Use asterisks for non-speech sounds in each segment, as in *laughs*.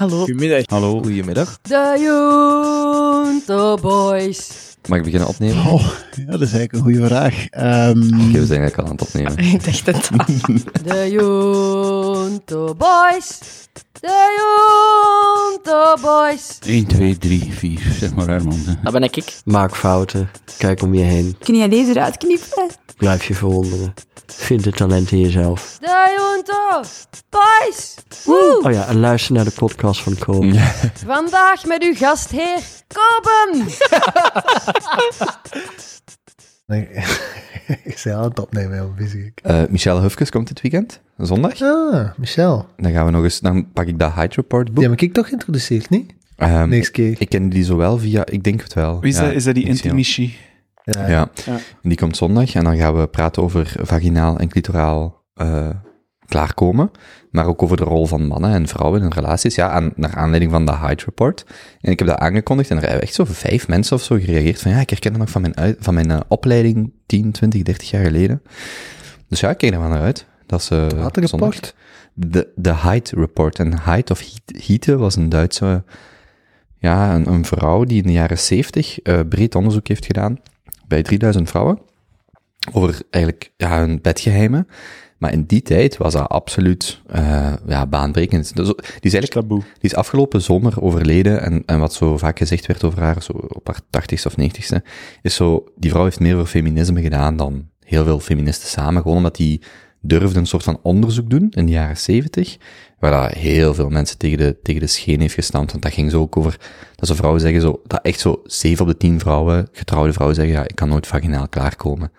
Hallo. Goedemiddag. Hallo. Goedemiddag. De Junto Boys. Mag ik beginnen opnemen? Oh, ja, dat is eigenlijk een goede vraag. Ehm, Oké, we zijn eigenlijk al aan het opnemen. *laughs* Ik dacht het al. De Junto Boys. De Junto Boys. 1, 2, 3, 4. Zeg maar Herman. Dat ben ik. ik. Maak fouten. Kijk om je heen. Kun jij deze eruit knippen? Blijf je verwonderen. Vind het talent in jezelf. De Junto Boys. Woe. Oh ja, en luister naar de podcast van Koop. Vandaag met uw gastheer Koben. *laughs* nee, ik zei aan het opnemen, heel busy. ik. Eh Michelle Hufkes komt dit weekend, zondag. Ah, Michel. Dan gaan we nog eens, dan pak ik dat Height Report boek. Die heb ik toch geïntroduceerd, niet? Ehm, Niks keer. ik ken die zowel via, ik denk het wel. Wie is, Ja, dat, is dat die Michelle. Ja. Ja. Ja. En die komt zondag en dan gaan we praten over vaginaal en clitoraal eh, klaarkomen. Maar ook over de rol van mannen en vrouwen in relaties. Ja, aan, naar aanleiding van de Height Report. En ik heb dat aangekondigd en er hebben echt zo vijf mensen of zo gereageerd van ja, ik herken dat nog van mijn, uit, van mijn eh, opleiding 10, 20, 30 jaar geleden. Dus ja, ik kijk er wel naar uit. Dat is een zondag. rapport? De, de Height Report. En Height of Heat- Hiete was een Duitse, ja, een, een vrouw die in de jaren 70 eh, breed onderzoek heeft gedaan bij 3000 vrouwen over eigenlijk ja, hun bedgeheimen. Maar in die tijd was dat absoluut eh, ja, baanbrekend. Dus, die, is eigenlijk, Taboe. die is afgelopen zomer overleden en, en wat zo vaak gezegd werd over haar, zo op haar tachtigste of negentigste, is zo, die vrouw heeft meer voor feminisme gedaan dan heel veel feministen samen, gewoon omdat die durfde een soort van onderzoek doen in de jaren zeventig, waar dat heel veel mensen tegen de, tegen de scheen heeft gestampt, want dat ging zo ook over, dat ze vrouwen zeggen zo, dat echt zo zeven op de tien vrouwen, getrouwde vrouwen zeggen, ja, ik kan nooit vaginaal klaarkomen.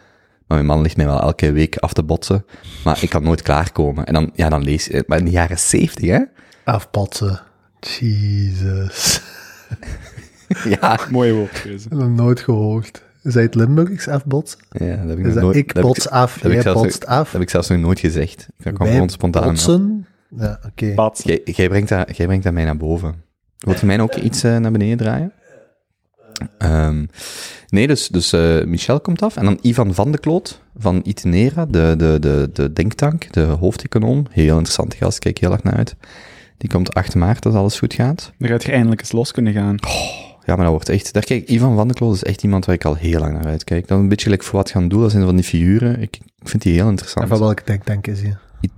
Maar mijn man ligt mij wel elke week af te botsen, maar ik kan nooit klaarkomen. En dan, ja, dan lees je, maar in de jaren zeventig, hè? Afpatsen. Jesus. *laughs* Ja, Mooie woordkeuze. Ik heb nog nooit gehoord. Dat het Limburgs afbotsen? Ja, dat heb ik Is dat nooit... ik bots af, dat heb ik jij botst af? Dat heb ik zelfs nog nooit gezegd. Dat kwam gewoon spontaan. Botsen? Ja, oké. Jij, brengt dat, jij brengt dat mij naar boven. Wilt je mij ook iets eh, naar beneden draaien? Ehm, nee, dus, dus eh, Michel komt af. En dan Ivan van de Kloot van Itinera, de, de, de, de denktank, de hoofdeconoom. Heel interessante gast, kijk heel erg naar uit. Die komt 8 maart als alles goed gaat. Dan gaat je eindelijk eens los kunnen gaan. Ja, maar dat wordt echt... Daar kijk, Ivan van de Kloot is echt iemand waar ik al heel lang naar uitkijk. Dat is een beetje like voor wat gaan doen, dat zijn van die figuren. Ik, ik vind die heel interessant. En van welke denktank is hij? I-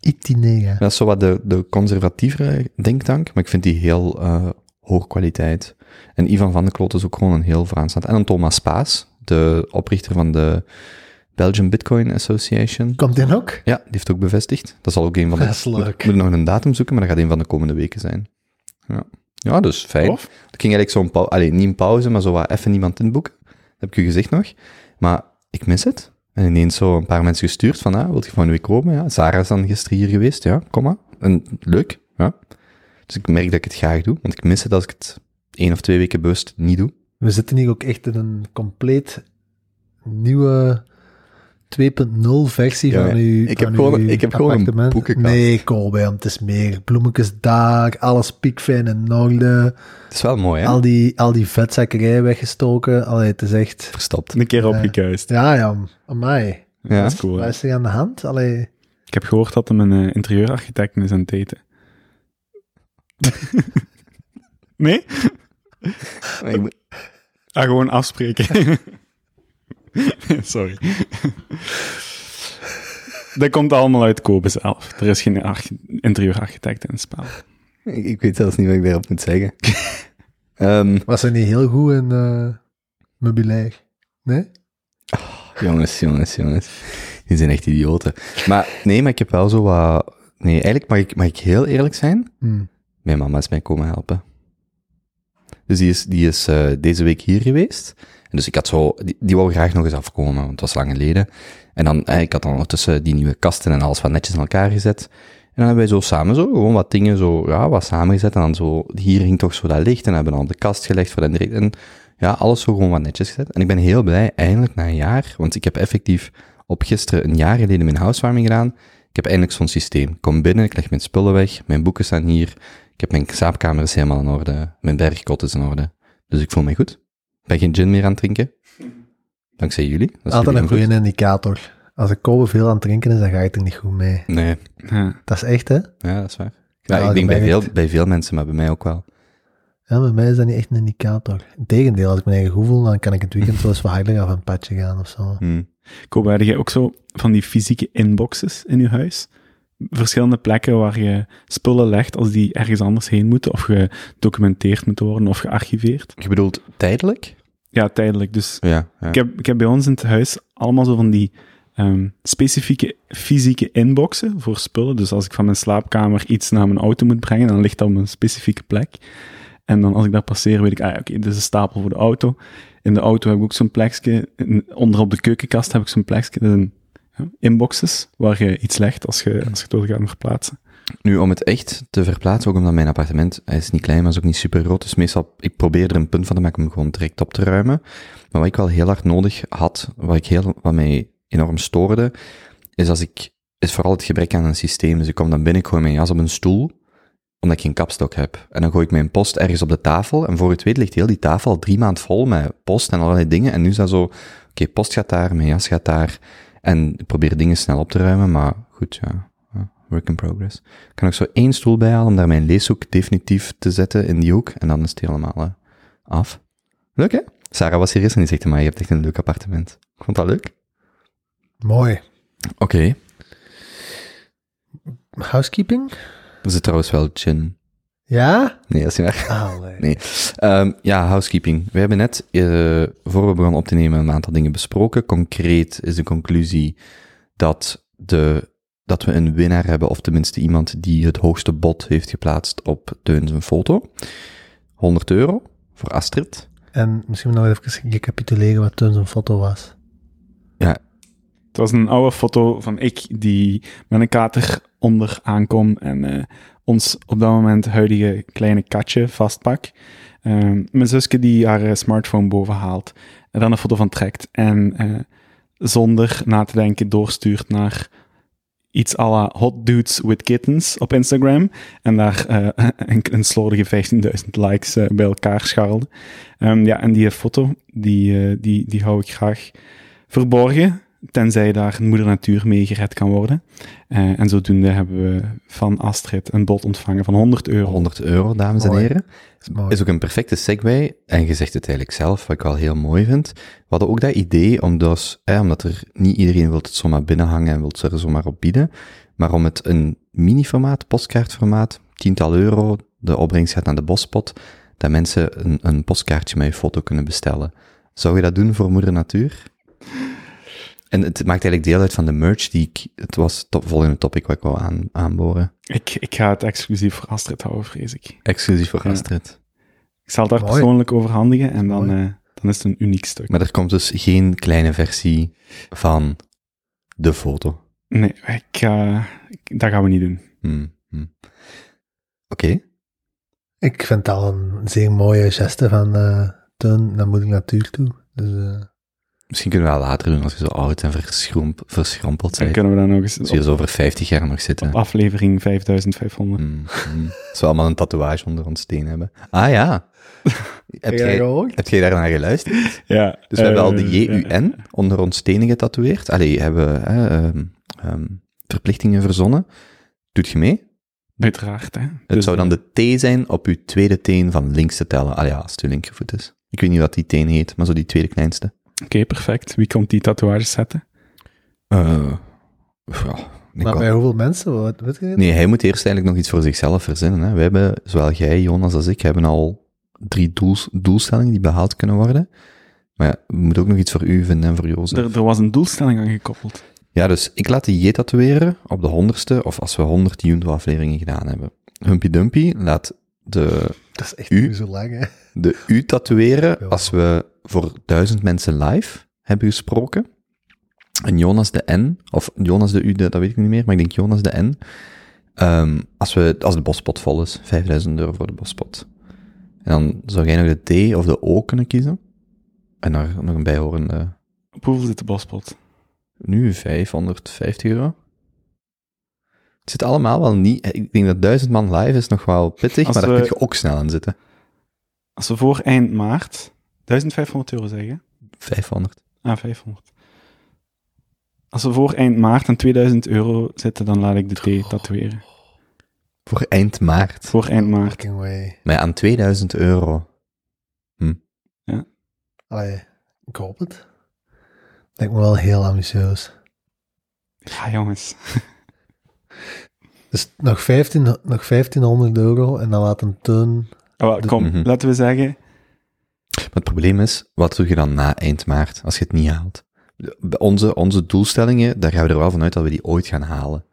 Itinera. Dat is zo wat de, de conservatievere denktank, maar ik vind die heel eh hoog kwaliteit. En Ivan van de Kloot is ook gewoon een heel vooraanstaand. En dan Thomas Paas, de oprichter van de Belgian Bitcoin Association. Komt die ook? Ja, die heeft ook bevestigd. Dat zal ook een van de... Dat is leuk. Moet nog een datum zoeken, maar dat gaat een van de komende weken zijn. Ja, ja dus fijn. Tof. Ik ging eigenlijk zo'n pauze... Allee, niet een pauze, maar zo wat even niemand inboeken. Dat heb ik u gezegd nog. Maar ik mis het. En ineens zo een paar mensen gestuurd van, ah, wilt je van week komen? Ja, Sarah is dan gisteren hier geweest. Ja, kom maar. Leuk, ja. Dus ik merk dat ik het graag doe, want ik mis het als ik het één of twee weken bewust niet doe. We zitten hier ook echt in een compleet nieuwe 2.0 versie Ja, van uw ik heb gewoon- ik heb gewoon een appartement. boekenkast. Nee, het is meer bloemetjes daar, alles piekfijn in orde, Het is wel mooi, hè? al die, al die vetzakkerij weggestoken. Allee, het is echt... Verstopt. Een keer opgekuist. Ja, ja, amai. Ja. Dat is cool. Wat is er aan de hand? Allee, Ik heb gehoord dat hem een eh, interieurarchitect is aan het eten. *laughs* nee? Moet- Ah, gewoon afspreken. *laughs* *laughs* Sorry. Dat komt allemaal uit Kobe zelf. Er is geen archi- interieurarchitect in het spel. ik, ik weet zelfs niet wat ik daarop moet zeggen. *laughs* Ehm, was er niet heel goed in eh meubilair? Nee? Jongens, jongens, jongens. Die zijn echt idioten. Maar nee, maar ik heb wel zo wat... Nee, eigenlijk mag ik, mag ik heel eerlijk zijn. Hm. Mijn mama is mij komen helpen. Dus die is, die is eh, deze week hier geweest. Dus ik had zo... Die, die wou graag nog eens afkomen, want het was lang geleden. En dan, eh, ik had dan ondertussen die nieuwe kasten en alles wat netjes in elkaar gezet. En dan hebben wij zo samen zo, gewoon wat dingen zo, ja, wat samengezet. En dan zo, hier hing toch zo dat licht. En hebben dan de kast gelegd voor de En ja, alles zo gewoon wat netjes gezet. En ik ben heel blij, eindelijk na een jaar, want ik heb effectief op gisteren een jaar geleden mijn housewarming gedaan. Ik heb eindelijk zo'n systeem. Ik kom binnen, ik leg mijn spullen weg, mijn boeken staan hier. Ik heb mijn slaapkamer is helemaal in orde. Mijn bergkot is in orde. Dus ik voel me goed. Ik ben geen gin meer aan het drinken. Dankzij jullie. Dat is Altijd een goede indicator. Als ik Kobe veel aan het drinken is, dan ga ik er niet goed mee. Nee, Ja. Dat is echt, hè? ja, dat is waar. Ik Ja, Ja, ik denk bij veel, bij veel mensen, maar bij mij ook wel. Ja, bij mij is dat niet echt een indicator. Integendeel, als ik mijn eigen goed voel, dan kan ik het weekend *laughs* wel eens wat harder af een padje gaan of zo. Hm. Heb jij ook zo van die fysieke inboxes in je huis? Verschillende plekken waar je spullen legt als die ergens anders heen moeten, of gedocumenteerd moeten worden, of gearchiveerd. Je bedoelt tijdelijk? Ja, tijdelijk. Dus Ja. ja. ik, heb, ik heb bij ons in het huis allemaal zo van die ehm, specifieke fysieke inboxen voor spullen. Dus als ik van mijn slaapkamer iets naar mijn auto moet brengen, dan ligt dat op een specifieke plek. En dan als ik daar passeer, weet ik, ah ja, oké, dit is een stapel voor de auto. In de auto heb ik ook zo'n plekje. Onder op de keukenkast heb ik zo'n plekje. Dat zijn ja, inboxes waar je iets legt als je, als je het wil gaan verplaatsen. Nu, om het echt te verplaatsen, ook omdat mijn appartement, hij is niet klein, maar is ook niet super groot, dus meestal, ik probeer er een punt van te maken om hem gewoon direct op te ruimen. Maar wat ik wel heel hard nodig had, wat, ik heel, wat mij enorm stoorde, is als ik, is vooral het gebrek aan een systeem. Dus ik kom dan binnen, ik gooi mijn jas op een stoel, omdat ik geen kapstok heb. En dan gooi ik mijn post ergens op de tafel, en voor het weet ligt heel die tafel al drie maanden vol met post en allerlei dingen. En nu is dat zo, oké, post gaat daar, mijn jas gaat daar, en ik probeer dingen snel op te ruimen, maar goed, ja. ja, Work in progress. Ik kan ook zo één stoel bijhalen om daar mijn leeshoek definitief te zetten in die hoek. En dan is het helemaal eh, af. Leuk, hè? Sarah was hier eens en die zegt, maar je hebt echt een leuk appartement. Ik vond dat leuk. Mooi. Oké. Housekeeping? Er zit trouwens wel gin. Ja? Nee, dat is niet waar. Ah, nee. Ehm, ja, housekeeping. We hebben net, eh, voor we begonnen op te nemen, een aantal dingen besproken. Concreet is de conclusie dat, de, dat we een winnaar hebben, of tenminste iemand die het hoogste bod heeft geplaatst op Teun zijn foto. 100 euro voor Astrid. En misschien nog even recapituleren wat toen zo'n foto was. Het was een oude foto van ik die met een kater onder aankom en eh, ons op dat moment huidige kleine katje vastpak. Ehm, mijn zusje die haar eh, smartphone boven haalt en dan een foto van trekt en eh, zonder na te denken doorstuurt naar iets à la Hot Dudes with Kittens op Instagram en daar eh, *laughs* een, slordige 15.000 likes bij elkaar scharrelde. Ehm, ja, en die foto, die, die, die hou ik graag verborgen, tenzij daar moeder natuur mee gered kan worden. Eh, en zodoende hebben we van Astrid een bod ontvangen van 100 euro. 100 euro, dames en heren. is ook een perfecte segue. En je zegt het eigenlijk zelf, wat ik wel heel mooi vind. We hadden ook dat idee, om dus, eh, omdat er niet iedereen wil het zomaar binnenhangen en wil het er zomaar op bieden. Maar om het een mini-formaat, postkaartformaat, tiental euro, de opbrengst gaat naar de bospot, dat mensen een, een postkaartje met je foto kunnen bestellen. Zou je dat doen voor Moeder Natuur? En het maakt eigenlijk deel uit van de merch die ik, het was het volgende topic wat ik wou aan, aanboren. Ik, ik ga het exclusief voor Astrid houden, vrees ik. Exclusief voor Ja. Astrid. Ik zal het daar Mooi. persoonlijk overhandigen en dan, eh, dan is het een uniek stuk. Maar er komt dus geen kleine versie van de foto. Nee, ik dat gaan we niet doen. Hmm, hmm. Oké. Ik vind het al een zeer mooie geste van eh Teun naar Moeder Natuur toe. Dus, eh, Misschien kunnen we dat later doen als je zo oud en verschrompeld Dan bent. kunnen we dan nog eens Als je op, zo over 50 jaar nog zitten. op aflevering 5500. Hmm, hmm. Als we allemaal een tatoeage onder ons steen hebben. Ah ja. *laughs* heb, jij, heb jij daar naar geluisterd? Ja, Dus we hebben al de eh, JUN onder ons stenen getatoeëerd. Allee, hebben we hè, ehm, ehm, verplichtingen verzonnen. Doet je mee? Uiteraard, hè. Het Dus, zou dan de T zijn op uw tweede teen van links te tellen. Ah ja, als het uw linkervoet is. Ik weet niet wat die teen heet, maar zo die tweede kleinste. Oké, perfect. Wie komt die tatoeages zetten? Eh ja, ik maar bij hoeveel mensen? Wat, weet je? Nee, hij moet eerst eigenlijk nog iets voor zichzelf verzinnen. Hè. We hebben, zowel jij, Jonas, als ik, hebben al drie doels, doelstellingen die behaald kunnen worden. Maar ja, we moeten ook nog iets voor u vinden en voor Jozef. Er, er was een doelstelling aan gekoppeld. Ja, dus ik laat de J tatoeëren op de honderdste, of als we honderd Junto afleveringen gedaan hebben. Humpy Dumpy laat de, Dat is echt U? zo lang, hè? de U tatoeëren als we voor duizend mensen live hebben gesproken. En Jonas de N, of Jonas de U, dat weet ik niet meer, maar ik denk Jonas de N. Ehm, als, we, als de bospot vol is, 5000 euro voor de bospot. En dan zou jij nog de D of de O kunnen kiezen. En daar nog een bijhorende, Op hoeveel zit de bospot? nu 550 euro. Het zit allemaal wel niet, ik denk dat 1000 man live is nog wel pittig, Als maar daar we- kun je ook snel aan zitten. Als we voor eind maart 1500 euro zeggen. 500. Ah, 500. Als we voor eind maart aan 2000 euro zitten, dan laat ik de T tatoeëren. Voor eind maart. Voor eind maart. Maar ja, aan 2000 euro. Allee, ik hoop het. Lijkt me wel heel ambitieus. Ja, jongens. *laughs* Dus nog, 15, nog 1500 euro en dan laat een teun... Oh, kom, Mhm. laten we zeggen... Maar het probleem is, wat doe je dan na eind maart als je het niet haalt? Onze, onze doelstellingen, daar gaan we er wel vanuit dat we die ooit gaan halen.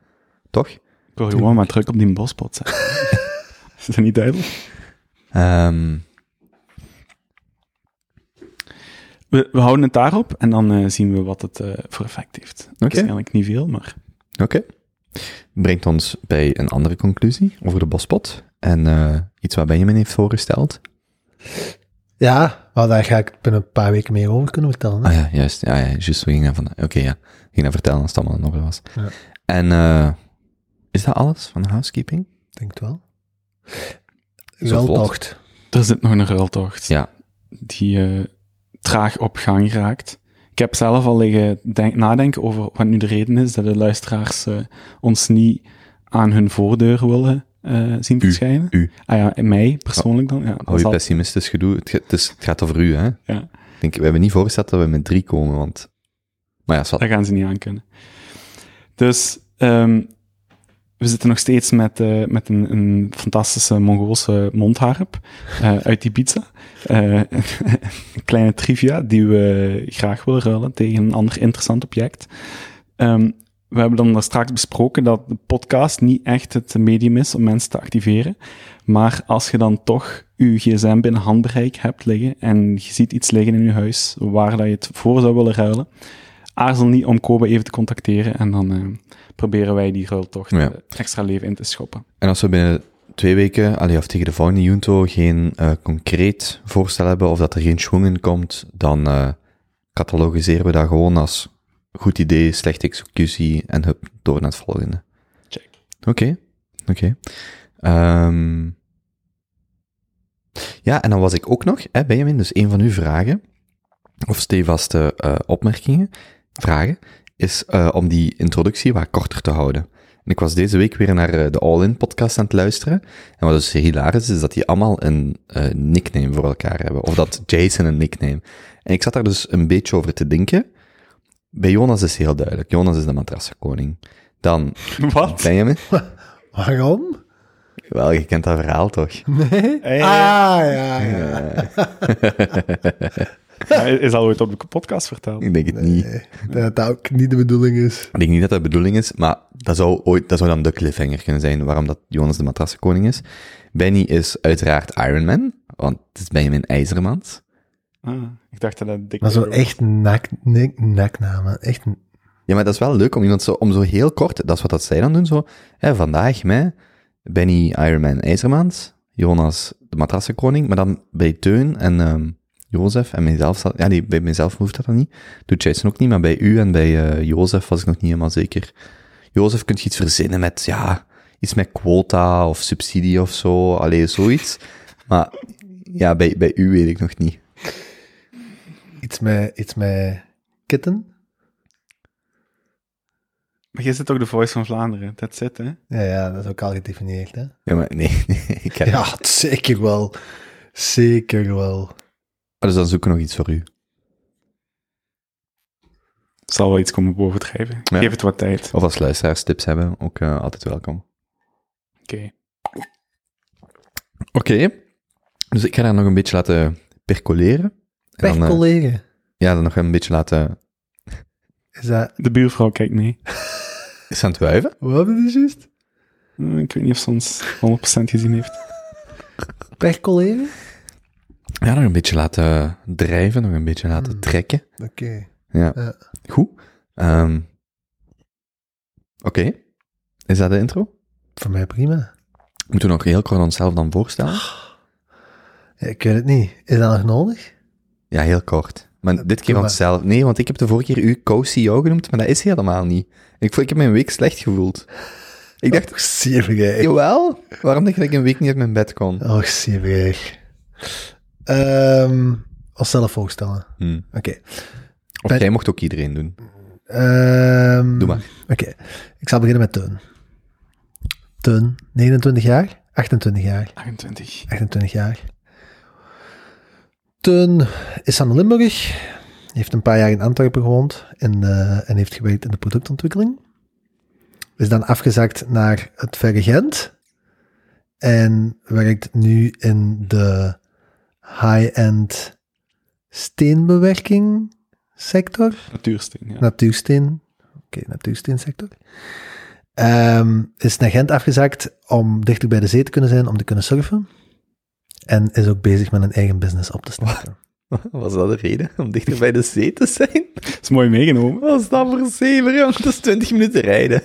Toch? Ik wil gewoon maar druk op die bospot zetten. *laughs* Is dat niet duidelijk? Ehm, We, we houden het daarop en dan eh, zien we wat het eh, voor effect heeft. Waarschijnlijk niet veel, maar... Oké. Brengt ons bij een andere conclusie over de bospot. En eh, iets wat Benjamin heeft voorgesteld. Ja, maar daar ga ik binnen een paar weken meer over kunnen vertellen. hè. Ah ja, juist. Ja, ja juist. We gingen van... Oké, ja. We gingen dat vertellen als het allemaal in orde was. Ja. En eh, is dat alles van de housekeeping? Ik denk het wel. Zo Wel vlot. tocht. Er zit nog een ruiltocht. Ja. Die eh, traag op gang raakt. Ik heb zelf al liggen denk, nadenken over wat nu de reden is dat de luisteraars eh, ons niet aan hun voordeur willen eh, zien verschijnen. u. Ah ja, mij persoonlijk dan. Ja, dat Hou je zal- pessimistisch gedoe. Het, ga- het, is, het gaat over u, hè? ja, denk, we hebben niet voorgesteld dat we met drie komen, want... Maar ja, daar gaan ze niet aan kunnen. Dus ehm, we zitten nog steeds met, eh, met een, een fantastische Mongoolse mondharp eh, *laughs* uit Ibiza. Eh *laughs* een kleine trivia die we graag willen ruilen tegen een ander interessant object. Ehm, we hebben dan daar straks besproken dat de podcast niet echt het medium is om mensen te activeren. Maar als je dan toch je gsm binnen handbereik hebt liggen en je ziet iets liggen in je huis waar dat je het voor zou willen ruilen, aarzel niet om Kobe even te contacteren en dan eh, proberen wij die ruiltocht Ja. eh, extra leven in te schoppen. En als we binnen twee weken, allee, of tegen de volgende Junto, geen eh, concreet voorstel hebben, of dat er geen schwung in komt, dan catalogiseren we dat gewoon als goed idee, slechte executie, en hup, door naar het volgende. Check. Oké, oké. Ehm, ja, en dan was ik ook nog, hè, Benjamin, dus een van uw vragen, of stevaste eh opmerkingen, vragen, is eh, om die introductie wat korter te houden. En ik was deze week weer naar eh, de All-In podcast aan het luisteren. En wat dus hilarisch is, dat die allemaal een nickname voor elkaar hebben. Of dat Jason een nickname. En ik zat daar dus een beetje over te denken. Bij Jonas is heel duidelijk. Jonas is de matrassenkoning. Dan *laughs* Wat? Benjamin. *laughs* Waarom? Wel, je kent dat verhaal toch? *laughs* Nee? Hey. Ah, ja, ja. Ja, is al ooit op de podcast verteld. Ik denk het niet. Dat dat ook niet de bedoeling is. Ik denk niet dat dat de bedoeling is, maar dat zou, ooit, dat zou dan de cliffhanger kunnen zijn waarom dat Jonas de matrassenkoning is. Benny is uiteraard Iron Man, want het is Benjamin IJzermans. Ah, ik dacht dat dat dik Maar zo echt nek, nek, neknamen. Echt Ja, maar dat is wel leuk om iemand zo, om zo heel kort, dat is wat dat zij dan doen, zo, hè, vandaag mij, Benny Ironman IJzermans, Jonas de matrassenkoning, maar dan bij Teun en ehm Jozef en mijzelf, ja nee, bij mijzelf hoeft dat dan niet, doet Jason ook niet, maar bij u en bij eh Jozef was ik nog niet helemaal zeker. Jozef, kunt je iets verzinnen met, ja, iets met quota of subsidie of zo, alleen zoiets, maar ja, bij, bij u weet ik nog niet. Iets met, iets met kitten. Maar jij zit ook de Voice van Vlaanderen. Dat zit, hè? Ja, ja, dat is ook al gedefinieerd, hè. Ja, maar nee, *laughs* nee ik ga Ja, zeker wel. Zeker wel. Dus dan zoeken we nog iets voor u. zal wel iets komen bovendrijven. Ja. Geef het wat tijd. Of als luisteraars tips hebben, ook eh, altijd welkom. Oké. Oké. Dus ik ga daar nog een beetje laten percoleren. Dan, eh, collega. ja, dan nog een beetje laten... Is dat... De buurvrouw kijkt mee. Is ze aan het wuiven? Wat hebben we juist? Eh, Ik weet niet of ze ons 100% gezien heeft. Pech, collega? Ja, nog een beetje laten drijven, nog een beetje laten Hmm. trekken. Oké. Ja. Ja. Goed. Ehm, Oké. Is dat de intro? Voor mij prima. Moeten we nog heel kort onszelf dan voorstellen? *gasps* Ja, ik weet het niet. Is dat nog nodig? Ja, heel kort. Maar dit keer onszelf. Nee, want ik heb de vorige keer u co-CEO genoemd, maar dat is helemaal niet. Ik, voel- ik heb me een week slecht gevoeld. Ik dacht, Och, zeverig. jawel, waarom dacht ik dat ik een week niet uit mijn bed kon? Och, zeverig. Ehm onszelf voorstellen. Hm. Oké. Of Ben- jij mocht ook iedereen doen. Ehm, Doe maar. Oké. Ik zal beginnen met Teun. Teun, 29 jaar? 28 jaar. 28. 28 jaar. Teun is aan Limburg. Heeft een paar jaar in Antwerpen gewoond en, eh, en heeft gewerkt in de productontwikkeling. Is dan afgezakt naar het Verre Gent. En werkt nu in de high-end steenbewerking sector. Natuursteen, ja. Natuursteen. Oké, natuursteensector. Ehm, is naar Gent afgezakt om dichter bij de zee te kunnen zijn, om te kunnen surfen. En is ook bezig met een eigen business op te starten. *laughs* Was dat de reden om dichter bij de zee te zijn? Dat *laughs* is mooi meegenomen. Wat is dat voor zever, jong? Dat is 20 minuten rijden.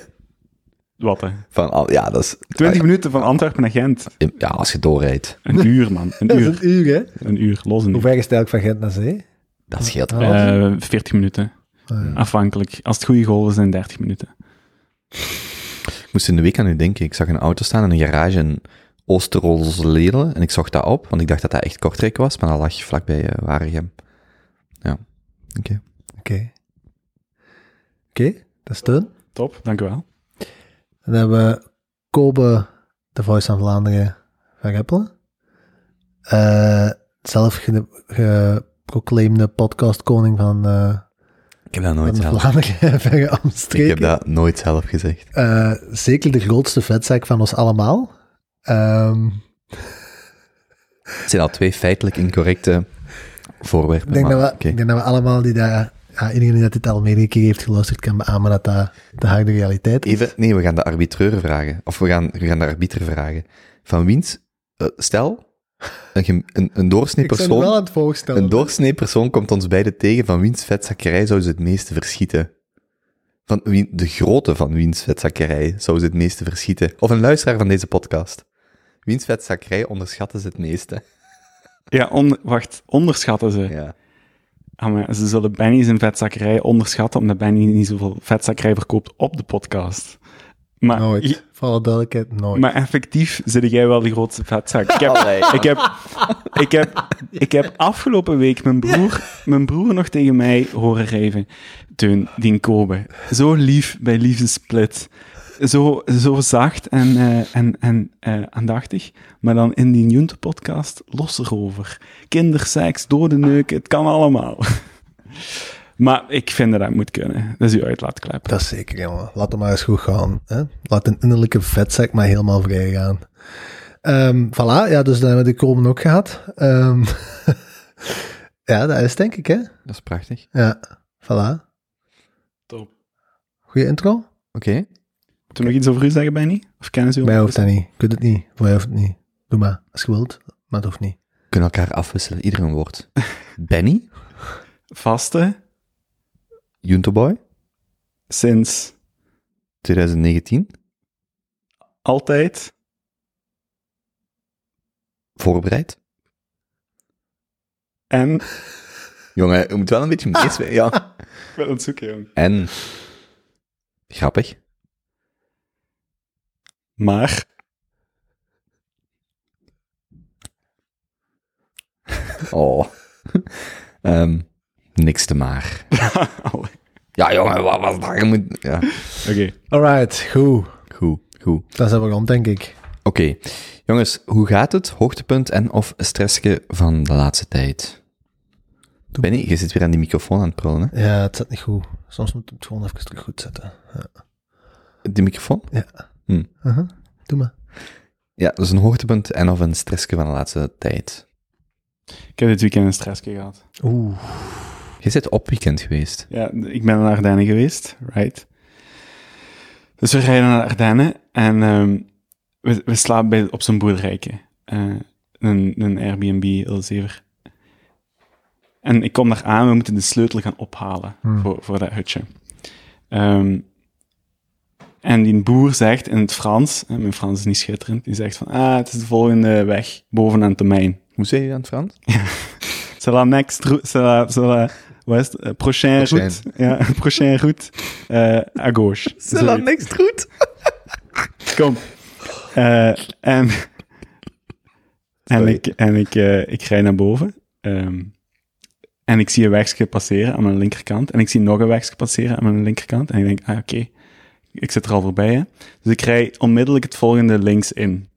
Wat, hè? Van, al- ja, dat is... 20 minuten van Antwerpen naar Gent. Ja, als je doorrijdt. Een *laughs* uur, man. Een Dat is uur. een uur, hè? Een uur, los een Hoe ver is het eigenlijk van Gent naar zee? Dat scheelt Ah, wel. Eh 40 minuten. Ah, ja. Afhankelijk. Als het goede golven zijn, 30 minuten. Ik moest in de week aan u denken. Ik zag een auto staan in een garage in Oosterolsleden. En ik zocht dat op, want ik dacht dat dat echt Kortrijk was. Maar dat lag vlakbij eh Waregem. Ja. Oké. Oké. Oké, dat is Teun. Top, dank u wel. Dan hebben we Kobe, de Voice van Vlaanderen, van Reppelen. Eh, zelf ge- geproclaimde podcastkoning van, eh Ik heb dat van nooit zelf. Vlaanderen, *laughs* Ik heb dat nooit zelf gezegd. Eh, zeker de grootste vetzak van ons allemaal. Ehm, Het zijn al twee feitelijk incorrecte voorwerpen. ik, denk maar dat we, oké. ik denk dat we allemaal die daar... Ja, iedereen die dat dit al meerdere keer heeft geluisterd, kan beamen dat dat de harde realiteit is. Even, nee, we gaan de arbitreur vragen. Of we gaan, we gaan de arbiter vragen. Van wiens, eh, stel, een, een, een doorsnee ik ben er wel persoon, aan het voorstellen. een doorsnee persoon komt ons beiden tegen van wiens vetzakkerij zou ze het meeste verschieten. Van wie, de grootte van wiens vetzakkerij zou ze het meeste verschieten. Of een luisteraar van deze podcast. Wiens vetzakkerij onderschatten ze het meeste. *laughs* Ja, on- wacht. Onderschatten ze. Ja. Ah, maar ze zullen Benny zijn vetzakkerij onderschatten, omdat Benny niet zoveel vetzakkerij verkoopt op de podcast. Maar, Nooit. Voor alle duidelijkheid, nooit. maar effectief zit jij wel de grootste vetzak. Ik heb, ik heb, ik heb, ik heb afgelopen week mijn broer, mijn broer nog tegen mij horen rijven. Teun, die Kobe. Zo lief bij Liefdesplit. Zo, zo zacht en, eh, en, en eh, aandachtig. Maar dan in die Junte-podcast los erover. Kinderseks, dode neuken, het kan allemaal. Maar ik vind dat dat moet kunnen. Dat is uw uitlaatklep. Dat is zeker, jongen. Laat hem maar eens goed gaan. Hè? Laat een innerlijke vetzak maar helemaal vrij gaan. Ehm voilà, ja, dus dan hebben we de komen ook gehad. Ehm, *laughs* ja, dat is denk ik, hè? Dat is prachtig. Ja, voilà. Top. Goeie intro? Oké. Moet je nog iets over u zeggen, Benny? Of kennen ze u? Mij hoeft dat niet. Ik weet het niet. Voor mij hoeft het niet. Doe maar, als je wilt. Maar het hoeft niet. Kunnen elkaar afwisselen, ieder een woord. Benny, Vaste, Juntoboy, sinds 2019, altijd. voorbereid. En... Jongen, je moet wel een beetje meeswegen. Ja. *laughs* Ik ben aan het zoeken, jong. En grappig. Maar... Oh. *laughs* Ehm, niks te maar. Allee. *laughs* Ja, jongen, wat was dat? Je moet... Ja. Oké. Alright, goed. Goed, goed. Dat zijn we rond, denk ik. Oké. Jongens, hoe gaat het? Hoogtepunt en of stressje van de laatste tijd? Benny, je zit weer aan die microfoon aan het prullen, hè? Ja, het zit niet goed. Soms moet het gewoon even terug goed zetten. Ja. Die microfoon? Uh-huh. Doe maar. Ja, dus een hoogtepunt en of een stressje van de laatste tijd. Ik heb dit weekend een stressje gehad. Oeh. Je bent op weekend geweest. Ja, ik ben naar Ardennen geweest, right? Dus we rijden naar Ardennen en ehm, we, we slapen bij, op zo'n boerderijke. Eh, een, een Airbnb, Ilzever. En ik kom daar aan, we moeten de sleutel gaan ophalen Hmm. voor, voor dat hutje. Ehm, en die boer zegt in het Frans, en mijn Frans is niet schitterend, die zegt van, ah, het is de volgende weg, boven aan het termijn. Hoe zei je dat in het Frans? C'est la next c'est la, het? Eh, prochaine Prochaine. route. Ja, *laughs* prochaine route, eh à gauche. Zoiets. niks goed. Kom. Eh, en *laughs* en ik, en ik, ik rij naar boven. ehm, en ik zie een wegje passeren aan mijn linkerkant. En ik zie nog een wegje passeren aan mijn linkerkant. En ik denk, ah, oké. ik zit er al voorbij, hè. Dus ik rij onmiddellijk het volgende links in.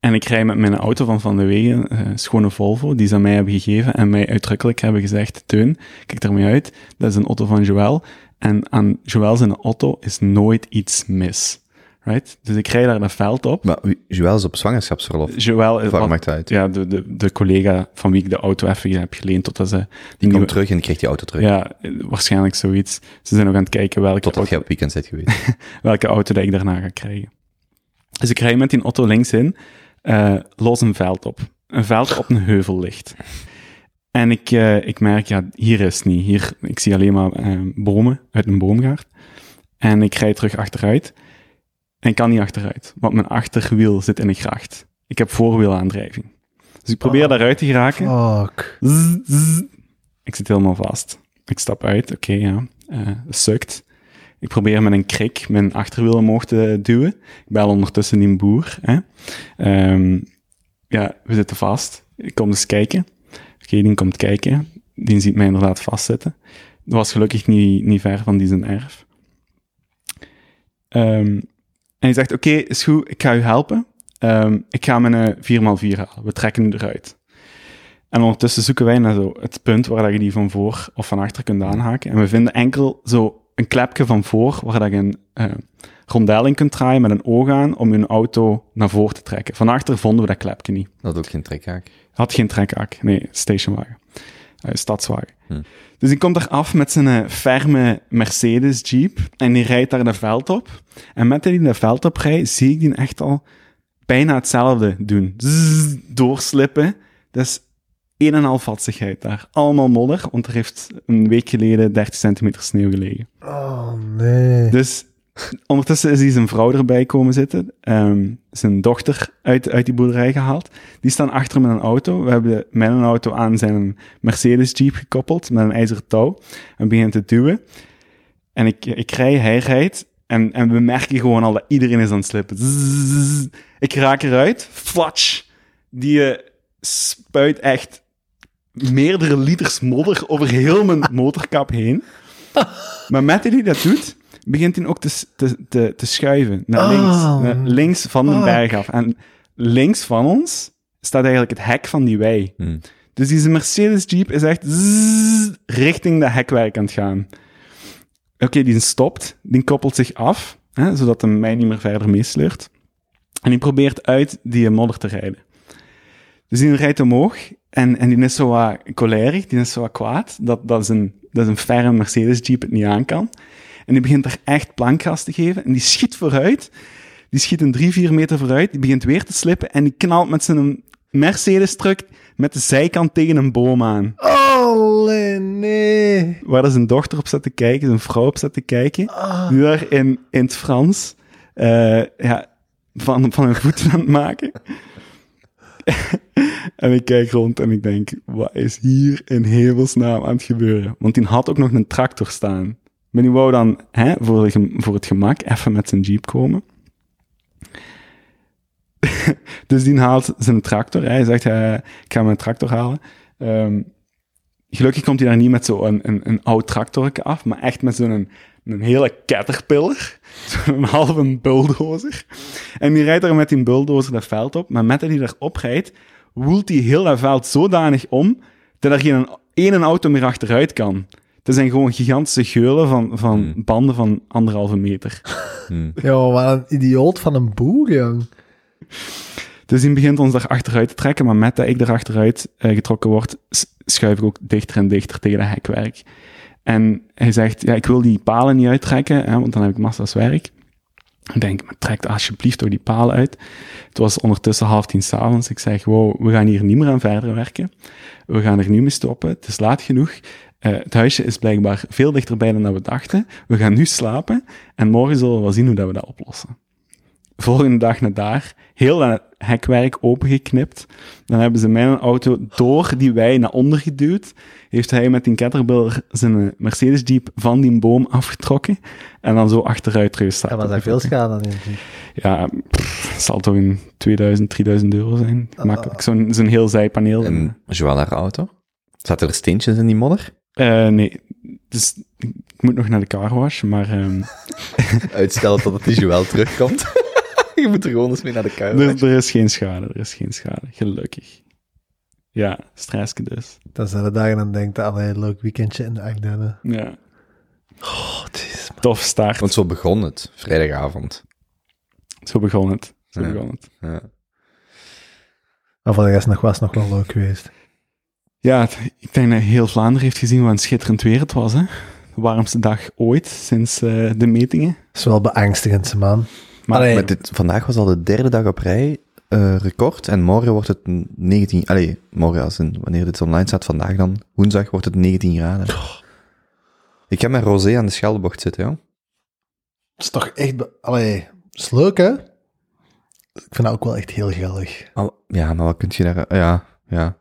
En ik rij met mijn auto van Van de Wegen, eh, schone Volvo, die ze aan mij hebben gegeven en mij uitdrukkelijk hebben gezegd, Teun, kijk ermee uit, dat is een auto van Joël. En aan Joël zijn auto is nooit iets mis. Right? Dus ik rij daar dat veld op. Maar Joël is op zwangerschapsverlof. Joël is wat- uit? ja, de, de, de collega van wie ik de auto even heb geleend totdat ze die Die nieuwe- komt terug en die krijgt die auto terug. Ja, waarschijnlijk zoiets. Ze zijn nog aan het kijken welke, Totdat auto, jij op weekend bent geweest. *laughs* welke auto dat ik daarna ga krijgen. Dus ik rij met die auto links in, eh, los een veld op. Een veld op een heuvel ligt. En ik, eh, ik merk, ja, hier is het niet. Hier, ik zie alleen maar eh, bomen uit een boomgaard. En ik rijd terug achteruit. En ik kan niet achteruit, want mijn achterwiel zit in een gracht. Ik heb voorwielaandrijving. Dus ik probeer Oh. daaruit te geraken. Fuck. Zzz, zzz. Ik zit helemaal vast. Ik stap uit, oké, ja. eh sukt. Ik probeer met een krik mijn achterwiel omhoog te duwen. Ik bel ondertussen die boer. Ehm, ja, we zitten vast. Ik kom dus kijken. Oké, die komt kijken. Die ziet mij inderdaad vastzitten. Dat was gelukkig niet, niet ver van die zijn erf. Ehm, en hij zegt, oké, is goed, ik ga u helpen. Ehm, ik ga mijn eh, 4x4 halen. We trekken nu eruit. En ondertussen zoeken wij naar zo het punt waar je die van voor of van achter kunt aanhaken. En we vinden enkel zo een klepje van voor waar dat je een rondel in kunt draaien met een oog aan om je auto naar voren te trekken. Van achter vonden we dat klepje niet. Dat had ook geen trekhaak. Had geen trekhaak. Nee, stationwagen. Eh, stadswagen. Hm. Dus die komt er af met zijn eh, ferme Mercedes Jeep en die rijdt daar de veld op. En met dat hij de veld op rijdt, zie ik die echt al bijna hetzelfde doen. Zzz, doorslippen. Dat is een en al vatsigheid daar. Allemaal modder, want er heeft een week geleden 30 centimeter sneeuw gelegen. Oh, nee. Dus ondertussen is hij zijn vrouw erbij komen zitten. ehm, zijn dochter uit, uit die boerderij gehaald. Die staan achter met een auto. We hebben met een auto aan zijn Mercedes Jeep gekoppeld met een ijzeren touw. En beginnen te duwen. En ik, ik rij, hij rijdt. En, en we merken gewoon al dat iedereen is aan het slippen. Zzz. ik raak eruit. Flatsch. Die eh, spuit echt meerdere liters modder over heel mijn *laughs* motorkap heen. Maar met hij dat doet, begint hij ook te, te, te, te schuiven naar links. Oh, naar links van de fuck. berg af. En links van ons staat eigenlijk het hek van die wei. Hm. Dus deze Mercedes Jeep is echt zzz, richting dat hekwerk aan het gaan. Oké, die stopt, die koppelt zich af, hè, zodat hij mij niet meer verder meesleurt. En die probeert uit die modder te rijden. Dus die rijdt omhoog en, en die is zo wat cholerig, die is zo wat kwaad, dat, dat, is een, dat is een ferme Mercedes Jeep het niet aan kan. En die begint er echt plankgas te geven en die schiet vooruit. Die schiet een drie, vier meter vooruit, die begint weer te slippen en die knalt met zijn Mercedes-truck met de zijkant tegen een boom aan. Oh, nee. Waar dat zijn dochter op zat te kijken, zijn vrouw op zat te kijken. Die daar in, in het Frans eh, ja, van, van hun voeten aan het maken. *laughs* en ik kijk rond en ik denk, wat is hier in hemelsnaam aan het gebeuren? Want die had ook nog een tractor staan. Maar die wou dan hè, voor, voor het gemak even met zijn jeep komen. *laughs* dus die haalt zijn tractor. Hij zegt, ik ga mijn tractor halen. Ehm, gelukkig komt hij daar niet met zo'n een, een, een oud tractorke af, maar echt met zo'n een, een hele caterpillar. *laughs* Zo'n halve bulldozer. En die rijdt er met die bulldozer dat veld op. Maar met dat hij erop rijdt, woelt hij heel dat veld zodanig om, dat er geen één auto meer achteruit kan. Dat zijn gewoon gigantische geulen van, van Hmm. banden van anderhalve meter. Hm. *laughs* Ja, wat een idioot van een boer, jong. Dus die begint ons daar achteruit te trekken, maar met dat ik er achteruit eh, getrokken word, schuif ik ook dichter en dichter tegen dat hekwerk. En hij zegt, ja, ik wil die palen niet uittrekken, hè, want dan heb ik massa's werk. Ik denk, maar trek alsjeblieft toch die palen uit. Het was ondertussen half tien s'avonds. Ik zeg, wow, we gaan hier niet meer aan verder werken. We gaan er nu mee stoppen. Het is laat genoeg. Eh, het huisje is blijkbaar veel dichterbij dan we dachten. We gaan nu slapen en morgen zullen we wel zien hoe dat we dat oplossen. Volgende dag naar daar, heel dat hekwerk opengeknipt. Dan hebben ze mijn auto door die wei naar onder geduwd. Heeft hij met die caterpillar zijn Mercedes Jeep van die boom afgetrokken. En dan zo achteruit teruggestaan. Ja, maar daar veel schade aan in. Ja, pff, het zal toch een 2000, 3000 euro zijn. Ah. Makkelijk. Zo'n zo'n heel zijpaneel. En Joël haar auto? Zaten er steentjes in die modder? Eh, nee, dus ik moet nog naar de carwash, maar ehm, *laughs* Uitstellen tot het visueel terugkomt. *laughs* *laughs* je moet er gewoon eens mee naar de kuil. er, er is geen schade, er is geen schade, gelukkig. Ja, stressje dus. Dan zijn de dagen dan denkt, allee, leuk weekendje in de Ardennen. Ja, Oh, jeez. man. tof start. Want zo begon het, vrijdagavond. Zo begon het. Zo Ja. begon het. Ja. Maar voor de rest nog was het nog wel leuk geweest. Ja, ik denk dat heel Vlaanderen heeft gezien wat een schitterend weer het was. Hè? De warmste dag ooit sinds eh, de metingen. Het is wel beangstigend, man. Maar Allee, Maar dit, vandaag was al de derde dag op rij eh, record. En morgen wordt het 19... Allee, morgen als in, wanneer dit online staat, vandaag dan. Woensdag wordt het 19 graden. Ik heb met Rosé aan de Scheldebocht zitten, ja. het is toch echt... Allee, is leuk, hè? Ik vind dat ook wel echt heel geldig. Al- ja, maar wat kun je daar... Ja, ja.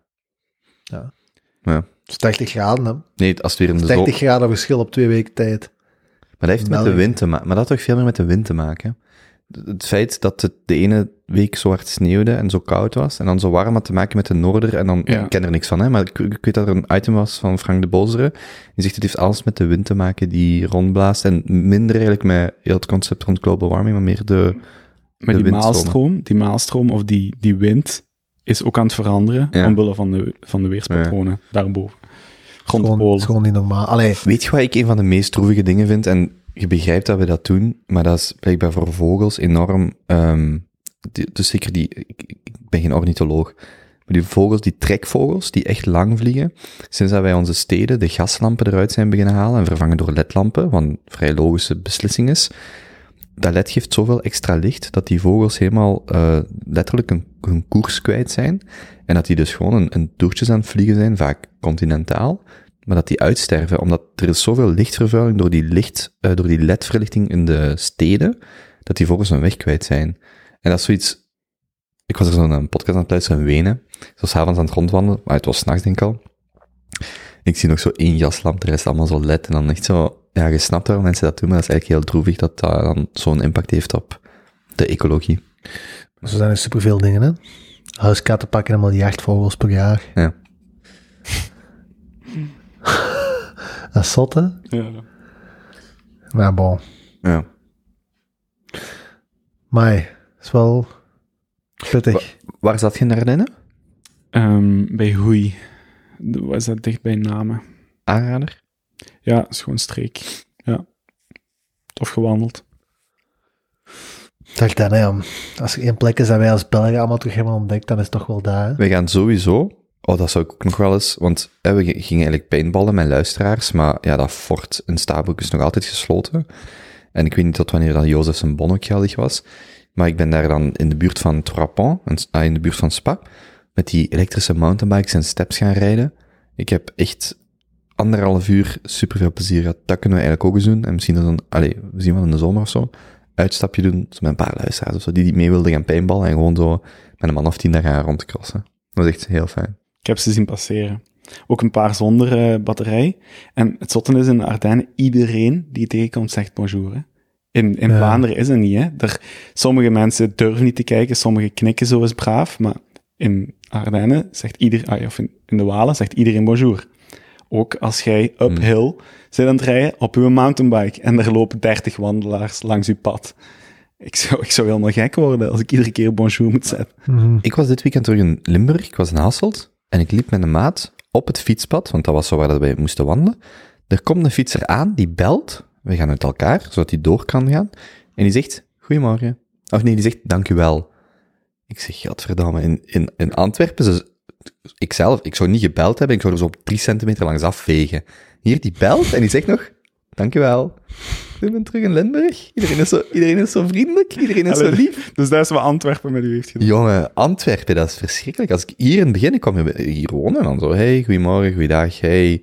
Het is 30 graden, hè? Nee, als het weer in de 30 zon... graden verschil op twee weken tijd. Maar dat heeft met de wind te maken. Maar dat toch veel meer met de wind te maken. Het feit dat het de ene week zo hard sneeuwde en zo koud was, en dan zo warm had te maken met de noorder, en dan, Ja. ik ken er niks van, hè, maar ik, ik weet dat er een item was van Frank de Bozere, die zegt het heeft alles met de wind te maken die rondblaast, en minder eigenlijk met heel het concept rond global warming, maar meer de... met de die maalstroom, die maalstroom of die, die wind is ook aan het veranderen. Ja. Omwille van de, van de weerspatronen daarboven. Gewoon, niet normaal. Allee, Weet je wat ik een van de meest droevige dingen vind? En je begrijpt dat we dat doen, maar dat is blijkbaar voor vogels enorm. ehm, dus zeker die. Ik, ben geen ornitholoog. Maar die vogels, die trekvogels, die echt lang vliegen. Sinds dat wij onze steden de gaslampen eruit zijn beginnen halen en vervangen door ledlampen, wat een vrij logische beslissing is. Dat led geeft zoveel extra licht dat die vogels helemaal eh, letterlijk een, hun koers kwijt zijn. En dat die dus gewoon een, een aan het vliegen zijn, vaak continentaal maar dat die uitsterven, omdat er is zoveel lichtvervuiling door die licht, eh, door die ledverlichting in de steden, dat die vogels hun weg kwijt zijn. En dat is zoiets, ik was er zo naar een podcast aan het luisteren in Wenen, zo s'avonds aan het rondwandelen, maar het was s'nachts denk ik al. Ik zie nog zo één jaslamp, de rest allemaal zo led, en dan echt zo, ja, je snapt waarom mensen dat doen, maar dat is eigenlijk heel droevig dat dat dan zo'n impact heeft op de ecologie. zo zijn er superveel dingen, hè? Huiskatten pakken helemaal jachtvogels per jaar. Ja. Dat is zot, hè? Ja. Maar bon. Ja. Maar is wel pittig. Waar zat je naar binnen? Ehm, bij Hoei. Is dat dicht bij Namen? Aanrader? Ja, is gewoon streek. Ja. Tof gewandeld. Dacht dan, hè, als er één plek is dat wij als Belgen allemaal terug hebben ontdekt, dan is het toch wel daar. hè? We gaan sowieso, oh dat zou ik ook nog wel eens, want we gingen eigenlijk paintballen met luisteraars, maar ja, dat fort in Stabroek is nog altijd gesloten. En ik weet niet tot wanneer dat Jozef zijn bon ook was, maar ik ben daar dan in de buurt van in, ah, in de buurt van Spa, met die elektrische mountainbikes en steps gaan rijden. Ik heb echt anderhalf uur superveel plezier gehad. Dat kunnen we eigenlijk ook eens doen. En misschien dan, allee, we zien wel in de zomer of zo, uitstapje doen, met een paar luisteraars of zo, die, die mee wilden gaan paintballen en gewoon zo met een man of tien daar gaan rondcrossen. Dat was echt heel fijn. Ik heb ze zien passeren. Ook een paar zonder eh, batterij. En het zotte is in de Ardennen, iedereen die je tegenkomt zegt bonjour. Hè. In, in Ja. Vlaanderen is het niet. Hè. Er, sommige mensen durven niet te kijken, sommigen knikken zo eens braaf. Maar in Ardennen zegt iedereen, ah, of in, in de Walen zegt iedereen bonjour. Ook als jij uphill zit aan het rijden op uw mountainbike en er lopen 30 wandelaars langs uw pad. Ik zou, ik zou helemaal gek worden als ik iedere keer bonjour moet zetten. Mhm. Ik was dit weekend terug in Limburg, ik was in Hasselt, en ik liep met een maat op het fietspad, want dat was zo waar dat wij moesten wandelen. Er komt een fietser aan, die belt, we gaan uit elkaar, zodat hij door kan gaan, en die zegt, goedemorgen. Of nee, die zegt, dank u wel. Ik zeg, godverdamme, in, in, in Antwerpen, ik zelf, ik zou niet gebeld hebben, ik zou er zo op drie centimeter langs afvegen. Hier, die belt, en die zegt nog, dank u wel. Ik ben terug in Limburg, iedereen is zo, iedereen is zo vriendelijk, iedereen is zo lief. Dus dat is wat Antwerpen met u heeft gedaan. Jongen, Antwerpen, dat is verschrikkelijk. Als ik hier in het begin, ik kwam hier wonen en dan zo, hey, goedemorgen, goeiedag, hey.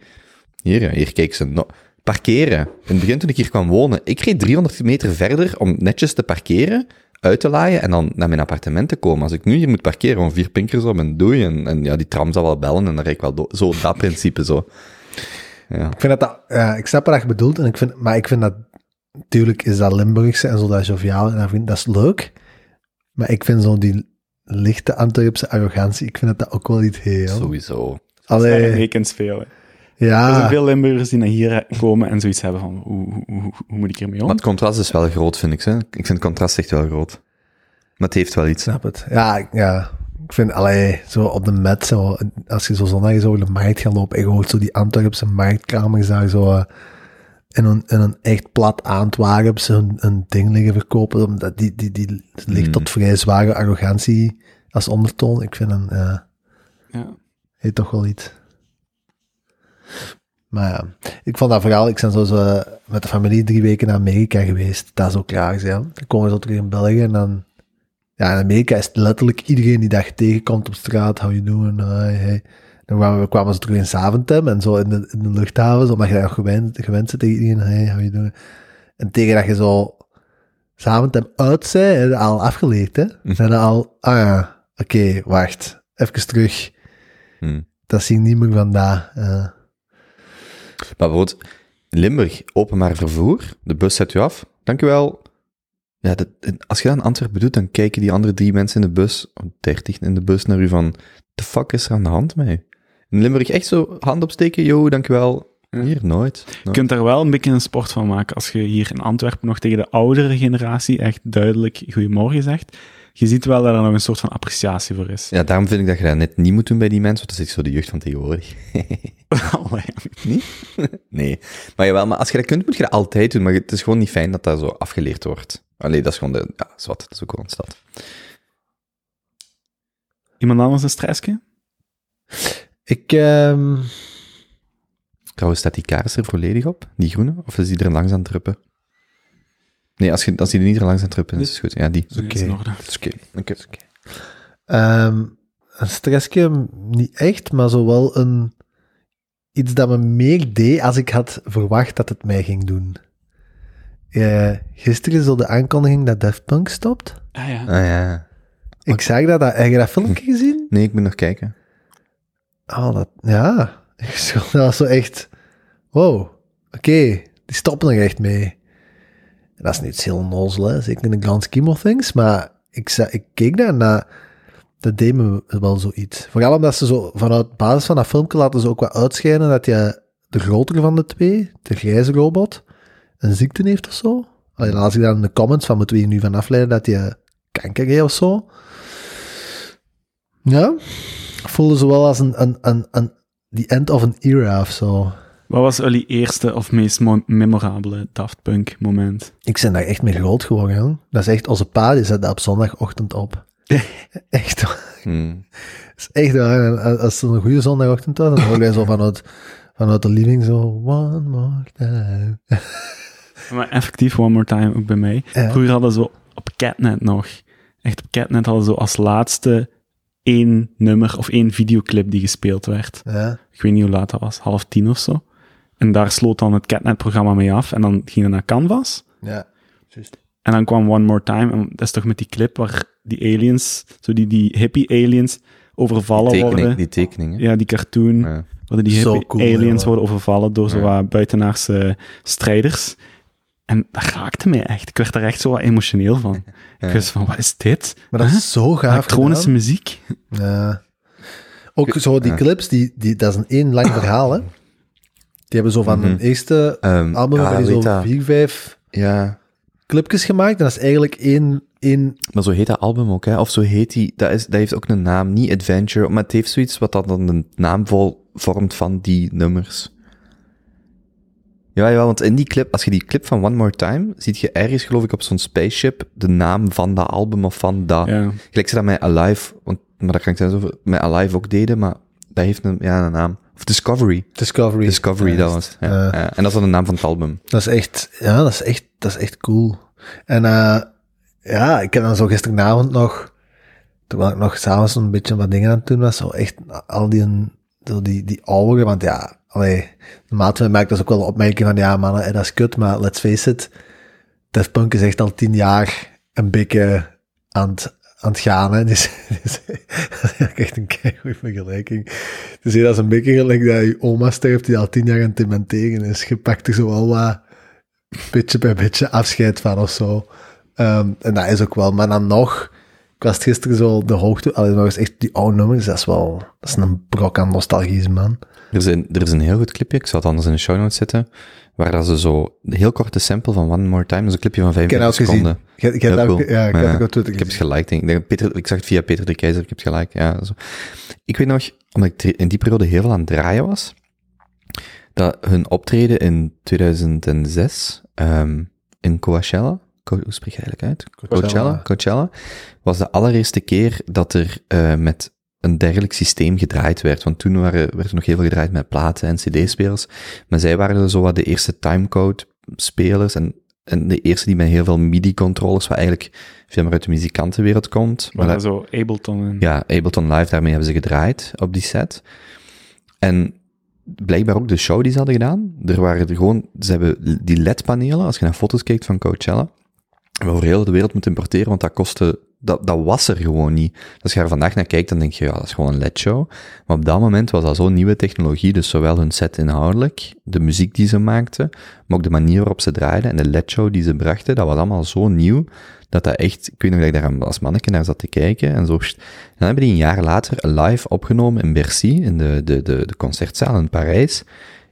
Hier, hier, kijk ze. No. Parkeren. In het begin toen ik hier kwam wonen, ik reed 300 meter verder om netjes te parkeren, uit te laaien en dan naar mijn appartement te komen. Als ik nu hier moet parkeren, gewoon vier pinkers op en doei. En, en ja, die tram zal wel bellen en dan rijd ik wel door. Zo, dat principe zo. Ja. Ik vind dat, dat ja, ik snap wat je bedoelt, en ik vind, maar ik vind dat, natuurlijk is dat Limburgse en zo dat joviaal, en dat, vind, dat is leuk, maar ik vind zo die lichte Antwerpse arrogantie, ik vind dat dat ook wel iets heel. Sowieso. Allee, rekens veel. Hè. Er Ja, zijn veel Limburgers die naar hier komen en zoiets hebben van, hoe, hoe, hoe, hoe moet ik hiermee om? Maar het contrast is wel groot, vind ik. Hè? Ik vind het contrast echt wel groot. Maar het heeft wel iets. snap het. Ja, ja. Ik vind, allee, zo op de met, zo, als je zo zondag zo over de markt gaat lopen, en je hoort zo die Antwerpse marktkamers daar zo eh, in een, in een echt plat Antwerps een, een ding liggen verkopen, omdat die, die, die ligt Hmm. tot vrij zware arrogantie als ondertoon. Ik vind een, ja, Ja. heeft toch wel iets. Maar ja, ik vond dat vooral, ik ben zo, zo met de familie drie weken naar Amerika geweest. Dat is ook raar, hè. Dan komen zo terug in België en dan... Ja, in Amerika is letterlijk iedereen die dat je tegenkomt op straat, how you doing, hi, hey. Dan kwamen we kwamen zo terug in Zaventem en zo in de, in de luchthaven, zo, omdat je daar nog gewend, gewend zit tegen iedereen, hey, how you doing. En tegen dat je zo Zaventem uit je al afgeleerd, hè. Heb je al, ah ja, oké, wacht, even terug. Hm. Dat zie ik niet meer vandaag. Maar bijvoorbeeld, Limburg, openbaar vervoer, de bus zet u af, dankjewel. Ja, dat, als je dat in Antwerpen doet, dan kijken die andere drie mensen in de bus, of dertig in de bus, naar u van, de fuck is er aan de hand met u? In Limburg echt zo, hand opsteken, yo, dankjewel. Hier, nooit. Je kunt daar wel een beetje een sport van maken. Als je hier in Antwerpen nog tegen de oudere generatie echt duidelijk goedemorgen zegt, je ziet wel dat er nog een soort van appreciatie voor is. Ja, daarom vind ik dat je dat net niet moet doen bij die mensen, want dat is echt zo de jeugd van tegenwoordig. *laughs* Allee. *laughs* nee. Maar jawel, maar als je dat kunt, moet je dat altijd doen, maar het is gewoon niet fijn dat dat zo afgeleerd wordt. Allee, dat is gewoon de, ja, zwart, dat is ook wel een stad. Iemand anders een stressje? Ik, ehm, Trouwens, staat die kaars er volledig op? Die groene? Of is die er langs aan het druppen? Nee, als, je, als die er niet er langs aan het druppen is, is het goed. Ja, die. Dat is oké. Oké. ehm, een stressje, niet echt, maar zo wel een, iets dat me meer deed als ik had verwacht dat het mij ging doen. Eh, gisteren zo de aankondiging dat Daft Punk stopt. Ah ja. Ah ja. Ik zag dat, heb je dat filmpje gezien? Nee, ik moet nog kijken. Oh, dat, ja. *laughs* Ik zo- Dat was zo echt, wow, oké, die stoppen er echt mee. En dat is niet heel nozel, hè, zeker in de grand scheme of things, maar ik, za- ik keek daar naar, dat deed me wel zoiets. Vooral omdat ze zo, vanuit basis van dat filmpje laten ze ook wat uitschijnen dat je de grotere van de twee, de grijze robot, een ziekte heeft of zo. Allee, dan las ik dan in de comments van, moeten we hier nu van afleiden dat je kanker heeft of zo. Ja, voelde zo wel als een, een, een, een the end of an era of zo. Wat was jullie eerste of meest mo- memorabele Daft Punk moment? Ik ben daar echt mee groot geworden, jong. Dat is echt, onze pa die zet dat op zondagochtend op. *laughs* echt, waar. Hmm. dat is echt waar. Als het een goede zondagochtend was, dan hoor je zo vanuit, vanuit de living zo, one more time. *laughs* Maar effectief, One More Time, ook bij mij. Ja. Vroeger hadden ze op Catnet nog, echt op Catnet hadden ze als laatste één nummer of één videoclip die gespeeld werd. Ja, Ik weet niet hoe laat dat was, half tien of zo. En daar sloot dan het Catnet-programma mee af en dan ging het naar Canvas. ja. Juist. En dan kwam One More Time, en dat is toch met die clip waar die aliens, zo die, die hippie aliens, overvallen Tekening, worden. die tekeningen. Ja, die cartoon, Ja. waar die cool, aliens ja. worden overvallen door zo Ja. wat buitenaardse strijders. En dat raakte mij echt. Ik werd daar echt zo wat emotioneel van. *laughs* Ja. Ik was van, wat is dit? Maar dat Huh? is zo gaaf Elektronische gedaan. muziek? Ja. Ook zo die Ja. clips, die, die, dat is een één lang verhaal, hè. Die hebben zo van Mhm. hun eerste Ehm, album, ja, die zo vier, vijf Ja, clipjes gemaakt. En dat is eigenlijk één, één maar zo heet dat album ook, hè? Of zo heet die, dat, is, dat heeft ook een naam, niet Adventure, maar het heeft zoiets wat dan een naam vol vormt van die nummers. Ja, ja, want in die clip, als je die clip van One More Time, ziet je ergens, geloof ik, op zo'n spaceship de naam van dat album of van dat. Ja. Gelijk ze dat met Alive, want, maar dat kan ik zeggen, zo met Alive ook deden, maar dat heeft een, ja, een naam. Of Discovery. Discovery. Discovery, Ja, dat was. Ja, Ja. ja. En dat is dan de naam van het album. Dat is echt, ja, dat is echt, dat is echt cool. En eh, ja, ik heb dan zo gisteravond nog, terwijl ik nog s'avonds een beetje wat dingen aan het doen was, zo echt al die, zo die, die want ja, allee, maat van maakt dus ook wel een opmerking van, ja mannen, dat is kut, maar let's face it, Daft Punk is echt al tien jaar een beetje aan het, aan het gaan, hè. *laughs* Dus, dus dat is echt een keigoed vergelijking. Dus dat is een beetje gelijk dat je oma sterft die al tien jaar aan het dementeren is. Je pakt er zo wel wat beetje bij beetje afscheid van of zo. Ehm, en dat is ook wel, maar dan nog ik was gisteren zo de hoogte, alleen nog eens echt die oude nummers, dat is wel, dat is een brok aan nostalgie, man. Er is, een, er is een heel goed clipje, ik zal het anders in de show notes zetten, waar dat ze zo, een heel korte sample van One More Time, dat is een clipje van Ik heb 45 dat ook gezien. seconden. Ik heb- dat ook- cool. ja, ik heb Ja. Ik heb het gelijk, denk ik. Peter, ik zag het via Peter de Keizer, ik heb het gelijk. Ja, zo. Ik weet nog, omdat ik in die periode heel veel aan het draaien was, dat hun optreden in 2006 ehm, in Coachella, Co- hoe spreek je eigenlijk uit? Coachella. Coachella, Coachella, was de allereerste keer dat er eh, met een dergelijk systeem gedraaid werd. Want toen waren, werd er nog heel veel gedraaid met platen en cd-spelers. Maar zij waren zo wat de eerste timecode-spelers en, en de eerste die met heel veel MIDI-controllers, wat eigenlijk veel meer uit de muzikantenwereld komt. Maar Maar dat zo Ableton en... ja, Ableton Live, daarmee hebben ze gedraaid op die set. En blijkbaar ook de show die ze hadden gedaan. Er waren er gewoon, ze hebben die LED-panelen, als je naar foto's kijkt van Coachella, we over heel de wereld moeten importeren, want dat kostte, dat, dat was er gewoon niet. Als je er vandaag naar kijkt, dan denk je, ja, dat is gewoon een LED-show. Maar op dat moment was dat zo'n nieuwe technologie, dus zowel hun set inhoudelijk, de muziek die ze maakten, maar ook de manier waarop ze draaiden en de LED-show die ze brachten, dat was allemaal zo nieuw, dat dat echt, ik weet nog dat ik daar als manneke naar zat te kijken en zo. En dan hebben die een jaar later live opgenomen in Bercy, in de, de, de, de concertzaal in Parijs.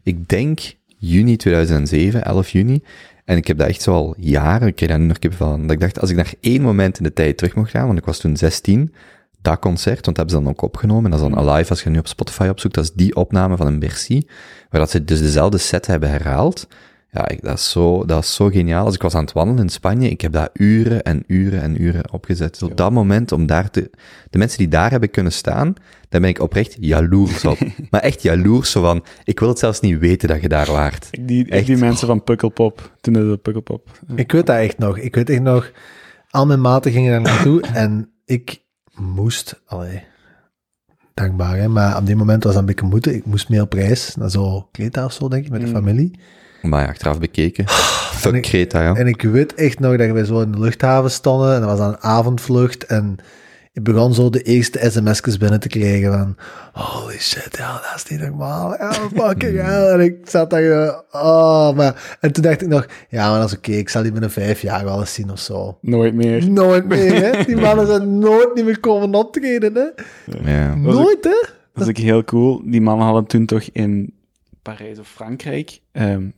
Ik denk juni 2007, 11 juni. En ik heb dat echt zo al jaren, ik kreeg daar nu nog kip van, dat ik dacht, als ik naar één moment in de tijd terug mocht gaan, want ik was toen 16, dat concert, want dat hebben ze dan ook opgenomen, en dat is dan alive, als je nu op Spotify opzoekt, dat is die opname van een Bercy, waar dat ze dus dezelfde set hebben herhaald. Ja, ik, dat, is zo, dat is zo geniaal. Als ik was aan het wandelen in Spanje, ik heb daar uren en uren en uren opgezet. Op dat moment, om daar te... De mensen die daar hebben kunnen staan, daar ben ik oprecht jaloers op. *laughs* maar echt jaloers, zo van, ik wil het zelfs niet weten dat je daar waart. Ik die, Echt. die mensen van Pukkelpop, toen de Pukkelpop. Ik weet dat echt nog. Ik weet echt nog, al mijn maten gingen daar naartoe *laughs* en ik moest, allee, dankbaar hè, maar op die moment was dat een beetje moeten. Ik moest meer op reis, naar zo Kreta of zo, denk ik, met de Mm. Maar ja, achteraf bekeken. En Fuck ik- ja. En ik weet echt nog dat we zo in de luchthaven stonden en dat was dan een avondvlucht en ik begon zo de eerste sms'jes binnen te krijgen van holy shit, ja, dat is niet normaal. Ja, fucking hell. En ik zat daar, oh, maar... En toen dacht ik nog, ja, maar dat is oké, ik zal die binnen vijf jaar wel eens zien of zo. Nooit meer. Nooit meer, hè. *laughs* Die mannen zijn nooit niet meer komen optreden, hè. ja. Nooit, hè. Dat is ook heel cool. Die mannen hadden toen toch in Parijs of Frankrijk... ehm,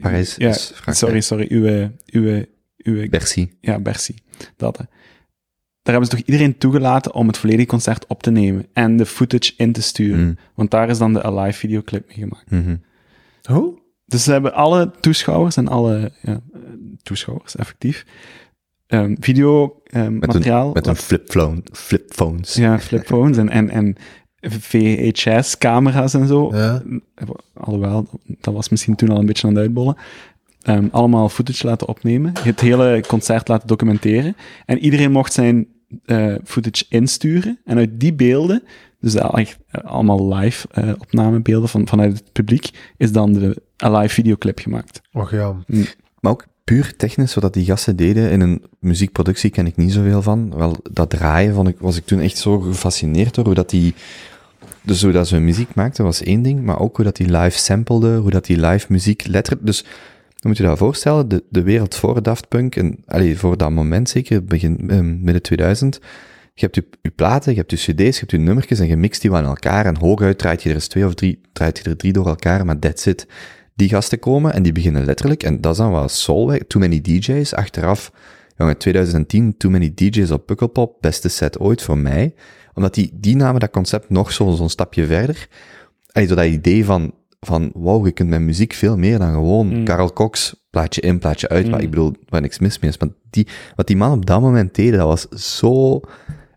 Parijs ja, is Frankrijk. Sorry, sorry. Uw, uw, uw, Bercy. ja, Bercy. Dat, hè. Daar hebben ze toch iedereen toegelaten om het volledige concert op te nemen en de footage in te sturen. Mm. Want daar is dan de Alive videoclip mee gemaakt. Mhm. Hoe? Dus ze hebben alle toeschouwers en alle ja, toeschouwers, effectief, ehm, video ehm, Met materiaal. een, met een flipphone, flipphones. Ja, flipphones en, en, en VHS-camera's en zo. Ja. Alhoewel, dat was misschien toen al een beetje aan het uitbollen. Ehm, allemaal footage laten opnemen. Het hele concert laten documenteren. En iedereen mocht zijn eh, footage insturen. En uit die beelden, dus echt, eh, allemaal live eh, opnamebeelden van, vanuit het publiek, is dan de live videoclip gemaakt. Och ja. Maar ook puur technisch, wat die gasten deden in een muziekproductie, ken ik niet zoveel van. Wel, dat draaien vond ik, was ik toen echt zo gefascineerd door hoe dat die... Dus hoe dat ze muziek maakten was één ding, maar ook hoe dat die live samplede, hoe dat die live muziek letterlijk... Dus, dan moet je dat voorstellen, de, de wereld voor Daft Punk, en allee, voor dat moment zeker, begin, eh, midden 2000, je hebt je, je platen, je hebt je cd's, je hebt je nummertjes en je mixt die wel aan elkaar en hooguit draait je er eens twee of drie, draait je er drie door elkaar, maar that's it. Die gasten komen en die beginnen letterlijk, en dat is dan wat soul, Too Many DJ's, achteraf, jongen, 2010, Too Many DJ's op Pukkelpop, beste set ooit voor mij, omdat die, die namen dat concept nog zo- zo'n stapje verder. Allee, zo dat idee van, van, wow, je kunt met muziek veel meer dan gewoon Mm. Carol Cox, plaatje in, plaatje uit, Mm. maar ik bedoel, waar niks mis mee is, maar die, wat die man op dat moment deden, dat was zo...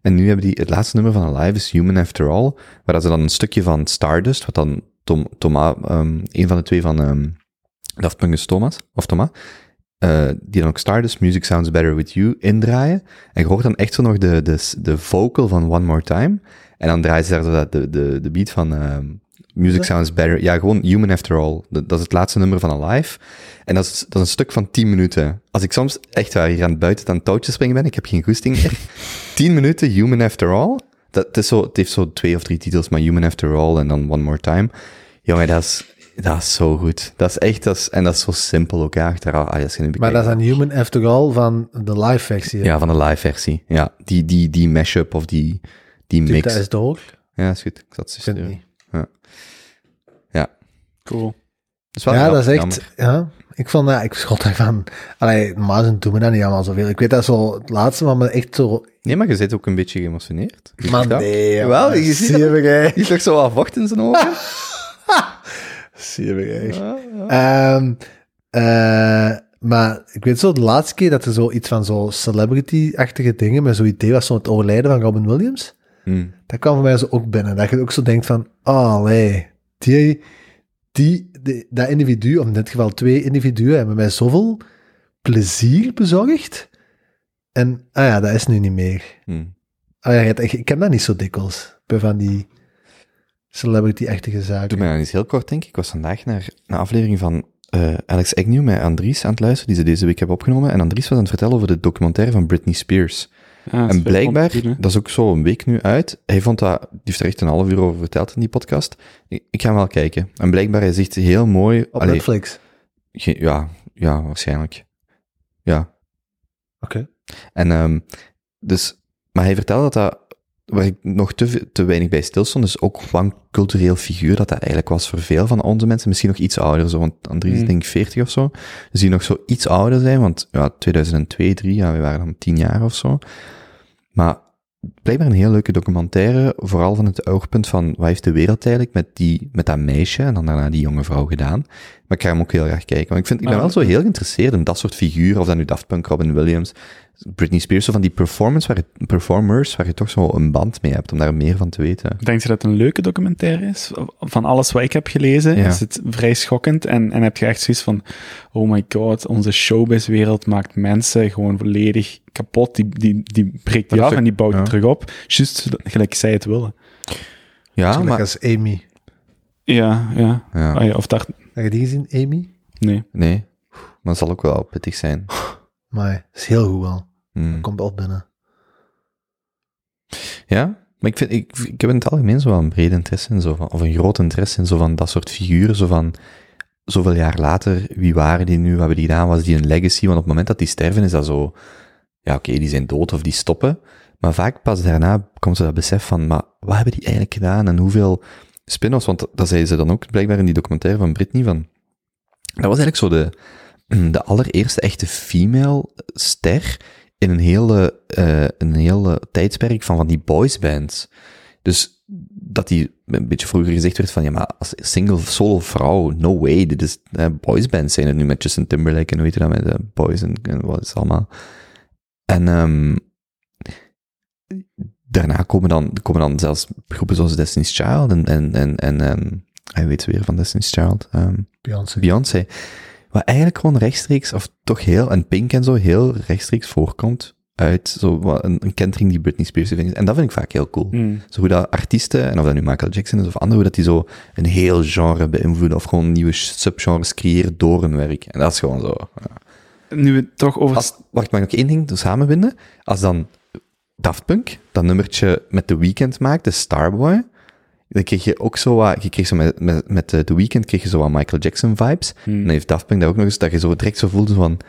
En nu hebben die, het laatste nummer van Alive is Human After All, waar dat ze dan een stukje van Stardust, wat dan Tom, Thomas, ehm, een van de twee van ehm Daft Punk is Thomas, of Thomas, eh, die dan ook Stardust, Music Sounds Better With You, indraaien. En je hoort dan echt zo nog de, de, de vocal van One More Time. En dan draaien ze daar zo dat, de, de, de beat van ehm, Music Sounds Better. Ja, gewoon Human After All. Dat, dat is het laatste nummer van Alive. En dat is, dat is een stuk van 10 minuten. Als ik soms echt waar hier aan het buiten aan het touwtje springen ben, ik heb geen goesting meer. *laughs* 10 minuten Human After All. Dat, het, is zo, het heeft zo twee of drie titels, maar Human After All en dan One More Time. Jongen, dat is, Dat is zo goed. Dat is echt, dat is, en dat is zo simpel ook ja, achteraf. Ah, Maar dat is een Human After All van de live versie. hè? Ja, van de live versie. Ja, die, die, die mashup of die, die Typ mix. dat eens door. Ja, is goed. Ik zat te sturen. niet. Cool. is wel Ja, dat is echt... jammer. Ja, ik vond dat... Ik schot daarvan... Allee, normaal doen we dat niet allemaal zoveel. Ik weet dat zo... Het laatste van me echt zo... Nee, maar je zit ook een beetje geëmotioneerd. Zie je Man, dat? nee. Wel, je ziet je is toch zo wat vocht in zijn ogen? *laughs* Zie je jij. Ehm, eh, maar ik weet zo, de laatste keer dat er zo iets van zo celebrity-achtige dingen met zo'n idee was, zo het overlijden van Robin Williams, Hm. dat kwam voor mij zo ook binnen. Dat je ook zo denkt van, oh, allee, die, die, die- dat individu, of in dit geval twee individuen, hebben mij zoveel plezier bezorgd. En, ah ja, dat is nu niet meer. Hm. Ah ja, ik, ik ken dat niet zo dikwijls, bij van die celebrity-achtige zaken. Doe mij dan eens heel kort, denk ik. Ik was vandaag naar een aflevering van eh, Alex Agnew met Andries aan het luisteren, die ze deze week hebben opgenomen. En Andries was aan het vertellen over de documentaire van Britney Spears. Ja, en blijkbaar, dat dat is ook zo een week nu uit, hij vond dat, die heeft er echt een half uur over verteld in die podcast. Ik, ik ga hem wel kijken. En blijkbaar, hij zegt heel mooi... Op allee, Netflix. ge- ja, ja, waarschijnlijk. Ja. Oké. En ehm, dus, maar hij vertelde dat dat, waar ik nog te, te weinig bij stilstond, dus ook een cultureel figuur dat dat eigenlijk was voor veel van onze mensen, misschien nog iets ouder, zo, want Andries is Mm. denk ik 40 of zo, dus die nog zo iets ouder zijn, want ja, 2002, 3, ja, we waren dan 10 jaar of zo. Maar blijkbaar een heel leuke documentaire, vooral van het oogpunt van wat heeft de wereld eigenlijk met, die, met dat meisje en dan daarna die jonge vrouw gedaan. Maar ik ga hem ook heel graag kijken, want ik, vind, ik ben wel zo heel geïnteresseerd in dat soort figuren, of dat nu Daft Punk, Robin Williams, Britney Spears, zo van die performance waar je, performers waar je toch zo een band mee hebt, om daar meer van te weten. Denk je dat het een leuke documentaire is? Van alles wat ik heb gelezen, Ja. is het vrij schokkend. En, en heb je echt zoiets van, oh my god, onze showbizwereld maakt mensen gewoon volledig kapot. Die, die, die breekt die af en die bouwt ja. die terug op. Juist gelijk zij het willen. Ja, maar... als Amy. Ja, ja. Ja, Ah ja, of dacht, Heb je die gezien, Amy? nee. nee, maar het zal ook wel pittig zijn. Maar is heel goed wel. Hmm. Komt wel binnen. Ja, maar ik, vind, ik, ik heb in het algemeen zo wel een breed interesse in, zo van, of een groot interesse in zo van dat soort figuren, zo van zoveel jaar later, wie waren die nu, wat hebben die gedaan, was die een legacy? Want op het moment dat die sterven is dat zo, ja oké, die zijn dood of die stoppen, maar vaak pas daarna komt ze dat besef van, maar wat hebben die eigenlijk gedaan en hoeveel spin-offs, want dat zeiden ze dan ook blijkbaar in die documentaire van Britney van, dat was eigenlijk zo de, *clears throat* de allereerste echte female ster in een hele, eh, een hele tijdsperk van van die boysbands. Dus dat die een beetje vroeger gezegd werd van, ja, maar als single solo vrouw, no way, dit is, eh, boysbands zijn er nu met Justin Timberlake en hoe heet je dat, met de boys en, en wat is het allemaal. En ehm daarna komen dan, komen dan zelfs groepen zoals Destiny's Child en, en, en, en ehm, hij weet weer van Destiny's Child, ehm, Beyoncé. Beyoncé. Wat eigenlijk gewoon rechtstreeks, of toch heel, en Pink en zo, heel rechtstreeks voorkomt uit zo een, een kentering die Britney Spears heeft. En dat vind ik vaak heel cool. Hmm. Zo hoe dat artiesten, en of dat nu Michael Jackson is of anderen, hoe dat die zo een heel genre beïnvloeden of gewoon nieuwe subgenres creëren door hun werk. En dat is gewoon zo. ja. Nu we toch over... Als, wacht, mag ik nog één ding samenbinden? Als dan Daft Punk dat nummertje met The Weeknd maakt, de Starboy, dan kreeg je ook zo wat, je kreeg zo met, met, met eh, The Weeknd kreeg je zo wat Michael Jackson vibes. Hmm. En dan heeft Daft Punk daar ook nog eens, dat je zo direct zo voelde van,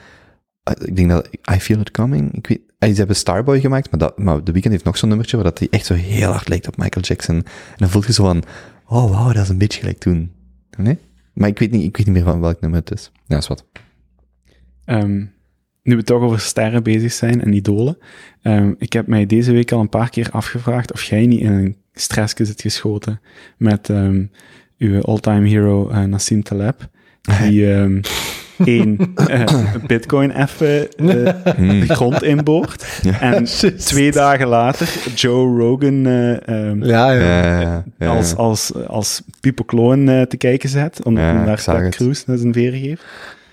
eh, ik denk dat, I Feel It Coming, ik weet, eh, ze hebben Starboy gemaakt, maar, dat, maar The Weeknd heeft nog zo'n nummertje waar dat hij echt zo heel hard lijkt op Michael Jackson. En dan voel je zo van, oh wow, dat is een beetje gelijk toen. Nee? Maar ik weet niet, ik weet niet meer van welk nummer het is. Ja, is wat. Ehm, nu we toch over sterren bezig zijn en idolen. Ehm, ik heb mij deze week al een paar keer afgevraagd of jij niet in een stressje zit geschoten met ehm, uw all-time hero eh, Nassim Taleb. Die *laughs* ehm, één eh, bitcoin even eh, de grond inboort. En *laughs* twee dagen later Joe Rogan ehm, Ja, ja. Ja, ja, ja. als, als, als Pipo Kloon te kijken zet. Om, Ja, om daar. Cruz naar zijn veren geeft.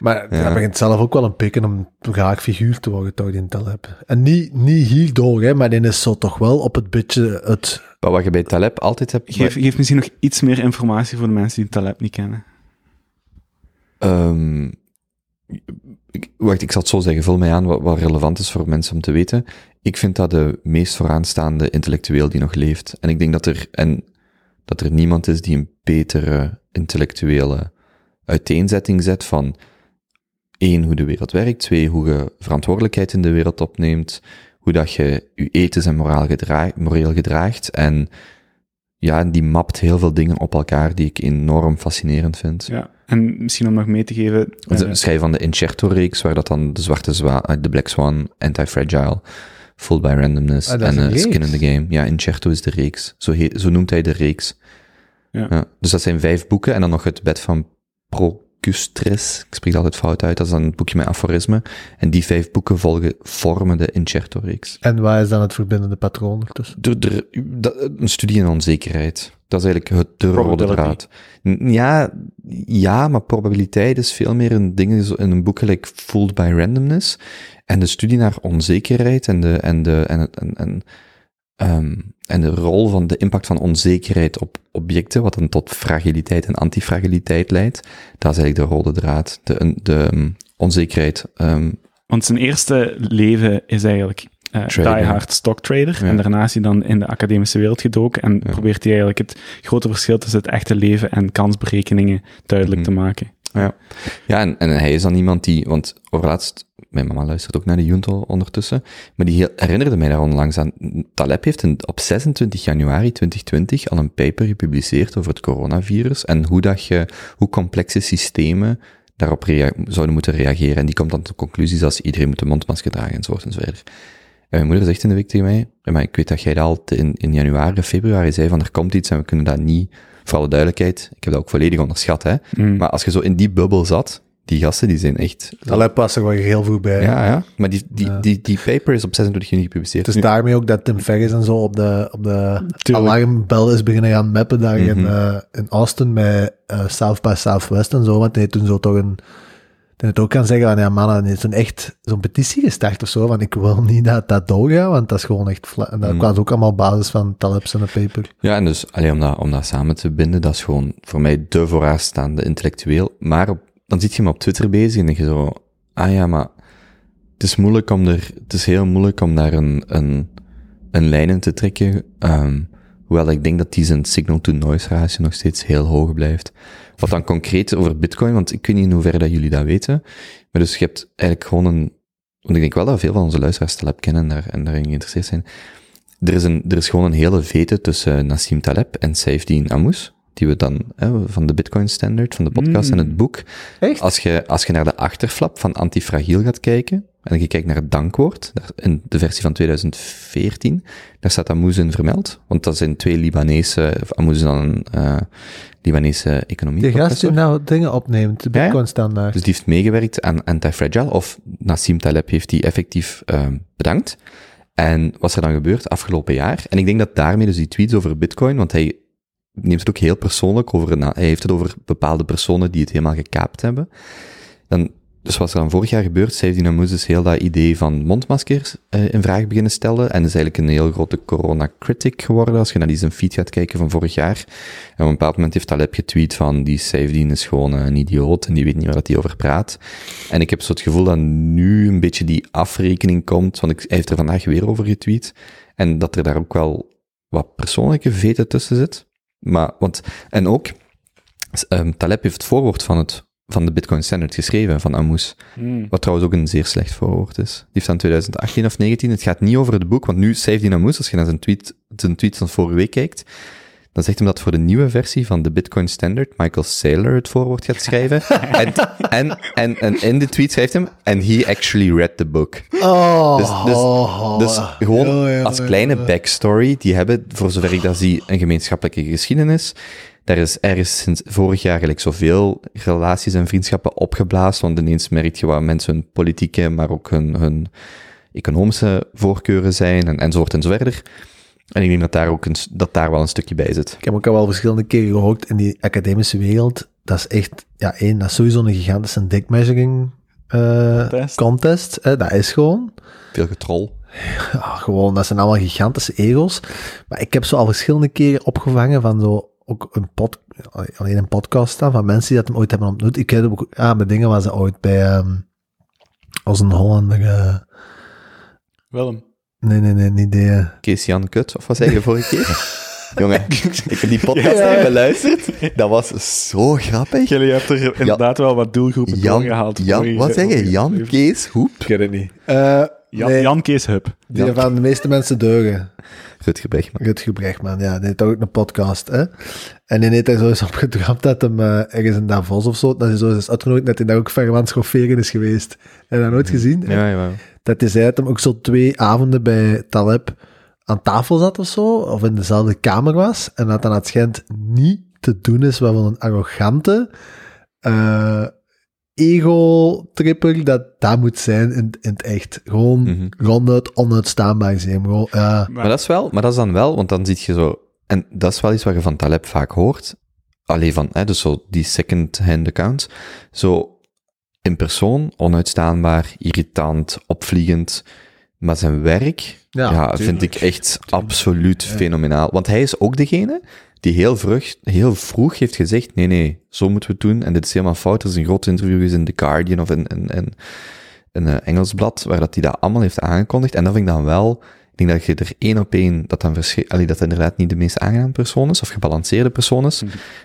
Maar Ja. dat begint zelf ook wel een pikken om graag figuur te worden, toch, die Taleb. En niet, niet hierdoor, hè, maar die is zo toch wel op het beetje het... Maar wat je bij Taleb altijd hebt... Geef, geef misschien nog iets meer informatie voor de mensen die Taleb niet kennen. Ehm, ik, wacht, ik zal het zo zeggen. Vul mij aan wat, wat relevant is voor mensen om te weten. Ik vind dat de meest vooraanstaande intellectueel die nog leeft. En ik denk dat er, en, dat er niemand is die een betere intellectuele uiteenzetting zet van één, hoe de wereld werkt, twee, hoe je verantwoordelijkheid in de wereld opneemt, hoe dat je je ethisch en moraal gedra moreel gedraagt en ja, die mapt heel veel dingen op elkaar die ik enorm fascinerend vind. Ja, en misschien om nog mee te geven... Het eh, schrijven van de Incerto-reeks, waar dat dan de zwarte zwaan, eh, de Black Swan, Anti-Fragile, Full by Randomness Ah, en eh, Skin in the Game. Ja, Incerto is de reeks. Zo, he- zo noemt hij de reeks. Ja. dus dat zijn vijf boeken en dan nog het bed van Procustris. Ik spreek het altijd fout uit, dat is dan een boekje met aforismen. En die vijf boeken volgen, vormen de Incerto-reeks. En waar is dan het verbindende patroon ertussen? Een studie in onzekerheid. Dat is eigenlijk het, de rode draad. Ja, ja, maar probabiliteit is veel meer een ding in een boek like Fooled by Randomness. En de studie naar onzekerheid en de, en de, en het, en, en, ehm, en de rol van de impact van onzekerheid op objecten, wat dan tot fragiliteit en antifragiliteit leidt, dat is eigenlijk de rode draad. De, de, um, onzekerheid, ehm, Want zijn eerste leven is eigenlijk eh Trader. diehard stocktrader. Ja. En daarna is hij dan in de academische wereld gedoken en Ja. probeert hij eigenlijk het grote verschil tussen het echte leven en kansberekeningen duidelijk Mhm. te maken. Ja, ja en, en hij is dan iemand die, want overlaatst, mijn mama luistert ook naar de Junto ondertussen, maar die herinnerde mij daar onlangs aan. Taleb heeft een, op 26 januari 2020 al een paper gepubliceerd over het coronavirus en hoe dat je, hoe complexe systemen daarop zouden moeten reageren. En die komt dan tot conclusies als iedereen moet een mondmasker dragen enzovoort enzovoort. En mijn moeder zegt in de week tegen mij, maar ik weet dat jij dat al in, in januari februari zei van er komt iets en we kunnen dat niet, voor alle duidelijkheid, ik heb dat ook volledig onderschat, hè. Mm. Maar als je zo in die bubbel zat, die gasten die zijn echt... Taleb was er wel heel vroeg bij. Ja, ja. Maar die, die, Ja. die, die paper is op 26 juni gepubliceerd. Het is daarmee ook dat Tim Ferriss en zo op de, op de Tuurlijk. alarmbel is beginnen gaan mappen daar in, Mhm. eh, in Austin met eh, South by Southwest en zo. Want hij toen zo toch een... hij het ook kan zeggen van, ja mannen, heeft toen echt zo'n petitie gestart of zo, van ik wil niet dat dat doorgaat, want dat is gewoon echt... En dat Mhm. kwam ook allemaal op basis van Taleb's en de paper. Ja, en dus alleen om dat, om dat samen te binden, dat is gewoon voor mij de vooraanstaande intellectueel. Maar op, dan zit je hem op Twitter bezig en denk je zo, ah ja, maar het is moeilijk om er, het is heel moeilijk om daar een, een, een lijn in te trekken. ehm, hoewel ik denk dat die zijn signal-to-noise ratio nog steeds heel hoog blijft. Wat dan concreet over bitcoin, want ik weet niet in hoeverre dat jullie dat weten. Maar dus je hebt eigenlijk gewoon een, want ik denk wel dat veel van onze luisteraars Taleb kennen en, daar, en daarin geïnteresseerd zijn. Er is, een, er is gewoon een hele vete tussen Nassim Taleb en Saifdin Ammous, die we dan, hè, van de Bitcoin Standard, van de podcast Mm. en het boek. Echt? Als je, als je naar de achterflap van Antifragiel gaat kijken, en je kijkt naar het dankwoord, daar- in de versie van 2014, daar staat Ammous in vermeld, want dat zijn twee Libanese, of is dan een eh, Libanese economie. Die gast die nou dingen opneemt, de Ja, ja. bitcoin standaard. Dus die heeft meegewerkt aan Anti-Fragile, of Nassim Taleb heeft die effectief ehm, bedankt. En wat is er dan gebeurd afgelopen jaar? En ik denk dat daarmee dus die tweets over Bitcoin, want hij neemt het ook heel persoonlijk over, een, hij heeft het over bepaalde personen die het helemaal gekaapt hebben. Dan, dus wat er dan vorig jaar gebeurd? Saifdin Ammous dus heel dat idee van mondmaskers eh, in vraag beginnen stellen en is eigenlijk een heel grote corona-critic geworden als je naar die zijn feed gaat kijken van vorig jaar. En op een bepaald moment heeft Taleb getweet van die Saifdin is gewoon een idioot en die weet niet waar hij over praat. En ik heb zo het gevoel dat nu een beetje die afrekening komt, want ik, hij heeft er vandaag weer over getweet. En dat er daar ook wel wat persoonlijke veten tussen zit. Maar, want, en ook, ehm, Taleb heeft het voorwoord van het, van de Bitcoin Standard geschreven, van Ammous. Mm. Wat trouwens ook een zeer slecht voorwoord is. Die heeft dan 2018 of 19. Het gaat niet over het boek, want nu Saifdin Ammous, als je naar zijn, tweet, zijn tweets van vorige week kijkt, dan zegt hij dat voor de nieuwe versie van de Bitcoin Standard Michael Saylor het voorwoord gaat schrijven. *laughs* en, en, en, en in de tweet schrijft hem, and he actually read the book. Oh, Dus, dus, dus oh. gewoon ja, als kleine backstory, die hebben, voor zover ik dat zie, een gemeenschappelijke geschiedenis. Daar is ergens sinds vorig jaar gelijk zoveel relaties en vriendschappen opgeblazen, want ineens merk je waar mensen hun politieke, maar ook hun, hun economische voorkeuren zijn, en, enzovoort en zo verder. En ik denk dat daar ook een, dat daar wel een stukje bij zit. Ik heb ook al wel verschillende keren gehoord in die academische wereld. Dat is echt, ja, één, dat is sowieso een gigantische dick measuring eh, Contest. contest. hè, dat is gewoon. Veel getrol. Ja, gewoon, dat zijn allemaal gigantische ego's. Maar ik heb zo al verschillende keren opgevangen van zo, ook een pod, alleen een podcast staan van mensen die dat hem ooit hebben ontmoet. Ik heb ook, ah, met dingen waar ze ooit bij, ehm als een Hollander, eh, Willem. Nee, nee, nee, niet die, eh, Kees Jan Kut, of wat zei je vorige keer? *laughs* Jongen, *laughs* ik heb die podcast Ja. even beluisterd. Dat was zo grappig. Jullie hebben er inderdaad wel wat doelgroepen Jan, doorgehaald. Jan, wat zeg je? Jan. Kees Hoep? Ik weet het niet. Eh, Jan, nee, Jan Kees Hub. die Jan. van de meeste mensen deugen. Rutger Bregman. Rutger Brechtman, ja. Die heeft ook een podcast, hè. En die heeft daar zo eens op gedramd dat hem eh, ergens in Davos of zo, dat hij zo eens is uitgenodigd, dat hij daar ook ver aan het schofferen is geweest. Heb je dat nooit gezien? Ja, ja. Dat hij zei dat hem ook zo twee avonden bij Taleb aan tafel zat of zo, of in dezelfde kamer was, en dat dan het schijnt niet te doen is wat van een arrogante eh, ego-tripper dat dat moet zijn in, in het echt. Gewoon Mhm. ronduit onuitstaanbaar zijn. Gewoon. Maar dat is wel, maar dat is dan wel, want dan zie je zo, en dat is wel iets wat je van Taleb vaak hoort, alleen van, hè, dus zo die second-hand accounts, zo in persoon, onuitstaanbaar, irritant, opvliegend, maar zijn werk, Ja, vind ik echt absoluut fenomenaal. Want hij is ook degene die heel vroeg, heel vroeg heeft gezegd, nee, nee, zo moeten we het doen, en dit is helemaal fout. Er is een groot interview in The Guardian of in, in, in een eh, Engels blad, waar dat hij dat allemaal heeft aangekondigd. En dat vind ik dan wel, ik denk dat je er één op één, dat dan verschil, dat inderdaad niet de meest aangename persoon is, of gebalanceerde persoon is,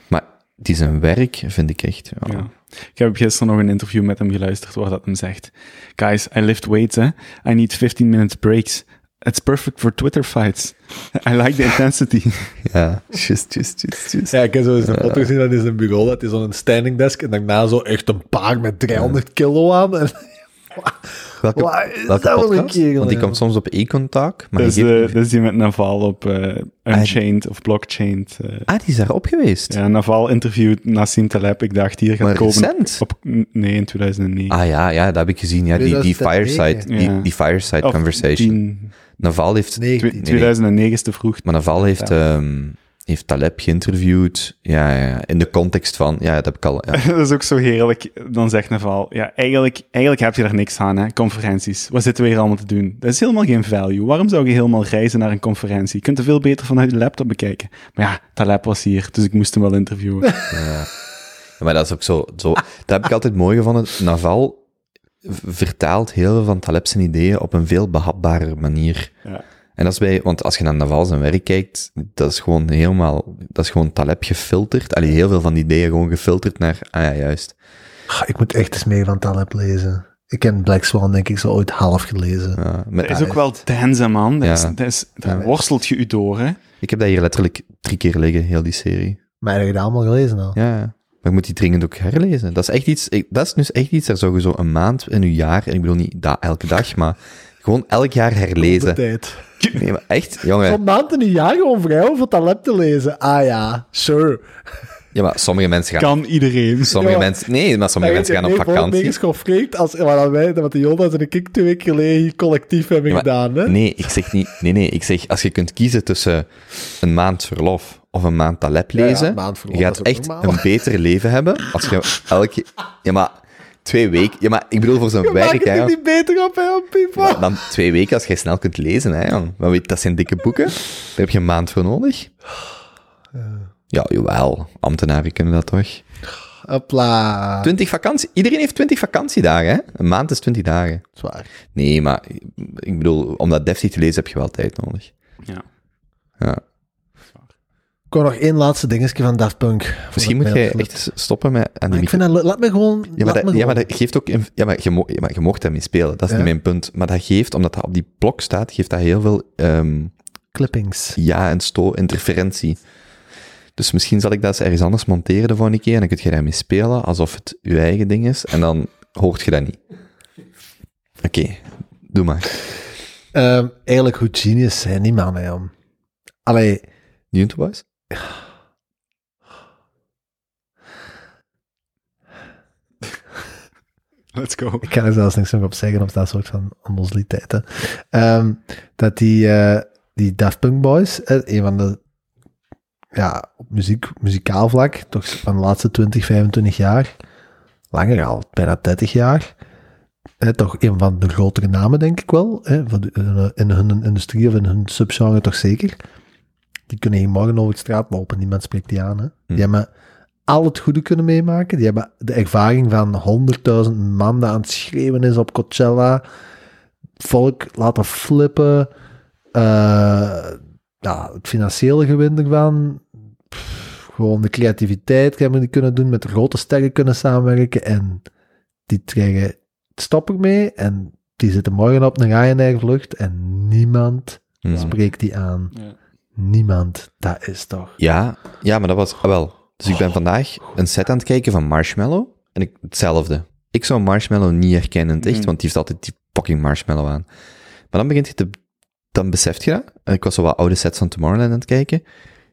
maar die zijn werk vind ik echt, ja. Ja. Ik heb gisteren nog een interview met hem geluisterd waar dat hem zegt: Guys, I lift weights, hè. I need 15 minutes breaks. It's perfect for Twitter fights. *laughs* I like the intensity. *laughs* Ja, just, just, just, just. Ja, ik heb zo eens een foto gezien dat is een bureau, dat is zo'n standing desk en daarna zo echt een paar met 300 kilo aan. *laughs* En, Welke, welke dat voor een podcast? kerel, Want die ja. komt soms op e-contact, maar Dat is, eh, dat is die met Naval op eh, Unchained of Blockchained. eh. Ah, die is daarop geweest. ja, Naval interviewt Nassim Taleb. Ik dacht, hier gaat maar komen recent. op... Nee, in 2009. Ah ja, ja, dat heb ik gezien. Ja, die, die 2009. fireside, die, Ja. die fireside Of conversation. 10 Naval heeft, Nee, twi- die- 2009 is te vroeg. maar Naval heeft, ehm, heeft Taleb geïnterviewd. Ja, ja, in de context van, ja, dat heb ik al. Ja. *laughs* dat is ook zo heerlijk. Dan zegt Naval, ja, eigenlijk, eigenlijk heb je daar niks aan, hè, conferenties. Wat zitten we hier allemaal te doen? Dat is helemaal geen value. Waarom zou je helemaal reizen naar een conferentie? Je kunt er veel beter vanuit je laptop bekijken. Maar ja, Taleb was hier, dus ik moest hem wel interviewen. *laughs* Ja. Maar dat is ook zo, zo. Dat heb ik altijd mooi gevonden. Naval vertaalt heel veel van Taleb zijn ideeën op een veel behapbare manier. Ja. En dat is bij, want als je naar Naval zijn werk kijkt, dat is gewoon helemaal, dat is gewoon Taleb gefilterd. Allee, heel veel van die ideeën gewoon gefilterd naar, ah ja, juist. Ik moet echt eens meer van Taleb lezen. Ik ken Black Swan, denk ik, zo ooit half gelezen. Ja, met- Dat is ook wel tense, man. Dat, is, dat, is, daar Ja. worstelt je u door, hè. Ik heb dat hier letterlijk drie keer liggen, heel die serie. Maar heb je dat allemaal gelezen al? Ja, ja. maar ik moet die dringend ook herlezen. Dat is echt iets, ik, dat is dus echt iets, daar zou je zo een maand in uw jaar, en ik bedoel niet da, elke dag, maar gewoon elk jaar De herlezen. tijd. *laughs* Nee, maar echt, jongen. Zo'n maand in een jaar gewoon vrij over Taleb te lezen. Ah ja, sure. Ja, maar sommige mensen gaan, Kan iedereen. sommige Ja. mensen, nee, maar sommige mensen gaan op vakantie. Ik geschoffreerd als wat wij, wat de Jonas en ik twee weken geleden hier collectief hebben Ja, gedaan. Hè? Nee, ik zeg niet, nee, nee, ik zeg, als je kunt kiezen tussen een maand verlof of een maand Taleb Ja, ja, lezen, een maand verlof, je gaat echt normaal. een beter leven hebben als je *laughs* elke, ja, maar twee weken, ja, maar ik bedoel voor zo'n Je maakt werk, het hè, er niet beter op, hè, dan twee weken als jij snel kunt lezen, hè, jong. Maar weet, dat zijn dikke boeken. Daar heb je een maand voor nodig. Ja, jawel. Ambtenaren kunnen dat toch? Hopla. 20 vakantie. Iedereen heeft 20 vakantiedagen, hè? Een maand is 20 dagen. Zwaar. Nee, maar ik bedoel, om dat deftig te lezen heb je wel tijd nodig. Ja. Ja. Wou nog één laatste dingetje van Daft Punk. Misschien moet jij echt stoppen met aan die ik vind dat... Laat me gewoon... Ja, maar, dat, ja, maar dat geeft ook... Ja, maar je, mo ja, maar je mocht daarmee spelen. Dat is Ja. niet mijn punt. Maar dat geeft, omdat dat op die blok staat, geeft dat heel veel ehm, Clippings. ja en sto, interferentie. Dus misschien zal ik dat eens ergens anders monteren de volgende keer en dan kun je daarmee spelen alsof het je eigen ding is en dan hoort je dat niet. Oké, doe maar. Ehm, eigenlijk hoe genius zijn die mannen. Allee, YouTube Boys? Let's go. ik kan er zelfs niks meer op zeggen op dat soort van onnozeliteiten. Ehm dat die, eh, die Daft Punk Boys, een van de, ja, op muziek, muzikaal vlak, toch van de laatste 20, 25 jaar, langer al, bijna 30 jaar, toch een van de grotere namen, denk ik wel, in hun industrie of in hun subgenre toch zeker. Die kunnen hier morgen over de straat lopen, niemand spreekt die aan. Hè. Die hebben al het goede kunnen meemaken. Die hebben de ervaring van 100.000 man dat aan het schreeuwen is op Coachella. Volk laten flippen. eh, ja, het financiële gewin ervan, pff, gewoon de creativiteit hebben die kunnen doen, met de grote sterren kunnen samenwerken en die krijgen het stop ermee en die zitten morgen op een Ryanair vlucht en niemand spreekt die aan. Ja. Niemand. Dat is toch... Ja, ja, maar dat was wel. Dus ik ben vandaag een set aan het kijken van Marshmallow. En ik, hetzelfde. Ik zou Marshmallow niet herkennen in het echt, Mhm. want die heeft altijd die fucking Marshmallow aan. Maar dan begint je te, dan beseft je dat. En ik was zo wat oude sets van Tomorrowland aan het kijken.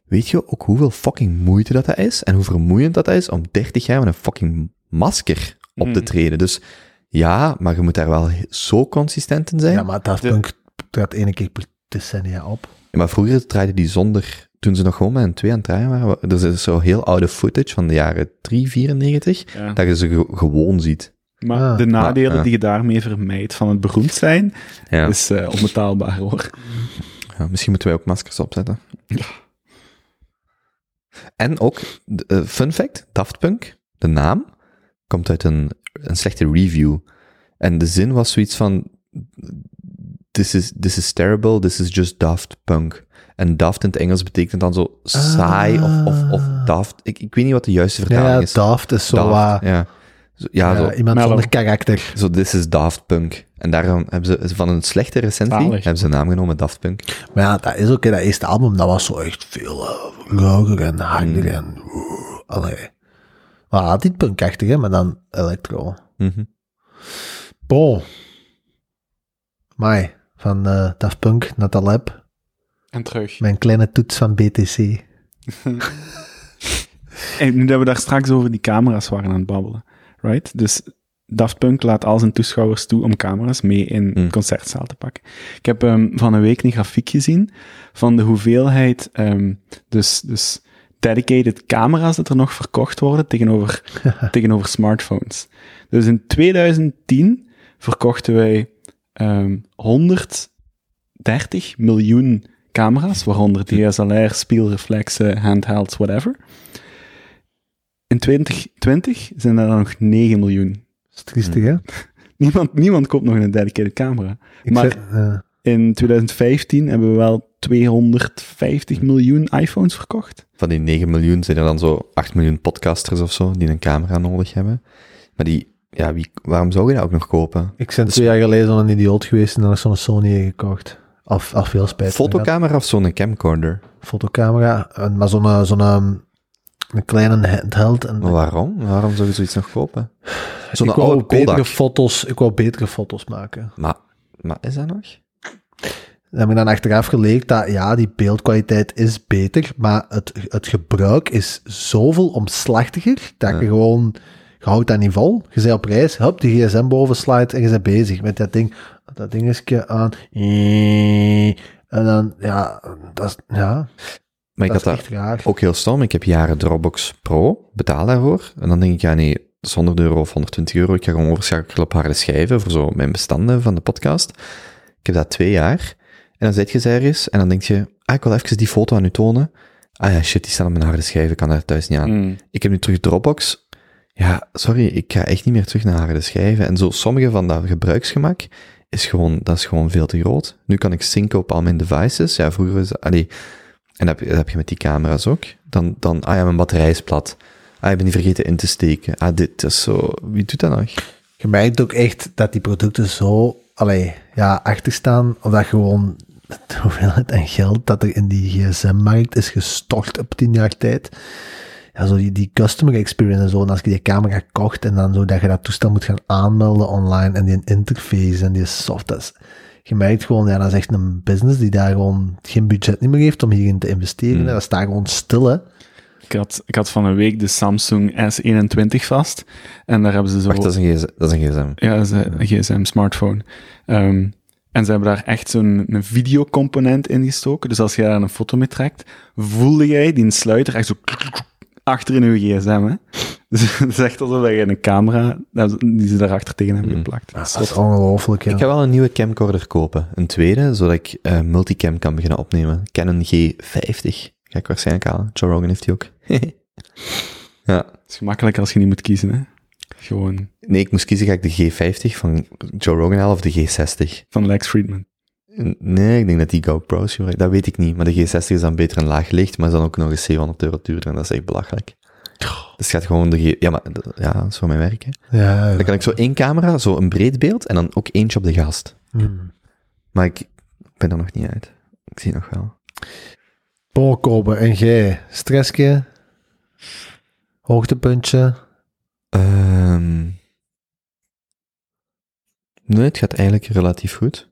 Weet je ook hoeveel fucking moeite dat, dat is? En hoe vermoeiend dat, dat is om 30 jaar met een fucking masker op te Mhm. treden. Dus ja, maar je moet daar wel zo consistent in zijn. Ja, maar Daft De- Punk trad één keer per decennia op. Ja, maar vroeger draaide die zonder, toen ze nog gewoon met een 2 aan het draaien waren, er is dus zo heel oude footage van de jaren 3, 94, Ja. dat je ze ge- gewoon ziet. Maar Ah. de nadelen Maar, ja. die je daarmee vermijdt van het beroemd zijn, Ja. is eh, onbetaalbaar hoor. Ja, misschien moeten wij ook maskers opzetten. En ook, eh, fun fact, Daft Punk, de naam, komt uit een, een slechte review. En de zin was zoiets van, this is, this is terrible, this is just Daft Punk. En daft in het Engels betekent dan zo saai of, of, of Ah. daft. Ik, ik weet niet wat de juiste vertaling ja, is. Daft is zo Daft, wat- ja. Zo, ja, ja, zo, iemand mellow. zonder karakter. zo, this is Daft Punk. En daarom hebben ze van een slechte recensie, Zalig. hebben ze de naam genomen Daft Punk. Maar ja, dat is ook, hè, dat eerste album, dat was zo echt veel uh, en harder en... oeh, allee. Maar had niet punkachtig, hè, maar dan electro. Mhm. Bon. Mai, van eh Daft Punk naar de lab. En terug. Mijn kleine toets van BTC. *laughs* En nu dat we daar straks over die camera's waren aan het babbelen, right? Dus Daft Punk laat al zijn toeschouwers toe om camera's mee in Mm. een concertzaal te pakken. Ik heb ehm, van een week een grafiek gezien van de hoeveelheid, ehm, dus, dus dedicated camera's dat er nog verkocht worden tegenover, *laughs* tegenover smartphones. Dus in 2010 verkochten wij ehm 130 miljoen camera's, waaronder DSLR, spiegelreflexen, handhelds, whatever. In 2020 zijn er dan nog 9 miljoen. Dat is triestig, hè? *laughs* Niemand, niemand koopt nog een dedicated camera. Ik Maar- eh, In 2015 hebben we wel 250 miljoen iPhones verkocht. Van die 9 miljoen zijn er dan zo 8 miljoen podcasters of zo die een camera nodig hebben. Maar die, ja, wie, waarom zou je dat ook nog kopen? ik ben Dus- twee jaar geleden zo'n idioot geweest en dan heb ik zo'n Sony gekocht. Af, af veel spijt. Fotocamera of zo'n camcorder? Fotocamera, maar zo'n eh, zo'n ehm, een kleine handheld. En waarom? Waarom zou je zoiets nog kopen? Zo'n ik wou oude betere Kodak. foto's, ik wou betere foto's maken. Maar, maar is dat nog? Dan heb ik dan achteraf geleerd dat ja, die beeldkwaliteit is beter, maar het, het gebruik is zoveel omslachtiger dat Ja. je gewoon, je houdt dat niet vol. Je bent op reis, hup, die gsm boven slide en je bent bezig met dat ding. Dat dingetje aan. En dan, ja, dat is, ja, Maar ik dat had dat raar. ook heel stom. Ik heb jaren Dropbox Pro, betaal daarvoor. En dan denk ik, ja nee, dat is 100 euro of 120 euro. Ik ga gewoon overschakelen op harde schijven voor zo mijn bestanden van de podcast. Ik heb dat twee jaar. En dan zit je ergens en dan denk je, ah, ik wil even die foto aan u tonen. Ah ja, shit, die staat op mijn harde schijf, ik kan daar thuis niet aan. Mm. Ik heb nu terug Dropbox. Ja, sorry, ik ga echt niet meer terug naar harde schijven. En zo, sommige van dat gebruiksgemak is gewoon, dat is gewoon veel te groot. Nu kan ik synken op al mijn devices. Ja, vroeger was allee, en dat heb, je- dat heb je met die camera's ook. Dan, dan, ah ja, mijn batterij is plat. Ah, ik ben die vergeten in te steken. Ah, dit is zo, wie doet dat nog? Je merkt ook echt dat die producten zo, allee, ja, achterstaan, of dat gewoon *laughs* de hoeveelheid en geld dat er in die gsm-markt is gestort op tien jaar tijd. Ja, zo die, die customer experience en zo. En als je die camera kocht en dan zo dat je dat toestel moet gaan aanmelden online en die interface en die soft, dat is, je merkt gewoon, ja, dat is echt een business die daar gewoon geen budget niet meer heeft om hierin te investeren. Hmm. Dat staat gewoon stil, hè. Ik, had, ik had van een week de Samsung S21 vast. En daar hebben ze zo... Wacht, dat is een gsm. Dat is een gsm. Ja, dat is een gsm-smartphone. Ehm, en ze hebben daar echt zo'n een videocomponent in gestoken. Dus als je daar een foto mee trekt, voelde jij die sluiter echt zo achter in je gsm. Hè? *laughs* Dus het is echt alsof je een camera dat- die ze daarachter tegen hebben Mm. geplakt. Dat is ongelooflijk, ja. Ik ga wel een nieuwe camcorder kopen. Een tweede, zodat ik eh, multicam kan beginnen opnemen. Canon G50. Ga ik waarschijnlijk halen. Joe Rogan heeft die ook. *laughs* ja. Het is gemakkelijk als je niet moet kiezen. Hè? Gewoon Nee, ik moest kiezen, ga ik de G50 van Joe Rogan halen of de G60? van Lex Friedman. Nee, ik denk dat die GoPro's. Dat weet ik niet. Maar de G60 is dan beter een laag licht, maar is dan ook nog eens 700 euro duurder. En dat is echt belachelijk. Dus het gaat gewoon de G... Ja, maar ja, dat is voor mijn werk, hè. Ja, Dan kan ik zo één camera, zo een breed beeld, en dan ook eentje op de gast. hmm. Maar ik ben er nog niet uit. Ik zie nog wel. Paul Kobe en jij, stressje, hoogtepuntje. Ehm nee, het gaat eigenlijk relatief goed.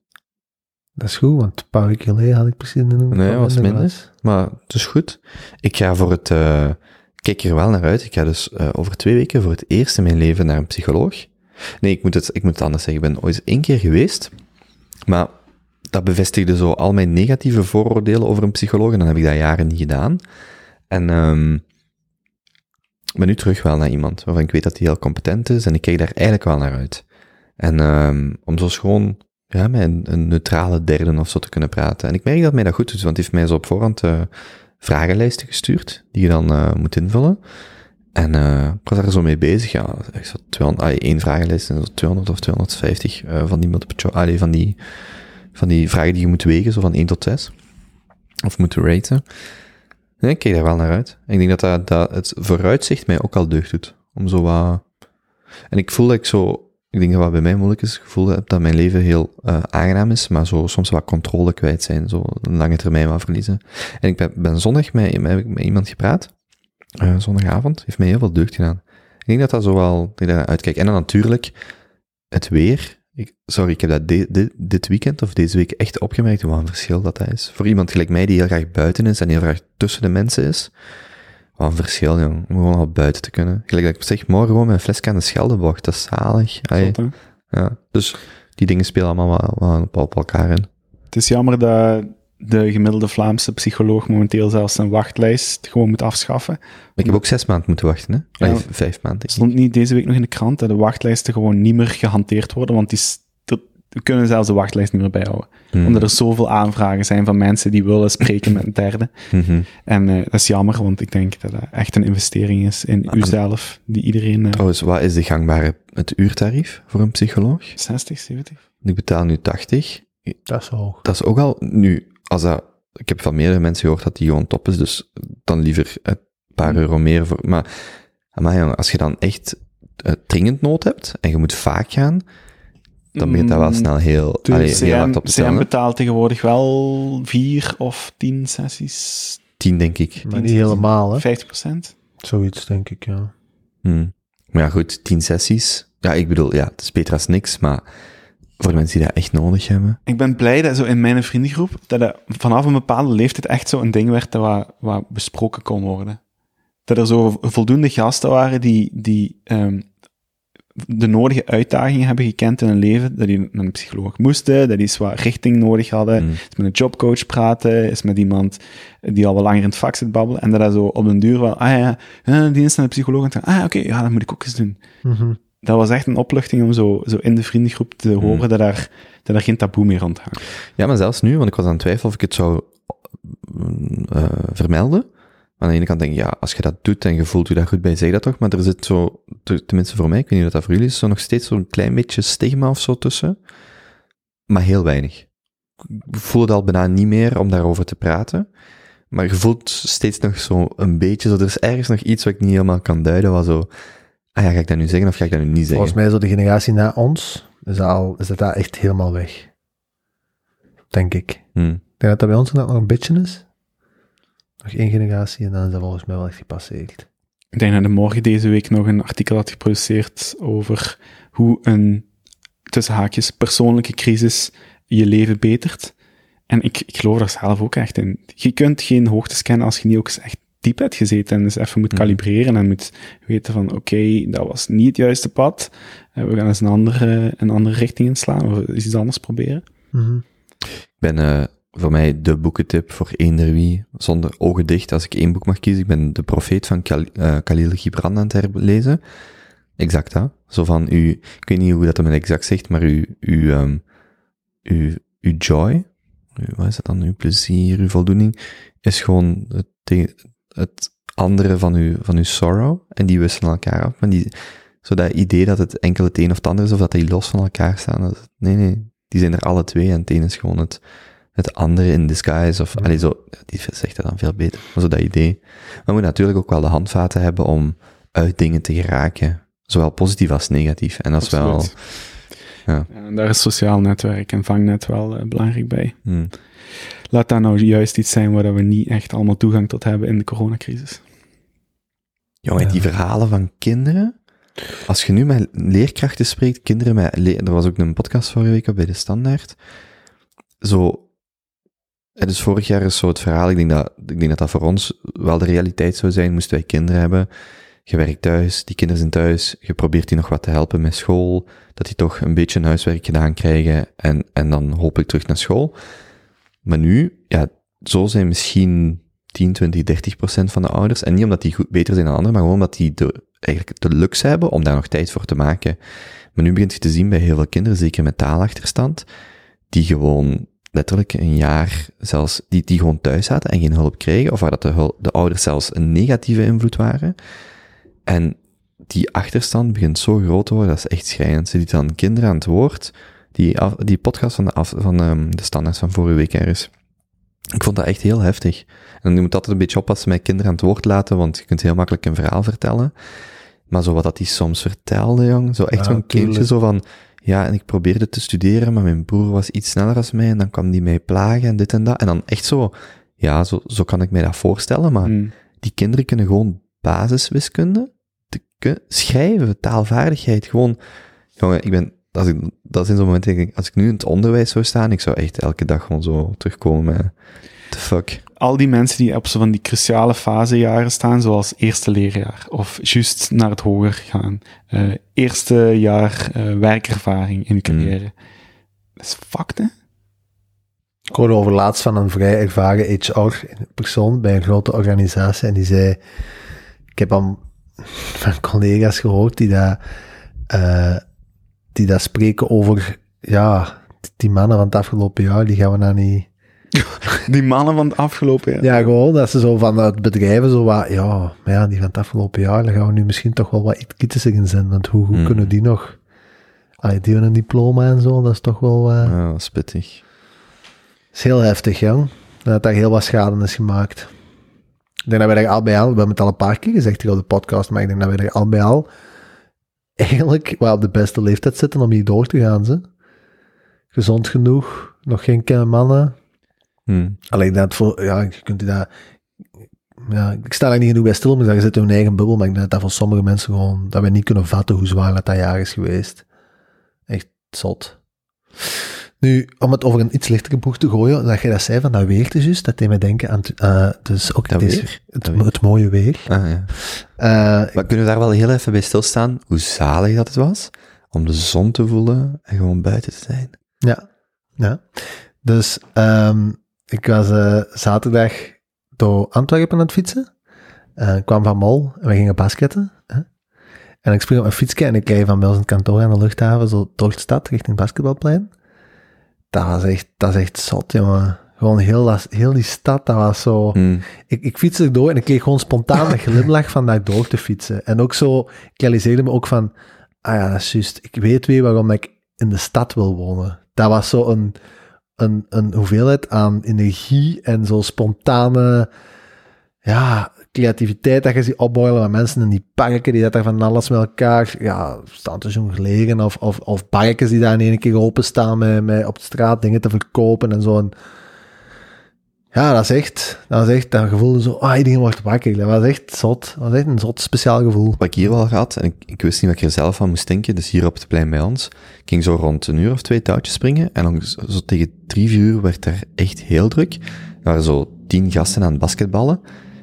Dat is goed, want een paar weken geleden had ik precies een Nee, was minder glas. Maar het is goed. Ik ga voor het... ik kijk er wel naar uit. Ik ga dus eh, over twee weken voor het eerst in mijn leven naar een psycholoog. Nee, ik moet het, ik moet het anders zeggen. Ik ben ooit eens één keer geweest. Maar dat bevestigde zo al mijn negatieve vooroordelen over een psycholoog. En dan heb ik dat jaren niet gedaan. En ik ben nu terug wel naar iemand waarvan ik weet dat hij heel competent is. En ik kijk daar eigenlijk wel naar uit. En ehm om zo gewoon ja, met een, neutrale derde of zo te kunnen praten. En ik merk dat mij dat goed doet, want hij heeft mij zo op voorhand eh, vragenlijsten gestuurd, die je dan eh, moet invullen. En eh, ik was daar zo mee bezig, ja, ik zat 200, ah, één vragenlijst en zo 200 of 250 eh, van die multiple allee, van die, van die vragen die je moet wegen, zo van 1 tot 6. Of moet raten. Nee, ik kijk daar wel naar uit. Ik denk dat, dat, dat het vooruitzicht mij ook al deugd doet. Om zo wat... En ik voel dat ik zo... Ik denk dat wat bij mij moeilijk is, het gevoel heb dat mijn leven heel eh, aangenaam is, maar zo soms wat controle kwijt zijn, zo een lange termijn wat verliezen. En ik ben, zondag met, met, iemand gepraat, eh, zondagavond, heeft mij heel veel deugd gedaan. Ik denk dat dat zo wel, dat ik daar naar uitkijk. En dan natuurlijk, het weer. Ik, sorry, ik heb dat dit weekend of deze week echt opgemerkt wat een verschil dat dat is. Voor iemand gelijk mij die heel graag buiten is en heel graag tussen de mensen is, wat een verschil, jong. Om gewoon al buiten te kunnen. Gelijk dat ik zeg, morgen gewoon met een flesje aan de Scheldebocht, dat is zalig. Zot, ja. Dus die dingen spelen allemaal wel, op, op elkaar in. Het is jammer dat de gemiddelde Vlaamse psycholoog momenteel zelfs een wachtlijst gewoon moet afschaffen. Ik heb ook zes maanden moeten wachten, hè? Ja. Allee, v- vijf maanden. Stond niet deze week nog in de krant dat de wachtlijsten gewoon niet meer gehanteerd worden, want die we kunnen zelfs de wachtlijst niet meer bijhouden. Hmm. Omdat er zoveel aanvragen zijn van mensen die willen spreken met een derde. Mhm. En eh, dat is jammer, want ik denk dat dat echt een investering is in Ah, uzelf, die iedereen... eh, Trouwens, wat is de gangbare, het uurtarief voor een psycholoog? 60, 70? Ik betaal nu 80. Dat is hoog. Dat is ook al, nu, als dat, ik heb van meerdere mensen gehoord dat die gewoon top is, dus dan liever een paar euro meer voor, maar, maar jongen, als je dan echt eh, dringend nood hebt en je moet vaak gaan, dan begint dat wel Mm, snel heel, Dus allee, heel hard op te CM betaalt tegenwoordig wel vier of tien sessies, Tien, denk ik. Maar niet helemaal, hè. 50 procent. Zoiets, denk ik, ja. Hmm. Maar ja, goed, tien sessies. Ja, ik bedoel, ja, het is beter als niks, maar voor de mensen die dat echt nodig hebben. Ik ben blij dat zo in mijn vriendengroep, dat het vanaf een bepaalde leeftijd echt zo een ding werd dat wat, wat besproken kon worden. Dat er zo voldoende gasten waren die, die ehm, de nodige uitdagingen hebben gekend in hun leven, dat die naar een psycholoog moesten, dat die eens wat richting nodig hadden, Hmm. eens met een jobcoach praten, eens met iemand die al wel langer in het vak zit babbelen, en dat dat zo op den duur wel, ah ja, eh, die is naar de psycholoog en ah oké, ja, dat moet ik ook eens doen. Mhm. Dat was echt een opluchting om zo, zo in de vriendengroep te horen dat, daar, dat er geen taboe meer rond hangt. Ja, maar zelfs nu, want ik was aan het twijfelen of ik het zou eh, vermelden. Maar aan de ene kant denk ik, ja, als je dat doet en je voelt je daar goed bij, zeg dat toch. Maar er zit zo, te- tenminste voor mij, ik weet niet of dat voor jullie is, zo nog steeds zo'n klein beetje stigma of zo tussen. Maar heel weinig. Ik voel het al bijna niet meer om daarover te praten. Maar je voelt steeds nog zo een beetje, zo, er is ergens nog iets wat ik niet helemaal kan duiden, wat zo, ah ja, ga ik dat nu zeggen of ga ik dat nu niet zeggen? Volgens mij zo de generatie na ons, is dat, al, is dat daar echt helemaal weg. Denk ik. Ik Hmm. denk dat dat bij ons nog een beetje is. Nog één generatie en dan is dat volgens mij wel echt gepasseerd. Ik denk dat de morgen deze week nog een artikel had geproduceerd over hoe een, tussen haakjes, persoonlijke crisis je leven betert. En ik, ik geloof daar zelf ook echt in. Je kunt geen hoogtes kennen als je niet ook eens echt diep hebt gezeten en dus even moet Mhm. kalibreren en moet weten van, oké, dat was niet het juiste pad. Eh, we gaan eens een andere, een andere richting inslaan of eens iets anders proberen. Mhm. Ik ben eh, voor mij de boekentip voor eender wie, zonder ogen dicht, als ik één boek mag kiezen. Ik ben De Profeet van eh, Khalil Gibran aan het herlezen. Exact dat. Zo van u, ik weet niet hoe dat hem exact zegt, maar uw, uw, ehm, uw, uw joy, uw- wat is dat dan, uw plezier, uw voldoening, is gewoon het, het andere van uw, van uw sorrow. En die wisselen elkaar af. Maar die, zo dat idee dat het enkel het een of het ander is, of dat die los van elkaar staan. Nee, nee. Die zijn er alle twee en het ene is gewoon het, het andere in disguise. Of, allee, zo, die zegt dat dan veel beter. Maar zo dat idee. Maar je moet natuurlijk ook wel de handvaten hebben om uit dingen te geraken. Zowel positief als negatief. En dat is wel... Ja. Ja, en daar is sociaal netwerk en vangnet wel eh, belangrijk bij. Hmm. Laat dat nou juist iets zijn waar we niet echt allemaal toegang tot hebben in de coronacrisis. Jongen, die verhalen van kinderen. Als je nu met leerkrachten spreekt, kinderen met. Er was ook een podcast vorige week op bij de Standaard. Zo. Dus vorig jaar is zo het verhaal. Ik denk, dat, ik denk dat dat voor ons wel de realiteit zou zijn. Moesten wij kinderen hebben. Je werkt thuis, die kinderen zijn thuis. Je probeert die nog wat te helpen met school. Dat die toch een beetje huiswerk gedaan krijgen. En, en dan hopelijk terug naar school. Maar nu, ja, zo zijn misschien 10, 20, 30 procent van de ouders. En niet omdat die beter zijn dan anderen, maar gewoon omdat die de, eigenlijk de luxe hebben om daar nog tijd voor te maken. Maar nu begint je te zien bij heel veel kinderen, zeker met taalachterstand, die gewoon letterlijk een jaar zelfs, die, die gewoon thuis zaten en geen hulp kregen, of waar dat de, de ouders zelfs een negatieve invloed waren. En die achterstand begint zo groot te worden, dat is echt schrijnend. Ze lieten dan kinderen aan het woord, die, af- die podcast van de, af, van ehm, de standaard van vorige week ergens. Ik vond dat echt heel heftig. En je moet altijd een beetje oppassen met kinderen aan het woord laten, want je kunt heel makkelijk een verhaal vertellen. Maar zo wat dat die soms vertelde, jong, zo echt Ja, zo'n kindje zo van, ja, en ik probeerde te studeren, maar mijn broer was iets sneller als mij, en dan kwam die mij plagen en dit en dat. En dan echt zo, ja, zo, zo kan ik mij dat voorstellen, maar Hmm. die kinderen kunnen gewoon basiswiskunde, te, schrijven, taalvaardigheid, gewoon, jongen, ik ben, als ik, dat zijn zo'n momenten, denk ik, als ik nu in het onderwijs zou staan, ik zou echt elke dag gewoon zo terugkomen met, the fuck. Al die mensen die op zo van die cruciale fasejaren staan, zoals eerste leerjaar, of juist naar het hoger gaan, eh, eerste jaar eh, werkervaring in je carrière. Dat is fucked, hè? Ik hoorde over laatst van een vrij ervaren HR-persoon bij een grote organisatie en die zei, ik heb al van collega's gehoord die dat, eh, die dat spreken over, ja, die mannen van het afgelopen jaar, die gaan we nou niet... *laughs* Die mannen van het afgelopen jaar. Ja, gewoon dat ze zo vanuit bedrijven zo wat, ja, maar ja, die van het afgelopen jaar, daar gaan we nu misschien toch wel wat iets kritischer in zijn, want hoe, hoe Mm. kunnen die nog... Allee, die hebben een diploma en zo, dat is toch wel... eh, Ja, dat is pittig. is heel heftig, jong. Dat daar heel wat schade is gemaakt. Ik denk dat wij er al bij al, we hebben het al een paar keer gezegd hier op de podcast, maar ik denk dat wij er al bij al eigenlijk wel op de beste leeftijd zitten om hier door te gaan. Ze. Gezond genoeg, nog geen kleine mannen. Hm. Alleen dat voor, ja, je kunt dat, ja, ik sta daar niet genoeg bij stil, maar je zit in hun eigen bubbel, maar ik denk dat dat voor sommige mensen gewoon, dat we niet kunnen vatten hoe zwaar dat, dat jaar is geweest. Echt zot. Nu, om het over een iets lichtere boeg te gooien, dat je dat zei van dat weer te juist, dat deed mij denken aan, het, eh, dus ook het, Dat weer? het mooie weer. Ah, ja. Eh, Maar kunnen we daar wel heel even bij stilstaan, hoe zalig dat het was, om de zon te voelen en gewoon buiten te zijn? Ja, ja. Dus ehm, ik was eh, zaterdag door Antwerpen aan het fietsen. Eh, ik kwam van Mol en we gingen basketten. Hè? En ik spring op mijn fietsje en ik rijd van bij ons in het kantoor aan de luchthaven zo door de stad richting het basketbalplein. Dat was echt, dat is echt zot, jongen. Gewoon heel, dat- heel die stad, dat was zo... Hm. Ik, ik fietste erdoor en ik kreeg gewoon spontaan een glimlach van daar door te fietsen. En ook zo, ik realiseerde me ook van, ah ja, dat is juist, ik weet weer waarom ik in de stad wil wonen. Dat was zo een, een, een hoeveelheid aan energie en zo spontane, ja, creativiteit dat je ziet opboilen met mensen in die parken die dat daar van alles met elkaar, ja, staan jongleren of, of, of die daar in één keer openstaan met, met op de straat dingen te verkopen en zo. Ja, dat is echt, dat is echt, dat gevoel zo, ah, iedereen wordt wakker. Dat was echt zot. Dat was echt een zot speciaal gevoel. Wat ik hier wel had, en ik, ik wist niet wat ik er zelf van moest denken, dus hier op het plein bij ons, ging zo rond een uur of twee touwtjes springen, en dan zo zo tegen drie, vier uur werd er echt heel druk. Er waren zo tien gasten aan het basketballen,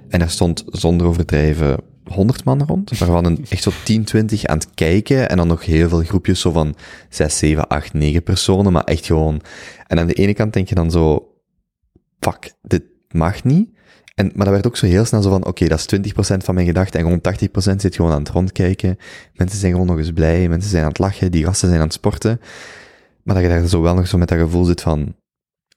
en er stond zonder overdrijven 100 man rond, waarvan een, echt zo 10, 20 aan het kijken, en dan nog heel veel groepjes zo van 6, 7, 8, 9 personen, maar echt gewoon... En aan de ene kant denk je dan zo, fuck, dit mag niet. En, maar dat werd ook zo heel snel zo van, oké, dat is 20% van mijn gedachten en gewoon 80% zit gewoon aan het rondkijken. Mensen zijn gewoon nog eens blij, mensen zijn aan het lachen, die gasten zijn aan het sporten. Maar dat je daar zo wel nog zo met dat gevoel zit van,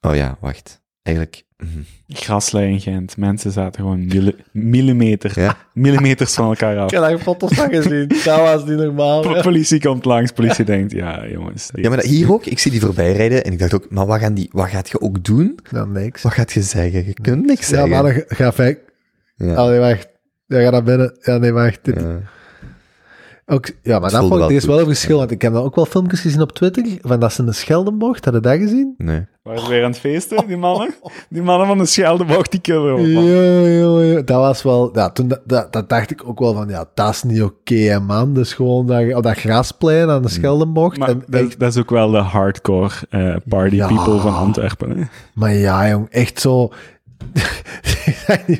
oh ja, wacht, eigenlijk... mhm. Graslei in Gent. Mensen zaten gewoon milli- millimeter, Ja. millimeters van elkaar af. Ik heb daar foto's van gezien. Dat was niet normaal. Po- Politie komt langs, politie denkt, ja jongens. Ja, maar dat- hier ook, ik zie die voorbij rijden en ik dacht ook, maar wat, gaan die, wat gaat je ook doen? Ja, niks. Wat gaat je zeggen? Je kunt niks Ja, zeggen. maar dan ga ik... Ja. Allee, wacht. Ja, ga naar binnen. Ja, nee, wacht. Dit- Ja. Ook, ja, maar dat vond ik, wel er is wel een verschil, want ik heb dan ook wel filmpjes gezien op Twitter, van dat ze een Scheldenbocht, had je dat gezien? Nee. Waren ze weer aan het feesten, die mannen? Die mannen van de Scheldebocht, die ja. Dat was wel, ja, toen, dat, dat, dacht ik ook wel van, ja, dat is niet oké, man. Dus gewoon dat, op dat grasplein aan de Scheldenbocht. Maar en dat, echt- dat is ook wel de hardcore eh, party Ja. people van Antwerpen. Hè? maar ja, jong, echt zo... *laughs*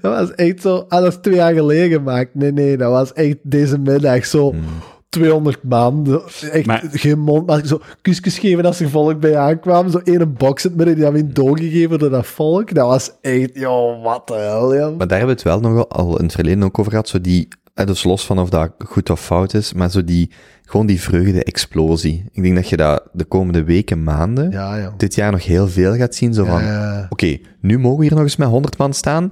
dat was echt zo... Ah, dat is twee jaar geleden gemaakt. Nee, nee, dat was echt deze middag zo... 200 man, echt Maar- geen mond, maar zo kusjes geven als er volk bij aankwam. Zo één box het midden, die hebben we doorgegeven door dat volk. Dat was echt, joh, wat de hel, ja. Maar daar hebben we het wel nog al in het verleden ook over gehad. Zo die, eh, dus los van of dat goed of fout is, maar zo die, gewoon die vreugde-explosie. Ik denk dat je dat de komende weken, maanden, Ja, ja. dit jaar nog heel veel gaat zien. Zo van, Ja, oké, nu mogen we hier nog eens met 100 man staan.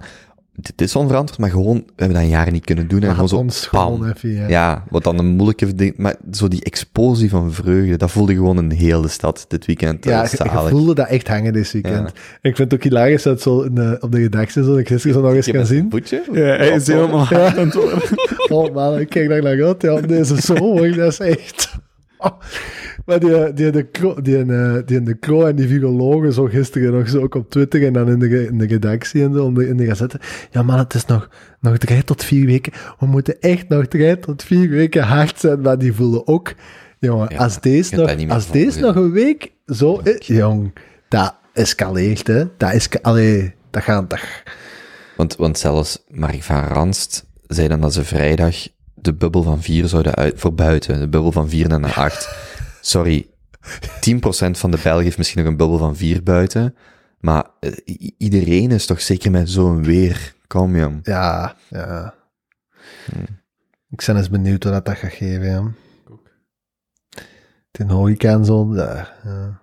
Dit is onverantwoord, maar gewoon, we hebben dat een jaar niet kunnen doen. En gewoon zo, gewoon even, ja. Ja, wat dan een moeilijke ding, maar zo die explosie van vreugde, dat voelde gewoon in heel de stad dit weekend. Ja, je zalig. voelde dat echt hangen dit weekend. En ik vind het ook hilarisch dat zo in de- op de gedachten zo, dat ik gisteren zo nog eens kan zien. Voetje? Ja, hij is helemaal. *laughs* Oh man, ik kijk daar naar uit, ja, deze zomer, dat is echt... *laughs* Maar die, die, de die, eh, die de Kro en die virologen zo gisteren nog zo ook op Twitter en dan in de, in de redactie en zo, om de, in de gazette. Ja man, het is nog, nog drie tot vier weken. We moeten echt nog drie tot vier weken hard zijn. Maar die voelen ook, jongen, Ja, als deze, nog, als deze nog een week zo is, jong, dat escaleert, hè. Dat is, allee, dat gaat, dat, Want, want zelfs Mark van Ranst zei dan dat ze vrijdag de bubbel van 4 zouden uit, voor buiten, de bubbel van 4 naar 8. Sorry, 10% van de Belgen heeft misschien nog een bubbel van 4 buiten, maar eh, iedereen is toch zeker met zo'n weer. Kom jong. Ja, ja. Ik ben eens benieuwd wat dat, gaat geven, ja. Den horeca en zo, ja. ja.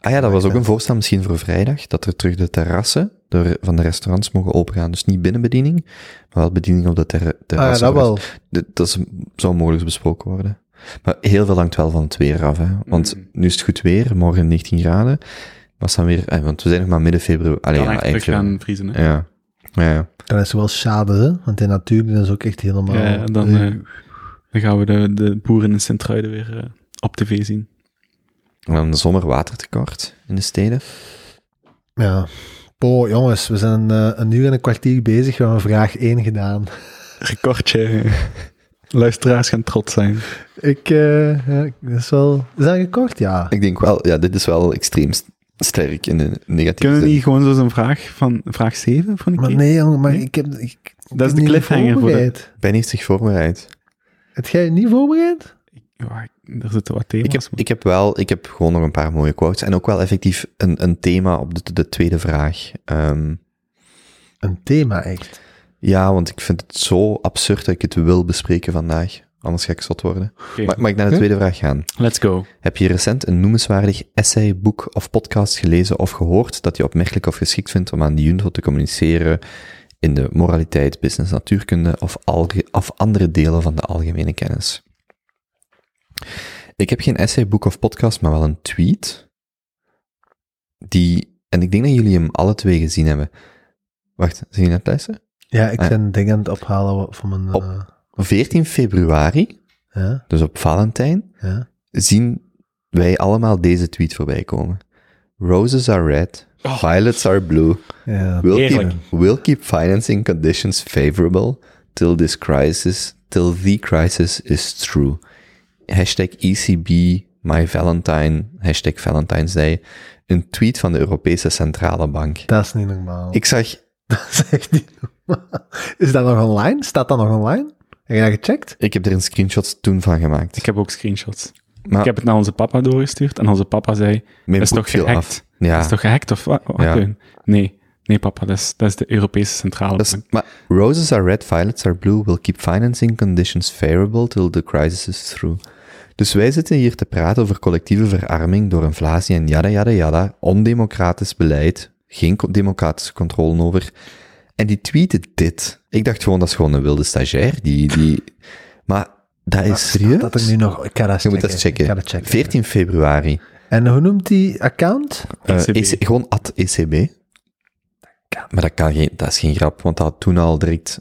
Ah ja, dat was ook een voorstel misschien voor vrijdag, dat er terug de terrassen door, van de restaurants mogen opengaan. Dus niet binnenbediening, maar wel bediening op de ter, Ah ja, terrassen. dat wel. Dat is, zou mogelijk besproken worden. Maar heel veel hangt wel van het weer af. Hè? Want Mm. nu is het goed weer, morgen 19 graden. Was dan weer, eh, want we zijn nog maar midden februari. Allee, ja, eigenlijk, gaan vriezen. Hè? ja. Ja, ja. Dan is het wel schade, hè? Want de natuur is ook echt helemaal... Ja, dan, eh, Dan gaan we de, de boeren in Sint-Truiden weer eh, op tv zien. En dan de zomerwatertekort in de steden. ja. Po, jongens, we zijn eh, een uur en een kwartier bezig. We hebben vraag 1 gedaan. Recordje. Luisteraars gaan trots zijn. Ik, eh, ja, dat is wel... Is dat gekort? Ja. Ik denk wel, ja, dit is wel extreem st- sterk in de negatieve Kunnen niet gewoon zo een vraag van vraag 7 van een Maar keer? nee, jongen, maar Nee? ik heb... Ik, ik Dat is de niet cliffhanger voor de-. Ben heeft zich voorbereid. Heb jij je niet voorbereid? Ja, er zitten wat thema's. Ik heb, maar- ik heb wel, ik heb gewoon nog een paar mooie quotes. En ook wel effectief een, een thema op de, de tweede vraag. Ehm, Een thema, echt. ja, want ik vind het zo absurd dat ik het wil bespreken vandaag. Anders ga ik zot worden. Oké, Mag, mag ik naar de tweede vraag gaan? Let's go. Heb je recent een noemenswaardig essay, boek of podcast gelezen of gehoord dat je opmerkelijk of geschikt vindt om aan de UNVO te communiceren in de moraliteit, business, natuurkunde of, alge- of andere delen van de algemene kennis? Ik heb geen essay, boek of podcast, maar wel een tweet. Die, en ik denk dat jullie hem alle twee gezien hebben. Wacht, zijn jullie aan het luisteren? Ja, ik Ah. ben dingen aan het ophalen van mijn... Op. eh, 14 februari, ja, dus op Valentijn, ja. zien wij allemaal deze tweet voorbij komen. Roses are red, violets are blue. ja We'll keep, we'll keep financing conditions favorable till this crisis, till the crisis is through. Hashtag ECB, my Valentine, hashtag Valentine's Day. Een tweet van de Europese Centrale Bank. Dat is niet normaal. Ik zag, *laughs* Dat is echt niet normaal. Is dat nog online? Staat dat nog online? Heb je dat gecheckt? ik heb er een screenshot toen van gemaakt. Ik heb ook screenshots. maar Ik heb het naar onze papa doorgestuurd en onze papa zei, mijn dat is toch gehackt? af. Ja, dat is toch gehackt of wat? wat Ja. doen? Nee, nee papa, dat is, dat is de Europese Centrale is- Bank. maar roses are red, violets are blue. We'll keep financing conditions favorable till the crisis is through. Dus wij zitten hier te praten over collectieve verarming door inflatie en yada yada yada, ondemocratisch beleid, geen democratische controle over. En die tweeten dit. Ik dacht gewoon, dat is gewoon een wilde stagiair, die, die, maar dat is serieus? Dat er nu nog... Ik ga dat Je moet checken. dat checken. Ik ga dat checken. 14 februari. En hoe noemt die account? Eh, ECB. EC gewoon at ECB. Maar dat, kan geen, dat is geen grap, want dat had toen al direct...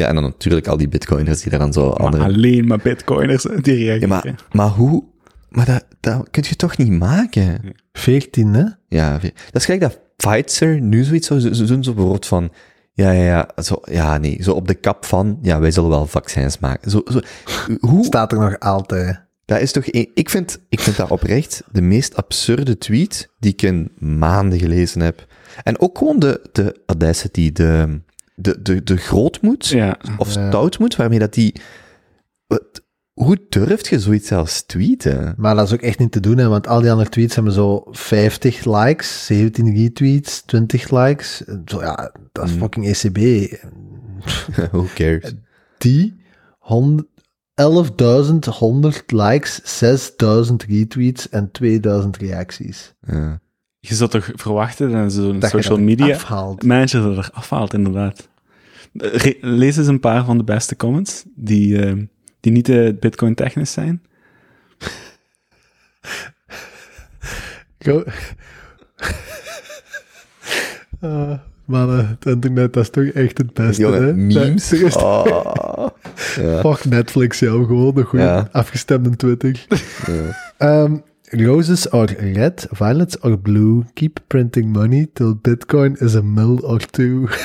Ja, en dan natuurlijk al die bitcoiners die daar dan zo Maar andere... alleen maar bitcoiners die reageren. Ja, maar, maar hoe... Maar dat, dat kun je toch niet maken? 14, hè? Ja, dat is gelijk dat Pfizer nu zoiets zou zo- zo doen, zo bijvoorbeeld van... Ja, ja, ja, zo, ja, nee, zo op de kap van... Ja, wij zullen wel vaccins maken. Zo, zo, hoe... Staat er nog altijd. Dat is toch... een- ik, vind, ik vind dat oprecht de meest absurde tweet die ik in maanden gelezen heb. En ook gewoon de, de audacity, de, de, de, de grootmoed Ja. of stoutmoed waarmee dat die... Wat- hoe durft je zoiets zelfs tweeten? Maar dat is ook echt niet te doen, hè, want al die andere tweets hebben zo 50 likes, 17 retweets, 20 likes. Zo, ja, dat is Mm. fucking ECB. *laughs* Who cares? Die 100 11.100 likes, 6.000 retweets en 2.000 reacties. Ja. Je zou toch verwachten dat zo'n social dat media afhaalt. manager dat er afhaalt, inderdaad. Eh, re- Lees eens een paar van de beste comments die, eh, die niet eh, bitcoin technisch zijn. *laughs* Go. *laughs* Ah, mannen, het internet, dat is toch echt het beste, hè? Jongen, memes. Is- Oh. *laughs* Ja. Fuck Netflix, jou gewoon een goede Ja. afgestemde Twitter. Ja. Ehm, roses are red, violets are blue. Keep printing money till Bitcoin is a mill or two. *laughs*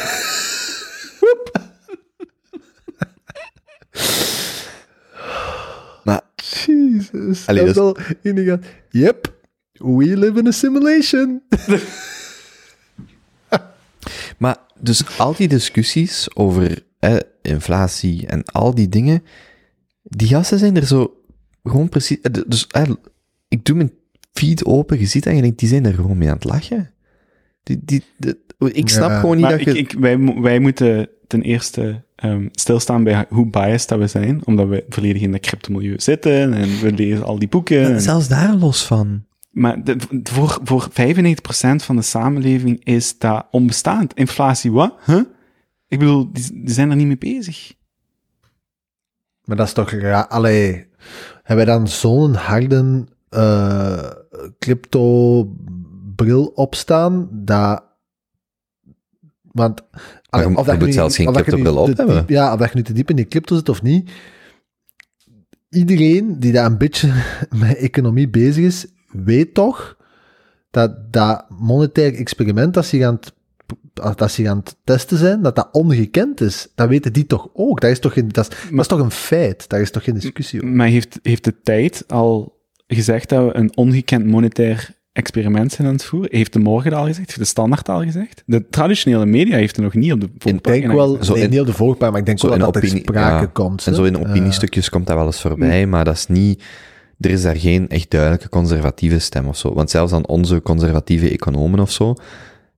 Maar Jesus. Allee, dat al ingegaan. Yep, we live in a simulation. *laughs* Maar dus al die discussies over inflatie en al die dingen, die gasten zijn er zo gewoon precies. eh, Dus ik doe mijn feed open, je ziet eigenlijk, die zijn er gewoon mee aan het lachen. Die, die, ik snap Ja. gewoon niet Maar dat ik, je. ik, wij, wij moeten ten eerste ehm, stilstaan bij hoe biased dat we zijn, omdat we volledig in dat crypto-milieu zitten en we lezen al die boeken. en- Zelfs daar los van. Maar de, voor, voor 95% van de samenleving is dat onbestaand. Inflatie, wat? Huh? Ik bedoel, die, die zijn er niet mee bezig. Maar dat is toch raar. Allee, hebben wij dan zo'n harde eh, crypto-bril opstaan, dat... Want... je of dat moet nu- zelfs geen of dat je nu crypto-bril op hebben. diep- Ja, of dat je nu te diep in die crypto zit of niet. Iedereen die daar een beetje *laughs* met economie bezig is, weet toch dat dat monetair experiment dat ze gaan, dat ze gaan t- testen zijn, dat dat ongekend is. Dat weten die toch ook. Dat is toch, geen, dat is, dat is toch een feit. Daar is toch geen discussie over. Maar heeft, heeft de tijd al gezegd dat we een ongekend monetair experiment zijn aan het voeren? Heeft de morgen al gezegd? Heeft de standaard al gezegd? De traditionele media heeft er nog niet op de Ik voorpagina denk wel. Zo nee, in- niet op de voorpagina, maar ik denk zo wel in dat er opinie- sprake ja. komt. En zo in opiniestukjes komt dat wel eens voorbij, maar dat is niet. Er is daar geen echt duidelijke conservatieve stem of zo. Want zelfs aan onze conservatieve economen of zo,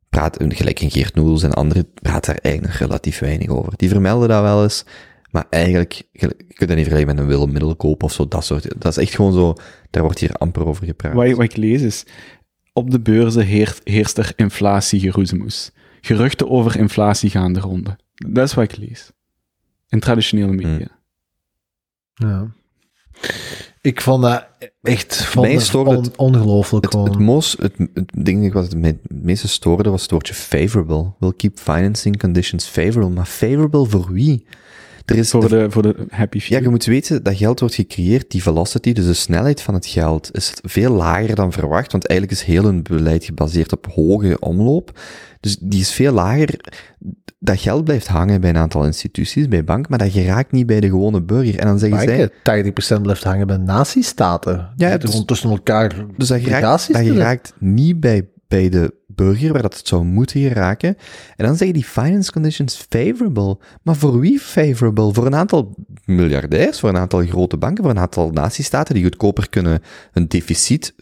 praat, gelijk een Geert Noels en anderen, praat daar eigenlijk relatief weinig over. Die vermelden dat wel eens, maar eigenlijk, je je kunt dat niet vergelijken met een Willem Middelkoop of zo, dat soort. Dat is echt gewoon zo, daar wordt hier amper over gepraat. Wat, wat ik lees is, op de beurzen heert, heerst er inflatiegeroezemoes. Geruchten over inflatie gaan de ronde. Dat is wat ik lees. In traditionele media. Ja. Ik vond dat echt stoorde on- het- ongelooflijk Het, gewoon. het, most, het, het ding wat het me het meeste stoorde was het woordje favorable. Will keep financing conditions favorable. Maar favorable voor wie? Er is Voor de- de, voor de happy few. Ja, je moet weten, dat geld wordt gecreëerd, die velocity, dus de snelheid van het geld, is veel lager dan verwacht, want eigenlijk is heel hun beleid gebaseerd op hoge omloop. Dus die is veel lager. Dat geld blijft hangen bij een aantal instituties, bij banken, maar dat geraakt niet bij de gewone burger. En dan zeggen zij... Banken, 80% blijft hangen bij nazistaten. Ja, gewoon tussen elkaar Dus dat geraakt, dat geraakt niet bij, bij de burger, waar dat het zou moeten geraken. En dan zeggen die finance conditions favorable. Maar voor wie favorable? Voor een aantal miljardairs, voor een aantal grote banken, voor een aantal natiestaten die goedkoper kunnen een deficit...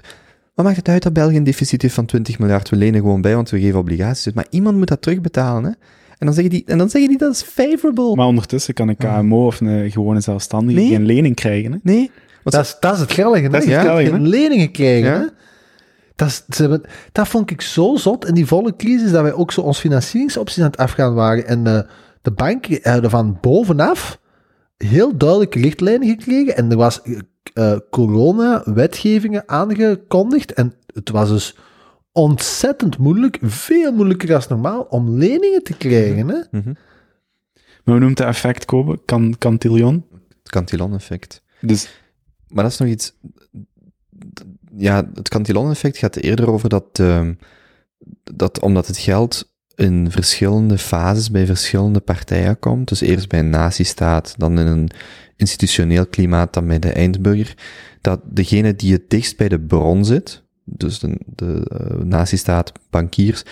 Wat maakt het uit dat België een deficit heeft van 20 miljard? We lenen gewoon bij, want we geven obligaties uit. Maar iemand moet dat terugbetalen, hè? En dan zeggen die, en dan zeggen die dat is favorable. Maar ondertussen kan een KMO of een gewone zelfstandige Nee. geen lening krijgen. Hè? Nee, Dat is, dat is het grillige. Dat is het hebt hè? leningen krijgen. Ja. Hè? Dat, is, ze hebben, dat vond ik zo zot in die volle crisis, dat wij ook zo ons financieringsopties aan het afgaan waren. En de, de banken hadden van bovenaf heel duidelijke richtlijnen gekregen. En er was eh, corona-wetgevingen aangekondigd. En het was dus ontzettend moeilijk, veel moeilijker dan normaal, om leningen te krijgen. Hè? Mhm. Maar hoe noemt dat effect, Kobe? Kan, Cantillon? Het Cantillon-effect. Dus Maar dat is nog iets... Ja, het Cantillon-effect gaat eerder over dat, ehm, dat omdat het geld in verschillende fases bij verschillende partijen komt, dus eerst bij een nazistaat, dan in een institutioneel klimaat, dan bij de eindburger, dat degene die het dichtst bij de bron zit, dus de, de eh, nazistaat, bankiers,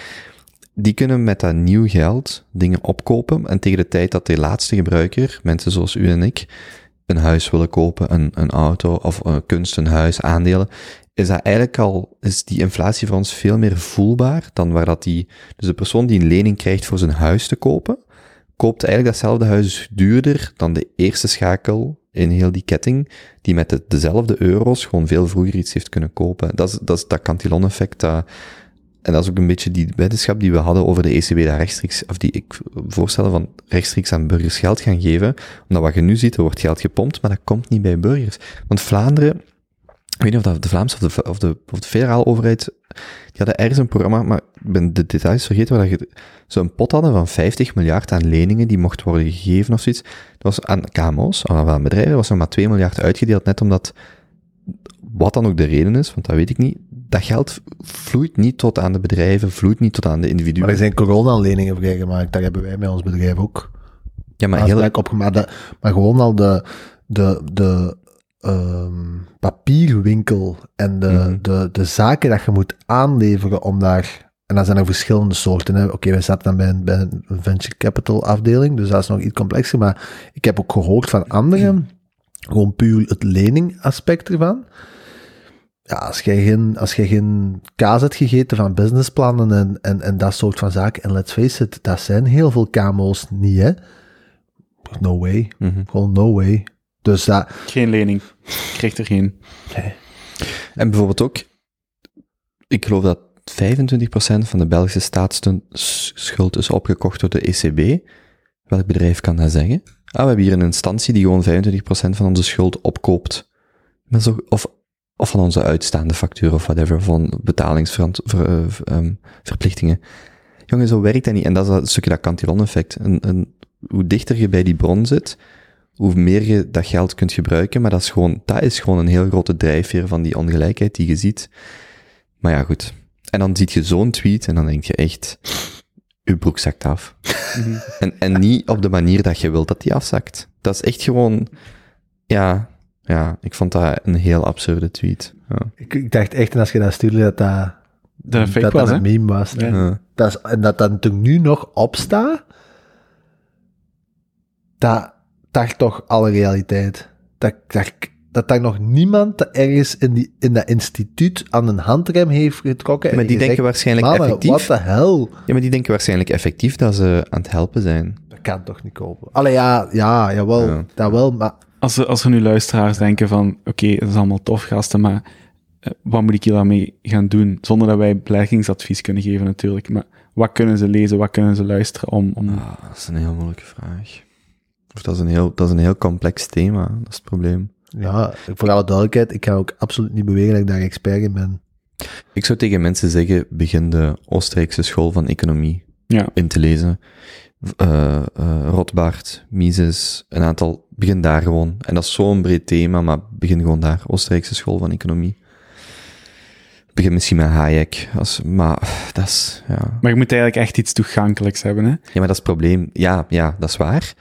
die kunnen met dat nieuw geld dingen opkopen en tegen de tijd dat de laatste gebruiker, mensen zoals u en ik, een huis willen kopen, een, een auto of een kunst, een huis, aandelen, is dat eigenlijk al, is die inflatie voor ons veel meer voelbaar dan waar dat die, dus de persoon die een lening krijgt voor zijn huis te kopen, koopt eigenlijk datzelfde huis duurder dan de eerste schakel in heel die ketting, die met de, dezelfde euro's gewoon veel vroeger iets heeft kunnen kopen. Dat is dat, is dat Cantillon-effect, dat, en dat is ook een beetje die wetenschap die we hadden over de ECB, dat rechtstreeks, of die ik voorstellen van rechtstreeks aan burgers geld gaan geven. Omdat wat je nu ziet, er wordt geld gepompt, maar dat komt niet bij burgers. Want Vlaanderen, ik weet niet of dat de Vlaamse of de, of de, of de federale overheid, die hadden ergens een programma, maar ik ben de details vergeten, waar je zo'n pot hadden van 50 miljard aan leningen die mocht worden gegeven of zoiets. Dat was aan KMO's, aan bedrijven, was nog maar 2 miljard uitgedeeld, net omdat, wat dan ook de reden is, want dat weet ik niet, dat geld vloeit niet tot aan de bedrijven, vloeit niet tot aan de individuen. Maar er zijn corona-leningen vrijgemaakt. Daar hebben wij met ons bedrijf ook ja, maar heel, op gemaakt. Dat- Maar gewoon al de, de, de ehm, papierwinkel en de, Mhm. de, de zaken dat je moet aanleveren om daar... En dan zijn er verschillende soorten. Oké, wij zaten dan bij een, bij een venture capital afdeling, dus dat is nog iets complexer. Maar ik heb ook gehoord van anderen, gewoon puur het leningaspect ervan. Ja, als jij geen, als jij geen kaas hebt gegeten van businessplannen en, en, en dat soort van zaken, en let's face it, dat zijn heel veel KMO's niet, hè. No way. Mhm. Gewoon no way. Dus dat, geen lening. Krijgt er geen. En bijvoorbeeld ook, ik geloof dat 25% van de Belgische staatsschuld is opgekocht door de ECB. Welk bedrijf kan dat zeggen? Ah, we hebben hier een instantie die gewoon 25% van onze schuld opkoopt. Zo, of, of van onze uitstaande factuur of whatever, van betalingsverplichtingen. Jongen, zo werkt dat niet. En dat is dat stukje dat Cantillon-effect. Een, een, hoe dichter je bij die bron zit, hoe meer je dat geld kunt gebruiken, maar dat is gewoon, dat is gewoon een heel grote drijfveer van die ongelijkheid die je ziet. Maar ja, goed. En dan ziet je zo'n tweet en dan denk je echt, je broek zakt af. *laughs* en, en niet op de manier dat je wilt dat die afzakt. Dat is echt gewoon, ja, ja, ik vond dat een heel absurde tweet. Ja. ik, ik dacht echt, en als je dat stuurde, dat dat, Dat fake dat, was, dat hè? een meme was. Ja. Ja. Dat is, en dat dat natuurlijk nu nog opstaat, dat dacht toch alle realiteit. Dat, dat, dat daar nog niemand dat ergens in, die, in dat instituut aan een handrem heeft getrokken. en Maar die denken waarschijnlijk "Mannen, effectief. What the hell? Ja, maar die denken waarschijnlijk effectief dat ze aan het helpen zijn. Dat kan toch niet kopen? Allee, ja, ja, jawel, Ja. dat wel, maar Als er, als er nu luisteraars denken van, oké, dat is allemaal tof, gasten, maar eh, wat moet ik hier daarmee gaan doen? Zonder dat wij beleggingsadvies kunnen geven natuurlijk. Maar wat kunnen ze lezen, wat kunnen ze luisteren om... om... Ah, dat is een heel moeilijke vraag. Of dat is een heel, dat is een heel complex thema, dat is het probleem. ja, voor alle duidelijkheid, ik ga ook absoluut niet beweren dat ik daar expert in ben. Ik zou tegen mensen zeggen, begin de Oostenrijkse school van economie Ja. in te lezen. Eh eh, Rothbard, Mises, een aantal, begin daar gewoon. En dat is zo'n breed thema, maar begin gewoon daar, Oostenrijkse school van economie. Begin misschien met Hayek, als, maar dat is, ja. Maar je moet eigenlijk echt iets toegankelijks hebben, hè? Ja, maar dat is het probleem. Ja, ja, dat is waar.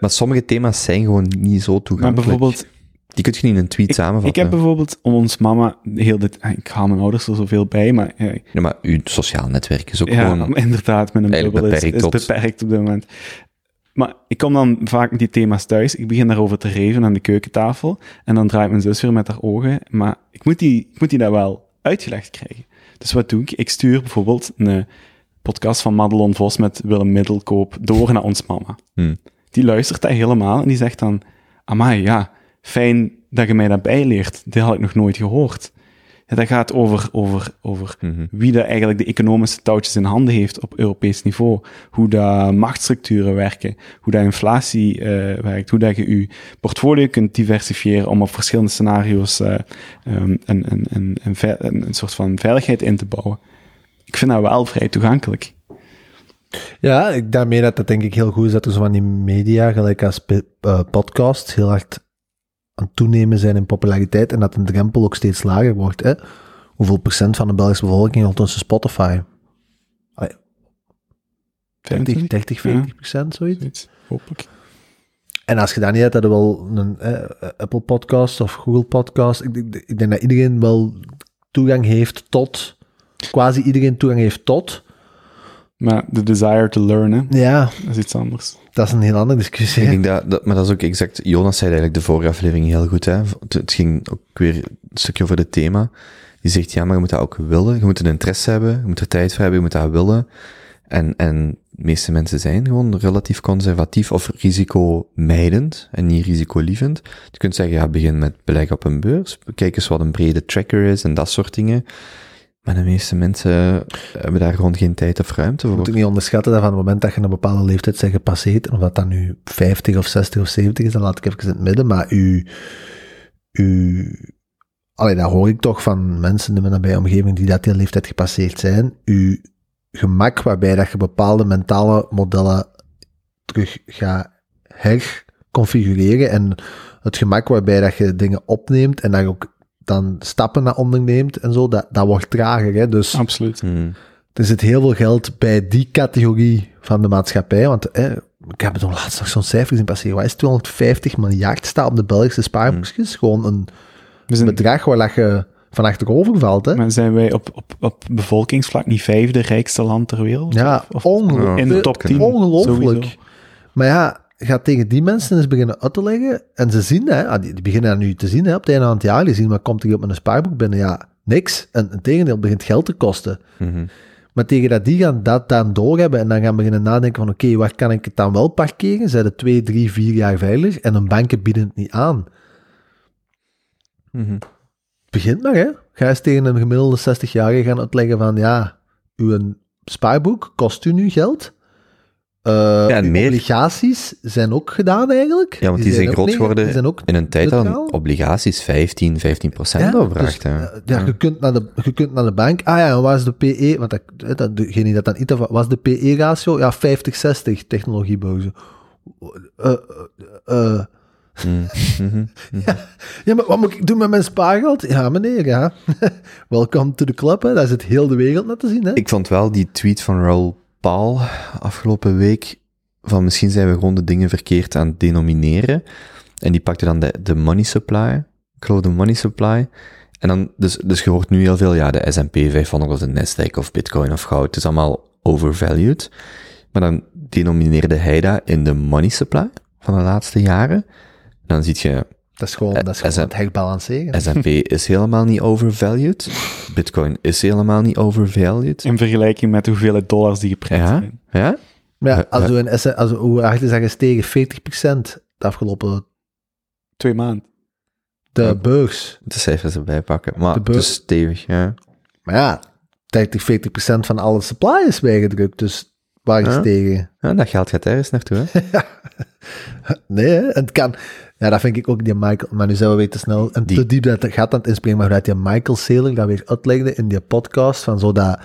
Maar sommige thema's zijn gewoon niet zo Maar toegankelijk. bijvoorbeeld, Die kun je niet in een tweet ik, samenvatten. ik heb bijvoorbeeld om ons mama heel dit... Ik haal mijn ouders er zoveel bij, maar ja, Ja, maar uw sociaal netwerk is ook Ja, gewoon... *laughs* inderdaad, met een bubbel is, is beperkt tot- beperkt op dit moment. Maar ik kom dan vaak met die thema's thuis. Ik begin daarover te reven aan de keukentafel. En dan draait mijn zus weer met haar ogen. Maar ik moet die, ik moet die daar wel uitgelegd krijgen. Dus wat doe ik? Ik stuur bijvoorbeeld een podcast van Madelon Vos met Willem Middelkoop door naar ons mama. Hmm. Die luistert dat helemaal en die zegt dan... Amai, ja, fijn dat je mij dat bijleert. Dit had ik nog nooit gehoord. Ja, dat gaat over, over, over Mhm. wie dat eigenlijk de economische touwtjes in handen heeft op Europees niveau. Hoe dat machtsstructuren werken, hoe dat inflatie eh, werkt, hoe dat je je portfolio kunt diversifiëren om op verschillende scenario's eh, ehm, een, een, een, een soort van veiligheid in te bouwen. Ik vind dat wel vrij toegankelijk. Ja, ik, daarmee dat het denk ik heel goed is dat er zo van die media, gelijk als podcasts, heel hard aan het toenemen zijn in populariteit en dat de drempel ook steeds lager wordt. Hè? Hoeveel procent van de Belgische bevolking heeft onze Spotify? 30, 30 40 procent, zoiets. Zoiets, hopelijk. En als je dat niet hebt, dat er wel een eh, Apple podcast of Google podcast. Ik, ik, ik denk dat iedereen wel toegang heeft tot, quasi iedereen toegang heeft tot. Maar de desire to learn, hè, Ja, dat is iets anders. dat is een heel andere discussie. Ik denk dat, dat, maar dat is ook exact, Jonas zei eigenlijk de vorige aflevering heel goed, hè. Het, het ging ook weer een stukje over het thema. Die zegt, ja, maar je moet dat ook willen. Je moet een interesse hebben, je moet er tijd voor hebben, je moet dat willen. En, en de meeste mensen zijn gewoon relatief conservatief of risicomijdend en niet risicolievend. Je kunt zeggen, ja, begin met beleggen op een beurs. Kijk eens wat een brede tracker is en dat soort dingen. Maar de meeste mensen hebben daar gewoon geen tijd of ruimte Je voor. moet ook niet onderschatten dat van het moment dat je een bepaalde leeftijd bent gepasseerd, of dat dan nu 50 of 60 of 70 is, dan laat ik even in het midden, maar u, u, allee, dat hoor ik toch van mensen in mijn nabije omgeving die dat die leeftijd gepasseerd zijn, uw gemak waarbij dat je bepaalde mentale modellen terug gaat herconfigureren en het gemak waarbij dat je dingen opneemt en dat je ook dan stappen naar onderneemt en zo, dat, dat wordt trager. Hè? Dus Absoluut. Hmm. er zit heel veel geld bij die categorie van de maatschappij. Want eh, ik heb het nog laatst nog zo'n cijfer gezien passeren. Wat is 250 miljard staat op de Belgische spaarboekjes? Gewoon een zijn, bedrag waar dat je van achterover valt. Hè? maar zijn wij op, op, op bevolkingsvlak niet vijfde rijkste land ter wereld? Ja, Of- ongelooflijk. in de top 10. Ongelooflijk. sowieso. Maar ja, gaat tegen die mensen eens beginnen uit te leggen. En ze zien, hè, ah, die, die beginnen dat nu te zien hè, op het einde van het jaar. Die zien, wat komt er op mijn spaarboek binnen? Ja, niks. En het tegendeel begint geld te kosten. Mhm. Maar tegen dat die gaan dat dan doorhebben en dan gaan beginnen nadenken van oké, waar kan ik het dan wel parkeren? Zijn het twee, drie, vier jaar veilig? En een banken bieden het niet aan. Mhm. Begint maar, hè. Ga eens tegen een gemiddelde 60-jarige gaan uitleggen van ja, uw spaarboek kost u nu geld. En uw meer. obligaties zijn ook gedaan eigenlijk. Ja, want die zijn ook groot geworden die zijn In een tijd dat obligaties 15, 15 procent Ja, opbracht. dus, eh, ja, Je, kunt naar de, je kunt naar de bank. Ah ja, en wat is de PE? Want dat, dat, degene die dat dan iets wat was de PE-ratio? Ja, 50-60 technologiebozen. Eh, eh, eh, Mm, *laughs* mhm. ja, maar wat moet ik doen met mijn spaargeld? Ja, meneer, ja. *laughs* Welcome to the club, hè. Daar zit heel de wereld naar te zien, hè. Ik vond wel die tweet van Raoul Paul afgelopen week van misschien zijn we gewoon de dingen verkeerd aan denomineren. En die pakte dan de, de money supply. Ik geloof de money supply. En dan, dus, dus je hoort nu heel veel, ja, de S&P 500 of de Nasdaq of Bitcoin of goud. Het is allemaal overvalued. Maar dan denomineerde hij dat in de money supply van de laatste jaren. En dan zie je, Dat is gewoon, dat is gewoon SM het herbalanceren. S&P is helemaal niet overvalued. Bitcoin is helemaal niet overvalued. In vergelijking met hoeveelheid dollars die geprijsd Ja, zijn. ja. Maar ja, Eh, als eh. we een S- als we, hoe hard is dat gestegen? 40% de afgelopen, Twee maanden. de Ja. beurs. de cijfers erbij pakken. Maar De het beur- is stevig, ja. Maar ja, 30, 40% van alle supply is weggedrukt, dus waar is Ja. tegen? ja. Dat geld gaat ergens naartoe, hè. *laughs* Nee, hè? Het kan. Ja, dat vind ik ook die Michael. Maar nu zijn we weer te snel en Die- te diep dat het gaat aan het inspringen. Maar hoe dat die Michael Saylor dat weer uitlegde in die podcast van zo dat,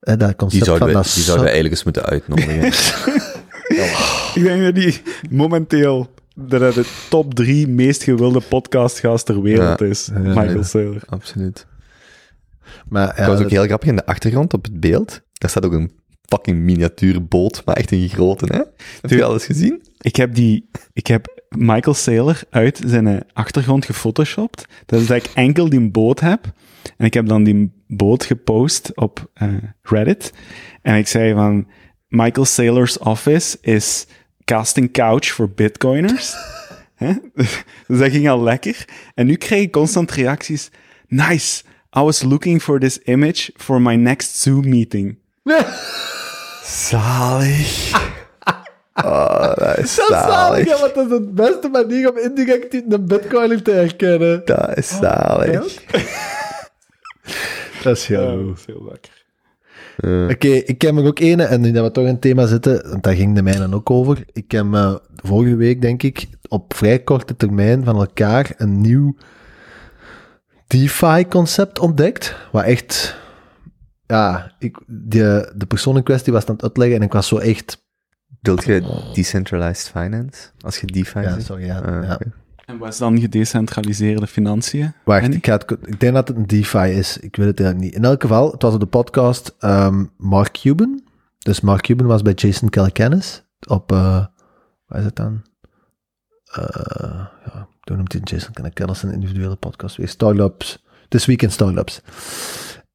hè, dat Die concept zouden, van we, dat die zouden we eigenlijk eens moeten uitnodigen. *laughs* Ik denk dat die momenteel dat het de top drie meest gewilde podcastgast ter wereld Ja. is. Ja. Michael Saylor. Absoluut. Maar ja, dat was ook dat- heel grappig in de achtergrond op het beeld. Daar staat ook een fucking miniatuurboot, maar echt een grote, hè. Heb je alles gezien? Ik heb, die, ik heb Michael Saylor uit zijn eh, achtergrond gefotoshopt. Dat is dat ik enkel die boot heb. En ik heb dan die boot gepost op eh, Reddit. En ik zei van, Michael Saylor's office is casting couch voor bitcoiners. *laughs* *laughs* Dus dat ging al lekker. En nu krijg ik constant reacties. Nice, I was looking for this image for my next Zoom meeting. *laughs* Zalig. Oh, dat is Dat is zalig, zalig. want dat is de beste manier om indirect een bitcoin te herkennen. Dat is zalig. *laughs* Dat is heel Ja, goed. dat is heel lekker. Oké, ik heb er ook ene, en nu dat we toch het thema zitten, want daar ging de mijne ook over. Ik heb eh, vorige week, denk ik, op vrij korte termijn van elkaar een nieuw DeFi-concept ontdekt. Wat echt, ja, ik, de, de persoon in kwestie was aan het uitleggen en ik was zo echt, Bedoelt je decentralized finance? Als je DeFi ja, sorry, ja. Ah, ja. En wat is dan gedecentraliseerde financiën? Wacht, ik, ga het, ik denk dat het een DeFi is. Ik weet het eigenlijk niet. In elk geval, het was op de podcast ehm, Mark Cuban. Dus Mark Cuban was bij Jason Calacanis op, eh waar is het dan? Eh ja, toen noemt hij Jason Calacanis een individuele podcast weer. Startups. This Week in Startups.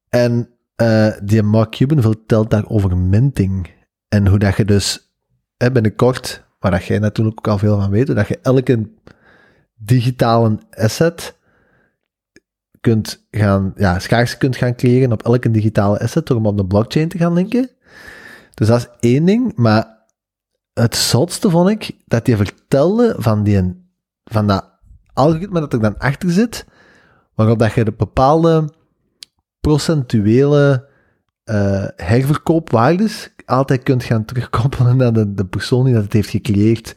En eh, die Mark Cuban vertelt daar over minting. En hoe dat je dus hè, binnenkort, waar dat jij natuurlijk ook al veel van weet, dat je elke digitale asset kunt gaan, ja, schaarste kunt gaan creëren op elke digitale asset door hem op de blockchain te gaan linken. Dus dat is één ding, maar het zotste vond ik dat hij vertelde van, die, van dat algoritme dat er dan achter zit, waarop dat je de bepaalde procentuele eh, herverkoopwaardes altijd kunt gaan terugkoppelen naar de, de persoon die dat het heeft gecreëerd.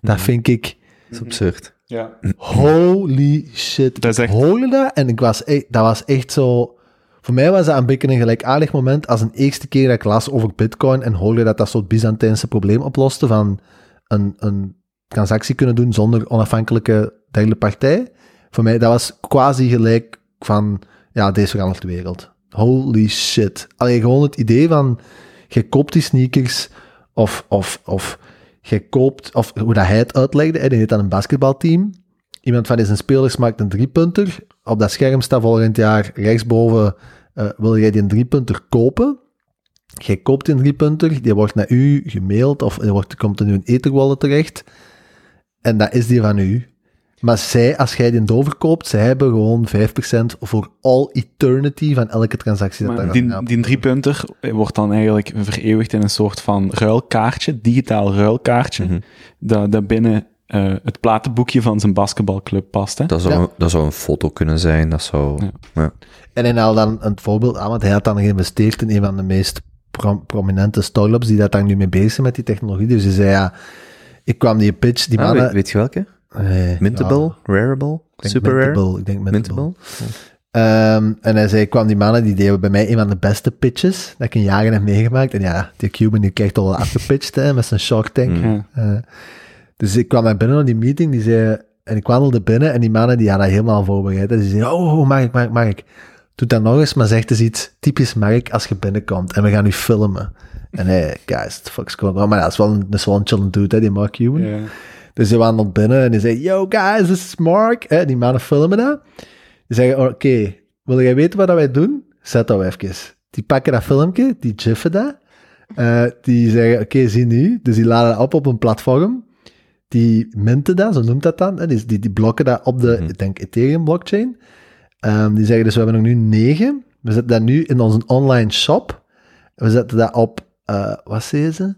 Dat vind ik Dat is absurd. Ja. Holy shit. Dat is ik echt- hoorde dat en ik was e- dat was echt zo... Voor mij was dat een beetje een gelijkaardig moment als een eerste keer dat ik las over bitcoin en hoorde dat dat soort Byzantijnse probleem oploste van een, een transactie kunnen doen zonder onafhankelijke derde partij. Voor mij, dat was quasi gelijk van, ja, deze verandert de wereld. Holy shit. Alleen gewoon het idee van, je koopt die sneakers of, of, of je koopt, of hoe dat hij het uitlegde, hij heeft dan een basketbalteam. Iemand van zijn spelers maakt een driepunter. Op dat scherm staat volgend jaar rechtsboven, eh, wil jij die een driepunter kopen? Jij koopt die driepunter, die wordt naar u gemaild, of die wordt, komt in uw etherwallet terecht. En dat is die van u. Maar zij, als jij die doorverkoopt, zij hebben gewoon 5% voor all eternity van elke transactie. Dat Maar daar die, gaat. die driepunter wordt dan eigenlijk vereeuwigd in een soort van ruilkaartje, digitaal ruilkaartje, Mhm. dat, dat binnen eh, het platenboekje van zijn basketbalclub past. Hè? Dat, zou, Ja. dat zou een foto kunnen zijn. Dat zou... Ja. Ja. En hij haalde dan een voorbeeld aan, want hij had dan geïnvesteerd in een van de meest pro- prominente startups die dat daar nu mee bezig zijn met die technologie. Dus hij zei, ja, ik kwam die pitch, die Ah, mannen... weet, weet je welke? Nee, Mintable? ja, ik denk Super rare? Mintable, Ik denk Mintable. Mintable? Ehm, en hij zei, ik kwam die mannen, die deden bij mij een van de beste pitches dat ik in jaren heb meegemaakt. En ja, die Cuban die krijgt al wel *laughs* afgepitcht, hè, met zijn Shark Tank. Mm. Eh, dus ik kwam daar binnen op die meeting, die zei, en ik wandelde binnen en die mannen die hadden dat helemaal voorbereid. En die zeiden, oh, oh, Mark, Mark, Mark, doe dat nog eens, maar zeg eens iets typisch Mark als je binnenkomt en we gaan nu filmen. En hij, guys, the fuck's going on? Maar ja, dat is wel een, dat is wel een chillend dude, hè, die Mark Cuban. Ja. Dus die wandelt binnen en die zei, yo guys, this is Mark. Hè, die mannen filmen dat. Die zeggen, oké, wil jij weten wat wij doen? Zet dat even. Die pakken dat filmpje, die giffen dat. Eh, die zeggen, oké, zie nu. Dus die laden dat op op een platform. Die minten dat, zo noemt dat dan. Die, die, die blokken dat op de, Mhm. ik denk, Ethereum blockchain. Ehm, die zeggen dus, we hebben er nu negen. We zetten dat nu in onze online shop. We zetten dat op, eh, wat zei ze?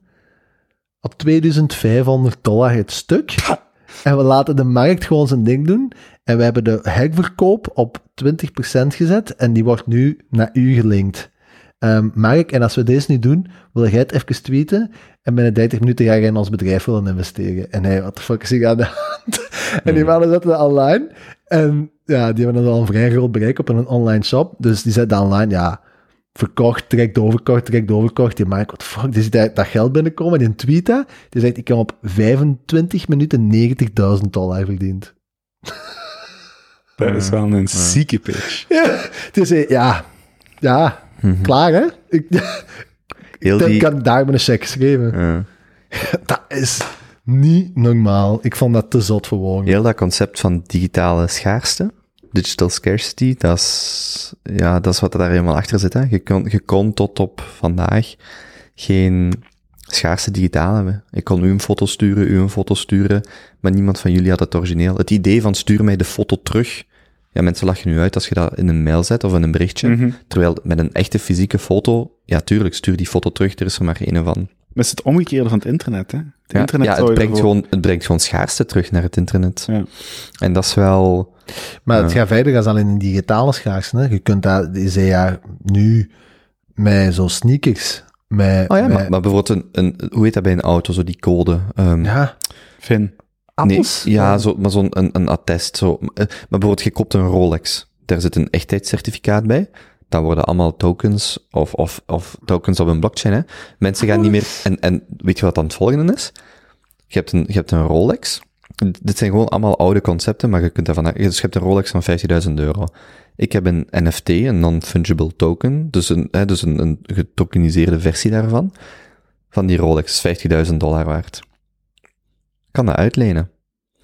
Op 2500 dollar het stuk. En we laten de markt gewoon zijn ding doen. En we hebben de herverkoop op 20% gezet. En die wordt nu naar u gelinkt. Ehm, Mark, en als we deze nu doen, wil jij het even tweeten. En binnen 30 minuten ga jij in ons bedrijf willen investeren. En hij, wat de fuck is hier aan de hand? *laughs* en die mannen zetten dat online. En ja, die hebben dan al een vrij groot bereik op een online shop. Dus die zetten online, ja, verkocht, direct doorverkocht, direct doorverkocht. Die Mark, wat fuck, die ziet dat, dat geld binnenkomen. Die tweet dat. Die zegt, ik heb op 25 minuten 90.000 dollar verdiend. Dat is wel een zieke pitch. Ja, ja, ja, klaar hè? Ik, *laughs* Heel ik die... kan daar met een check geschreven. Ja. *laughs* Dat is niet normaal. Ik vond dat te zot voor woorden. Heel dat concept van digitale schaarste, digital scarcity, dat is, ja, dat is wat er daar helemaal achter zit. Hè. Je, kon, je kon tot op vandaag geen schaarste digitaal hebben. Ik kon u een foto sturen, u een foto sturen, maar niemand van jullie had het origineel. Het idee van stuur mij de foto terug, ja, mensen lachen nu uit als je dat in een mail zet of in een berichtje, Mhm. terwijl met een echte fysieke foto, ja, tuurlijk, stuur die foto terug, er is er maar één van. Maar het is het omgekeerde van het internet, hè? Het Ja, internet ja, het, brengt ervoor- gewoon, het brengt gewoon schaarste terug naar het internet. Ja. En dat is wel... Maar het gaat verder als alleen in digitale schaarste. Hè. Je kunt dat, zei ja, nu met zo sneakers, met, Oh ja, met maar, maar bijvoorbeeld een, een... Hoe heet dat bij een auto, zo die code? Ehm, ja, Finn. nee, appels. ja, zo, maar zo'n een, een attest. Zo. Eh, Maar bijvoorbeeld, je koopt een Rolex. Daar zit een echtheidscertificaat bij. Dan worden allemaal tokens of, of, of tokens op een blockchain. Hè. Mensen gaan niet meer... En, en weet je wat dan het volgende is? Je hebt een, je hebt een Rolex. Dit zijn gewoon allemaal oude concepten, maar je kunt daarvan... Dus je hebt een Rolex van 15.000 euro. Ik heb een NFT, een non-fungible token, dus een, hè, dus een, een getokeniseerde versie daarvan, van die Rolex, 50.000 dollar waard. Ik kan dat uitlenen.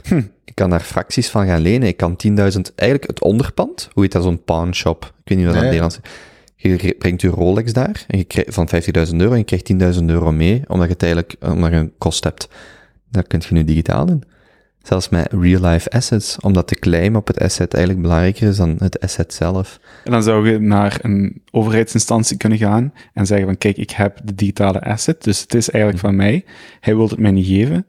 Hm. Ik kan daar fracties van gaan lenen. Ik kan 10.000, eigenlijk het onderpand, hoe heet dat, zo'n pawn shop? Ik weet niet wat dat Nee. het Nederlands is. Je brengt je Rolex daar en je krijgt, van 50.000 euro en je krijgt 10.000 euro mee, omdat je het eigenlijk omdat je een kost hebt. Dat kun je nu digitaal doen. Zelfs met real-life assets, omdat de claim op het asset eigenlijk belangrijker is dan het asset zelf. En dan zou je naar een overheidsinstantie kunnen gaan en zeggen van, kijk, ik heb de digitale asset, dus het is eigenlijk van mij. Hij wil het mij niet geven.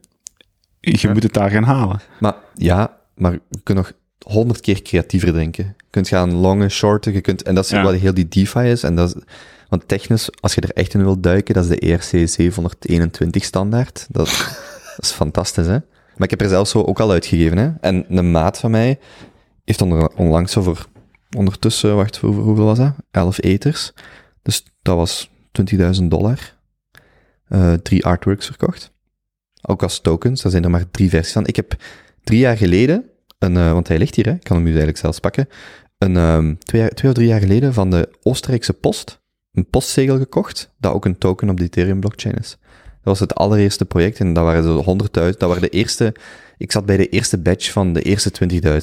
Je Ja. moet het daar gaan halen. Maar ja, maar je kunt nog honderd keer creatiever denken. Je kunt gaan longen, shorten, je kunt, en dat is Ja. wat heel die DeFi is. En dat is, want technisch, als je er echt in wilt duiken, dat is de E ERC 721 standaard. Dat, *laughs* dat is fantastisch, hè? Maar ik heb er zelfs zo ook al uitgegeven, hè? En een maat van mij heeft onlangs zo voor, ondertussen, wacht, hoe, hoeveel was dat? 11 eters. Dus dat was 20.000 dollar. Eh, drie artworks verkocht. Ook als tokens, daar zijn er maar drie versies van. Ik heb drie jaar geleden, een, eh, want hij ligt hier, hè, ik kan hem nu eigenlijk zelfs pakken, een, ehm, twee, twee of drie jaar geleden van de Oostenrijkse Post, een postzegel gekocht, dat ook een token op de Ethereum blockchain is. Dat was het allereerste project en dat waren zo 100.000, dat waren de eerste, ik zat bij de eerste batch van de eerste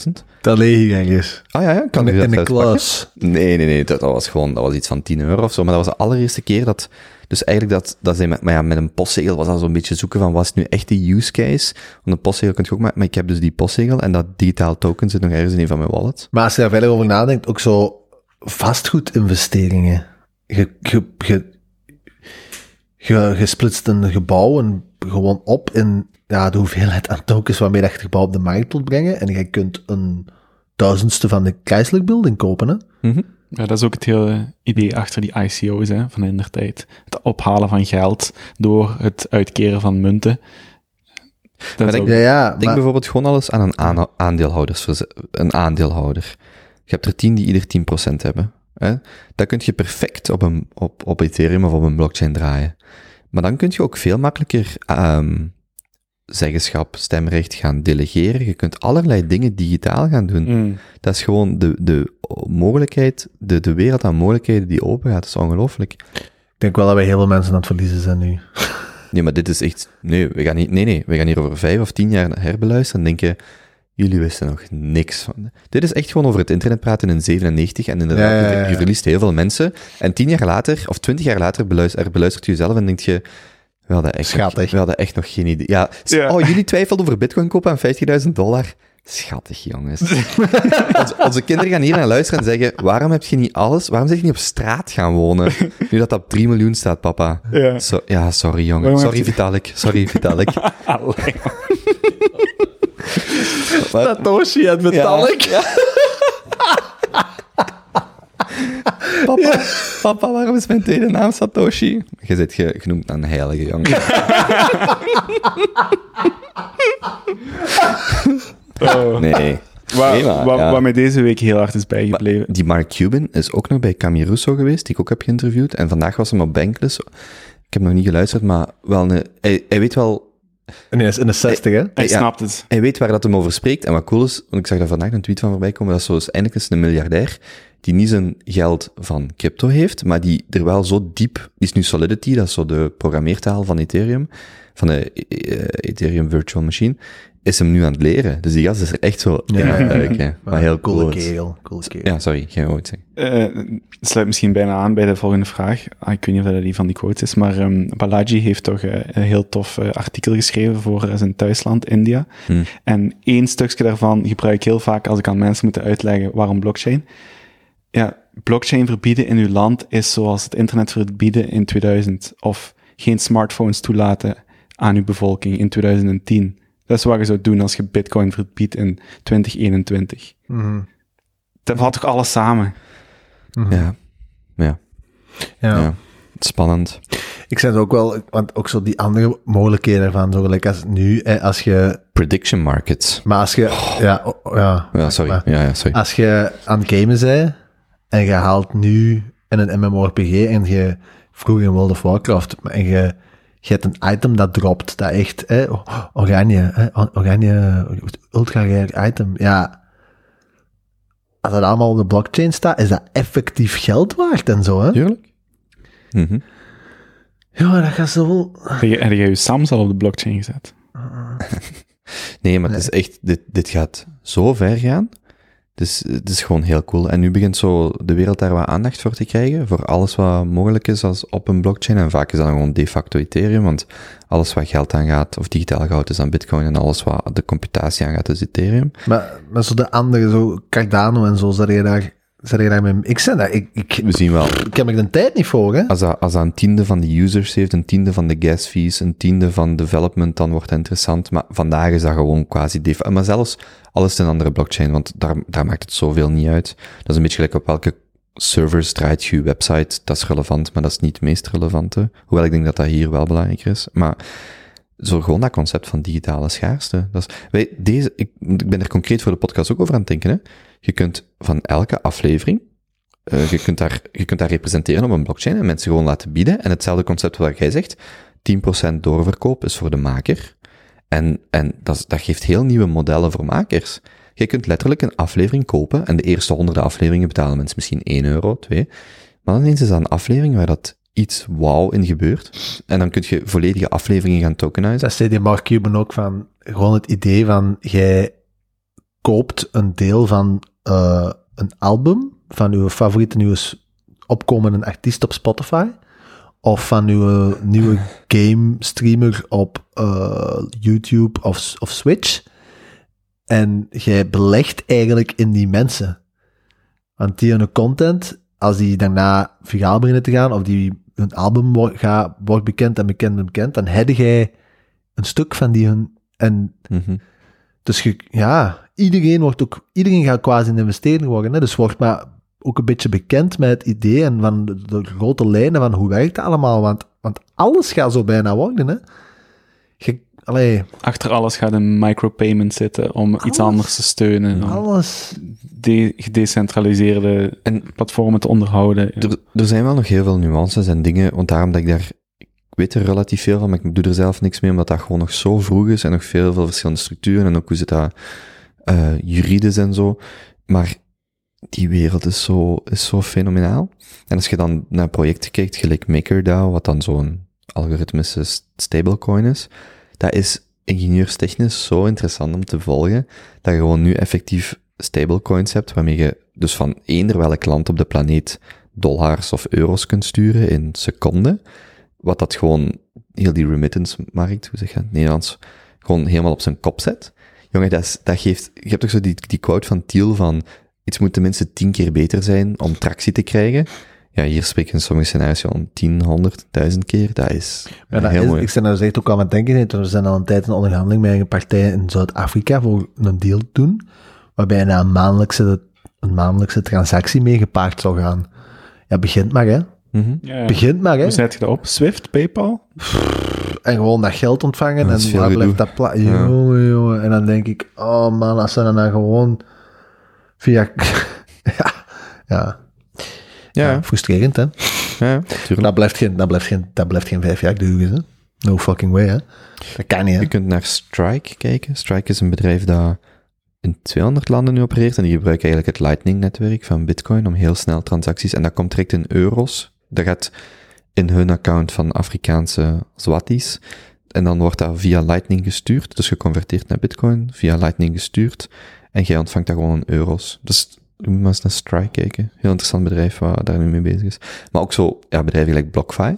20.000. Dat leeg ergens. Ah ja, ja, kan In, u dat in de klas. Nee, nee, nee, dat, dat was gewoon, dat was iets van 10 euro of zo, maar dat was de allereerste keer dat, dus eigenlijk dat, dat zijn met, maar ja, met een postzegel was dat zo'n beetje zoeken van, wat is nu echt de use case? Want een postzegel kun je ook maken, maar ik heb dus die postzegel en dat digitaal token zit nog ergens in een van mijn wallets. Maar als je daar verder over nadenkt, ook zo vastgoedinvesteringen. Je, je, je, je, je splitst een gebouw en gewoon op in ja, de hoeveelheid aan tokens waarmee dat je het gebouw op de markt wilt brengen. En je kunt een duizendste van de Chrysler Building kopen. Hè? Mhm. Ja, dat is ook het hele idee achter die ICO's hè, van in der tijd. Het ophalen van geld door het uitkeren van munten. Dat Maar denk- ook- Ja, ja, Denk maar, bijvoorbeeld gewoon al eens aan een aan aandeelhouders, een aandeelhouder. Je hebt er 10 die ieder 10% hebben. Hè? Dat kun je perfect op, een, op, op Ethereum of op een blockchain draaien. Maar dan kun je ook veel makkelijker ehm, zeggenschap, stemrecht gaan delegeren. Je kunt allerlei dingen digitaal gaan doen. Mm. Dat is gewoon de, de mogelijkheid, de, de wereld aan mogelijkheden die open gaat. Dat is ongelooflijk. ik denk wel dat wij heel veel mensen aan het verliezen zijn nu. Nee, maar dit is echt, nee, we gaan niet, nee, nee, we gaan hier over vijf of tien jaar naar herbeluisteren en denken, jullie wisten nog niks van. Dit is echt gewoon over het internet praten in 97 en inderdaad, Ja, ja, ja, je- verliest heel veel mensen. En tien jaar later, of twintig jaar later, beluistert, beluistert je jezelf en denkt je, we hadden echt, nog, Schattig. we hadden echt nog geen idee. Ja, oh, jullie twijfelden over bitcoin kopen aan 50.000 dollar? Schattig, jongens. *laughs* onze, onze kinderen gaan hier naar luisteren en zeggen, waarom heb je niet alles, waarom zeg je niet op straat gaan wonen? Nu dat dat op 3 miljoen staat, papa. Ja. So, ja, sorry jongen. Waarom Sorry Vitalik. Sorry Vitalik. *laughs* Allee. Satoshi en Vitalik. Papa, papa, waarom is mijn tweede naam Satoshi? Je zit ge, genoemd aan heilige jongen. Oh. Nee. Maar, ja. waar mij deze week heel hard is bijgebleven. Die Mark Cuban is ook nog bij Camille Russo geweest, die ik ook heb geïnterviewd. En vandaag was hem op Bankless. Ik heb nog niet geluisterd, maar wel een, hij, hij weet wel Nee, dat is in de 60, hè? Hij ja. snapt het. Hij weet waar dat hem over spreekt. En wat cool is, want ik zag daar vandaag een tweet van voorbij komen, dat is zo is eindelijk eens een miljardair die niet zijn geld van crypto heeft, maar die er wel zo diep, die is nu Solidity, dat is zo de programmeertaal van Ethereum, van de eh, Ethereum Virtual Machine, is hem nu aan het leren. Dus die gast is er echt zo in Ja. aan het duiken, *laughs* wat heel cool coole kerel. Coole kerel. Ja, sorry, geen ooit zeggen. Eh, het sluit misschien bijna aan bij de volgende vraag. Ah, ik weet niet of dat die van die quotes is, maar ehm, Balaji heeft toch eh, een heel tof eh, artikel geschreven voor zijn thuisland, India. Hmm. En één stukje daarvan gebruik ik heel vaak als ik aan mensen moet uitleggen waarom blockchain. Ja, blockchain verbieden in uw land is zoals het internet verbieden in 2000. Of geen smartphones toelaten aan uw bevolking in 2010. Dat is wat je zou doen als je bitcoin verbiedt in 2021. Mhm. Dat valt toch alles samen? Mhm. Ja. Ja. Ja. ja. Spannend. Ik zeg het ook wel, want ook zo die andere mogelijkheden ervan, zo gelijk als nu, als je, Prediction markets. maar als je, ja, oh, ja, Ja, sorry. maar Ja, ja, sorry. als je aan het gamen bent en je haalt nu in een MMORPG en je vroeger in World of Warcraft en je, je hebt een item dat dropt, dat echt, hè, oranje, hè, oranje, ultra rare item, ja. Als dat allemaal op de blockchain staat, is dat effectief geld waard en zo, hè? Tuurlijk. Mhm. Ja, dat gaat zo... Heb je, heb je je Sams al op de blockchain gezet? *laughs* Nee, maar het is echt, dit, dit gaat zo ver gaan. Dus het is gewoon heel cool. En nu begint zo de wereld daar wat aandacht voor te krijgen, voor alles wat mogelijk is als op een blockchain. En vaak is dat gewoon de facto Ethereum, want alles wat geld aangaat, of digitaal goud, is dan Bitcoin. En alles wat de computatie aangaat, is Ethereum. Maar, maar zo de andere, zo Cardano en zo, zat je daar, je daar mee... Ik zei dat, ik, ik, We zien wel, ik heb er de tijd niet voor, hè? als dat, als dat een tiende van de users heeft, een tiende van de gas fees, een tiende van development, dan wordt het interessant. Maar vandaag is dat gewoon quasi def. Maar zelfs alles in een andere blockchain, want daar, daar maakt het zoveel niet uit. Dat is een beetje gelijk op welke servers draait je website. Dat is relevant, maar dat is niet het meest relevante. Hoewel ik denk dat dat hier wel belangrijker is. Maar zo gewoon dat concept van digitale schaarste. Dat is, wij, deze, ik, ik ben er concreet voor de podcast ook over aan het denken. Hè. Je kunt van elke aflevering eh, je, kunt daar, je kunt daar representeren op een blockchain en mensen gewoon laten bieden. En hetzelfde concept wat jij zegt, 10% doorverkoop is voor de maker. En, en dat, dat geeft heel nieuwe modellen voor makers. Je kunt letterlijk een aflevering kopen en de eerste honderden afleveringen betalen mensen misschien 1 euro, 2. Maar dan ineens is dat een aflevering waar dat iets wauw in gebeurt. En dan kun je volledige afleveringen gaan tokenizen. Dat zei Mark Cuban ook van, gewoon het idee van, jij koopt een deel van eh, een album, van uw favoriete nieuwe opkomende artiest op Spotify, of van uw nieuwe *laughs* game streamer op eh, YouTube of, of Switch. En jij belegt eigenlijk in die mensen. Want die hun content, als die daarna viraal beginnen te gaan, of die hun album wordt, gaat, wordt bekend en bekend en bekend, dan heb jij een stuk van die hun... En Mhm. dus je, ja, iedereen wordt ook, iedereen gaat quasi een investeerder worden. Hè? Dus wordt maar ook een beetje bekend met het idee en van de, de grote lijnen van hoe werkt het allemaal. Want, want alles gaat zo bijna worden. Hè? Je, allee, Achter alles gaat een micropayment zitten om iets anders te steunen. Alles. de gedecentraliseerde En platformen te onderhouden. Er, er zijn wel nog heel veel nuances en dingen, want daarom dat ik daar, ik weet er relatief veel van, maar ik doe er zelf niks mee, omdat dat gewoon nog zo vroeg is en nog veel, veel verschillende structuren en ook hoe zit dat eh juridisch en zo. Maar die wereld is zo, is zo fenomenaal. En als je dan naar projecten kijkt, gelijk MakerDAO, wat dan zo'n algoritmische stablecoin is, dat is ingenieurstechnisch zo interessant om te volgen, dat je gewoon nu effectief stablecoins hebt, waarmee je dus van eender welk land op de planeet dollars of euro's kunt sturen in seconden. Wat dat gewoon heel die remittance-markt, hoe zeg je het Nederlands, gewoon helemaal op zijn kop zet. Jongen, dat, is, dat geeft... Je hebt toch zo die, die quote van Thiel van iets moet tenminste tien keer beter zijn om tractie te krijgen. Ja, hier spreken in sommige scenario's om tien, honderd, duizend keer. Dat is Ja, dat heel is, mooi. ik ben daar echt ook aan het denken. hè. Er zijn al een tijd een onderhandeling met een partij in Zuid-Afrika voor een deal te doen, waarbij een maandelijkse, een maandelijkse transactie mee gepaard zou gaan. Ja, begint maar, hè. Mhm. Ja, Begint maar, hè. Hoe zet je dat op? Swift, PayPal? En gewoon dat geld ontvangen Dat en waar blijft dat pla- Ja. Jongen, jongen. En dan denk ik, oh man, als ze dan, dan gewoon via... *laughs* ja, ja, Ja, ja, frustrerend, hè. ja, tuurlijk. Dat blijft geen, dat blijft geen, dat blijft geen vijf jaar duren, hè. No fucking way, hè. Dat kan niet, hè. Je kunt naar Strike kijken. Strike is een bedrijf dat in 200 landen nu opereert en die gebruiken eigenlijk het Lightning-netwerk van Bitcoin om heel snel transacties, en dat komt direct in euro's. Dat gaat in hun account van Afrikaanse Swatis. En dan wordt dat via Lightning gestuurd, dus geconverteerd naar Bitcoin, via Lightning gestuurd. En jij ontvangt dat gewoon in euro's. Dus je moet maar eens naar Strike kijken. Heel interessant bedrijf waar daar nu mee bezig is. Maar ook zo, ja, bedrijven like BlockFi.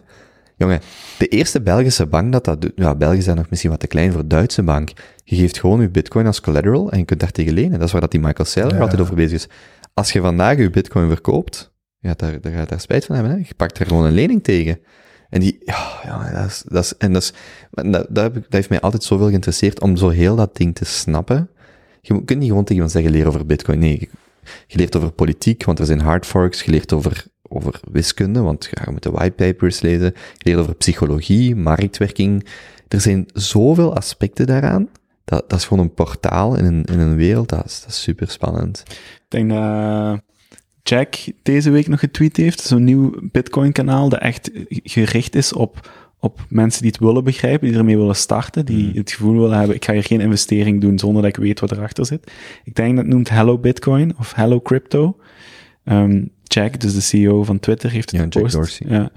Jongen, de eerste Belgische bank dat dat doet, ja, België zijn nog misschien wat te klein voor Duitse bank. Je geeft gewoon je bitcoin als collateral en je kunt daar tegen lenen. Dat is waar dat die Michael Saylor Ja. altijd over bezig is. Als je vandaag je bitcoin verkoopt, ja, daar, daar ga je daar spijt van hebben. Hè? Je pakt er gewoon een lening tegen. En die, ja, ja dat is, dat is, en dat is, dat, heb ik, dat heeft mij altijd zoveel geïnteresseerd om zo heel dat ding te snappen. Je kunt niet gewoon tegen iemand zeggen, leer over bitcoin. Nee, je leert over politiek, want er zijn hard forks. Je leert over, over wiskunde, want ja, je moet de whitepapers lezen. Je leert over psychologie, marktwerking. Er zijn zoveel aspecten daaraan. Dat, dat is gewoon een portaal in een, in een wereld. Dat is, dat is super spannend. Ik denk dat Jack deze week nog getweet heeft, zo'n nieuw Bitcoin-kanaal dat echt gericht is op, op mensen die het willen begrijpen, die ermee willen starten, die Hmm. het gevoel willen hebben, ik ga hier geen investering doen zonder dat ik weet wat erachter zit. Ik denk dat het noemt Hello Bitcoin of Hello Crypto. Ehm, Jack, dus de CEO van Twitter, heeft het Ja, Jack gepost. Dorsey. Ja.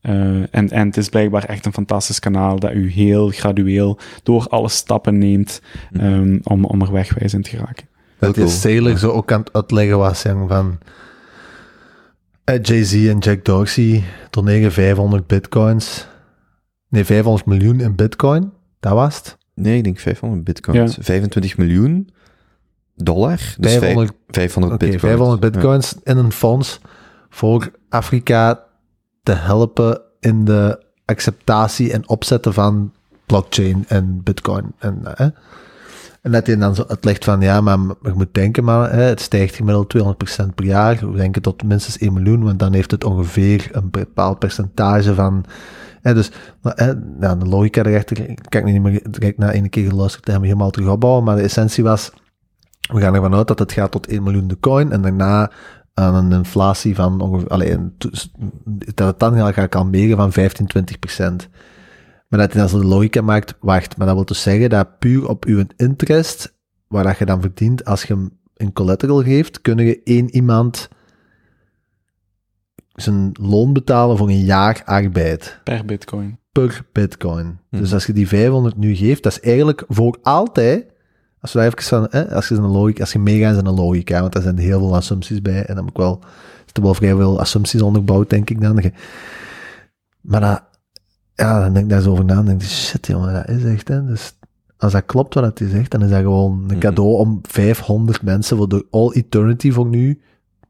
Eh, en, en het is blijkbaar echt een fantastisch kanaal dat u heel gradueel door alle stappen neemt Mhm. ehm, om, om er wegwijs in te geraken. Dat is Sailor zo ook aan het uitleggen was, van Jay-Z en Jack Dorsey doneren 500 bitcoins. Nee, 500 miljoen in bitcoin. Dat was het. Nee, ik denk 500 bitcoins. 25 miljoen dollar. Dus 500 500 Oké, bitcoins. 500 bitcoins in een fonds voor Afrika te helpen in de acceptatie en opzetten van blockchain en bitcoin. En, eh, en dat hij dan zo uitlegt van, ja, maar je moet denken, maar hè, het stijgt gemiddeld 200% per jaar. We denken tot minstens 1 miljoen, want dan heeft het ongeveer een bepaald percentage van... Hè, dus hè, de logica erachter, kan ik niet meer direct na één keer geluisterd te hebben helemaal terug opbouwen, maar de essentie was, we gaan ervan uit dat het gaat tot 1 miljoen de coin en daarna aan een inflatie van ongeveer, dat het dan gaat kalmeren van 15, 20 procent. Maar dat hij dan zo de logica maakt, wacht, maar dat wil dus zeggen dat puur op uw interest, waar dat je dan verdient als je hem een collateral geeft, kun je één iemand zijn loon betalen voor een jaar arbeid Per bitcoin. per bitcoin. Dus Mhm. als je die 500 nu geeft, dat is eigenlijk voor altijd, als we daar even van, hè, als je een logica, als je meegaat in een logica, want daar zijn heel veel assumpties bij, en dan heb ik wel, er wel vrij veel assumpties onderbouwd, denk ik dan. Maar dat, ja, dan denk ik daar zo over na, en denk ik, shit jongen, dat is echt, hè, dus als dat klopt wat hij zegt, dan is dat gewoon een Mhm. cadeau om 500 mensen voor de all eternity voor nu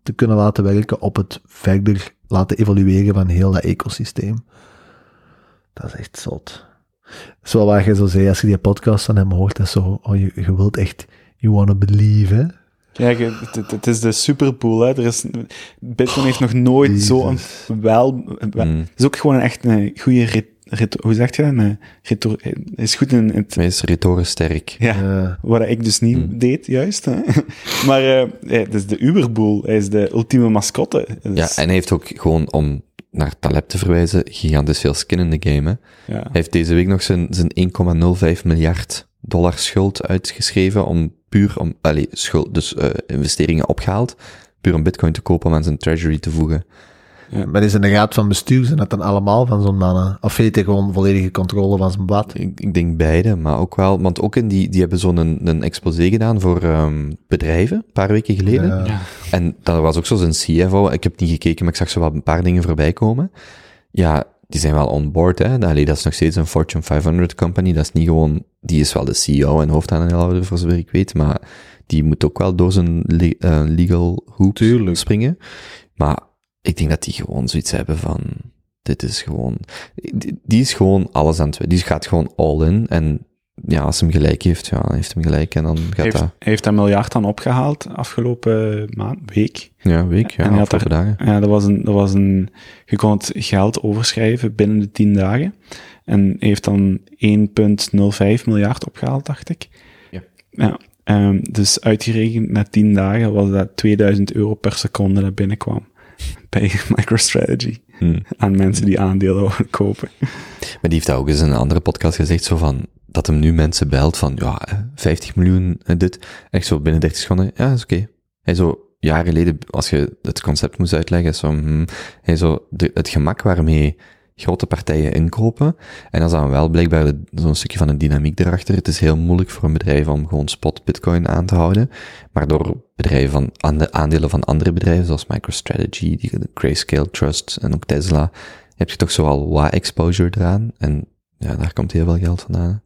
te kunnen laten werken op het verder laten evolueren van heel dat ecosysteem. Dat is echt zot. Dat is wel waar je zo zei, als je die podcast van hem hoort, dat is zo, oh, je, je wilt echt, you wanna believe, hè? Kijk, het, is de superpool. Hè. Er is, Bitcoin heeft nog nooit zo'n wel... wel Mm. Het is ook gewoon echt een goede... Hoe zeg je dat? Een retor, is goed in het... Hij is retorisch sterk. Ja, Eh, wat ik dus niet Mm. deed, juist. Hè. *laughs* Maar eh, het is de Uberboel. Hij is de ultieme mascotte. Dus, Ja, en hij heeft ook gewoon, om naar Taleb te verwijzen, gigantisch veel skin in de game. Hè. ja. Hij heeft deze week nog zijn, zijn 1,05 miljard dollar schuld uitgeschreven om puur om, allee, schuld, dus eh, investeringen opgehaald, puur om bitcoin te kopen om aan zijn treasury te voegen. Maar is in de raad van bestuur, zijn dat dan allemaal van zo'n mannen? Of heeft hij gewoon volledige controle van zijn blad? Ik, ik denk beide, maar ook wel, want ook in die, die hebben zo'n een, een exposé gedaan voor ehm, bedrijven, een paar weken geleden. Ja. Ja. En dat was ook zo zijn CFO. Ik heb niet gekeken, maar ik zag zo wel een paar dingen voorbij komen. Ja, die zijn wel on board, hè. Allee, dat is nog steeds een Fortune 500 company. Dat is niet gewoon, die is wel de CEO en hoofdaandeelhouder, voor zover ik weet, maar die moet ook wel door zijn le- eh, legal hoop Tuurlijk. springen. Maar ik denk dat die gewoon zoiets hebben van, dit is gewoon, die, is gewoon alles aan het, die gaat gewoon all in. En ja, als hem gelijk heeft, ja, heeft hem gelijk en dan gaat Hij heeft, dat, hij heeft dat miljard dan opgehaald afgelopen maand, week. ja, week, ja, En had dagen. Ja, dat was een, dat was een, je kon het geld overschrijven binnen de 10 dagen. En heeft dan 1,05 miljard opgehaald, dacht ik. Ja. ja ehm, dus uitgerekend na 10 dagen was dat 2000 euro per seconde dat binnenkwam. Bij *laughs* MicroStrategy. Hmm. Aan mensen die aandelen *laughs* kopen. Maar die heeft dat ook eens in een andere podcast gezegd, zo van, dat hem nu mensen belt van, ja, hè, 50 miljoen en dit. Echt zo binnen 30 seconden, ja, is oké. Hij zo, jaren geleden, als je het concept moest uitleggen, zo, hmm, hij zo, de, het gemak waarmee grote partijen inkopen, en dat is dan wel blijkbaar zo'n stukje van een dynamiek erachter. Het is heel moeilijk voor een bedrijf om gewoon spot bitcoin aan te houden, maar door bedrijven van, ande- aandelen van andere bedrijven, zoals MicroStrategy, Grayscale Trust en ook Tesla, heb je toch zoal wat exposure eraan. En ja, daar komt heel veel geld vandaan.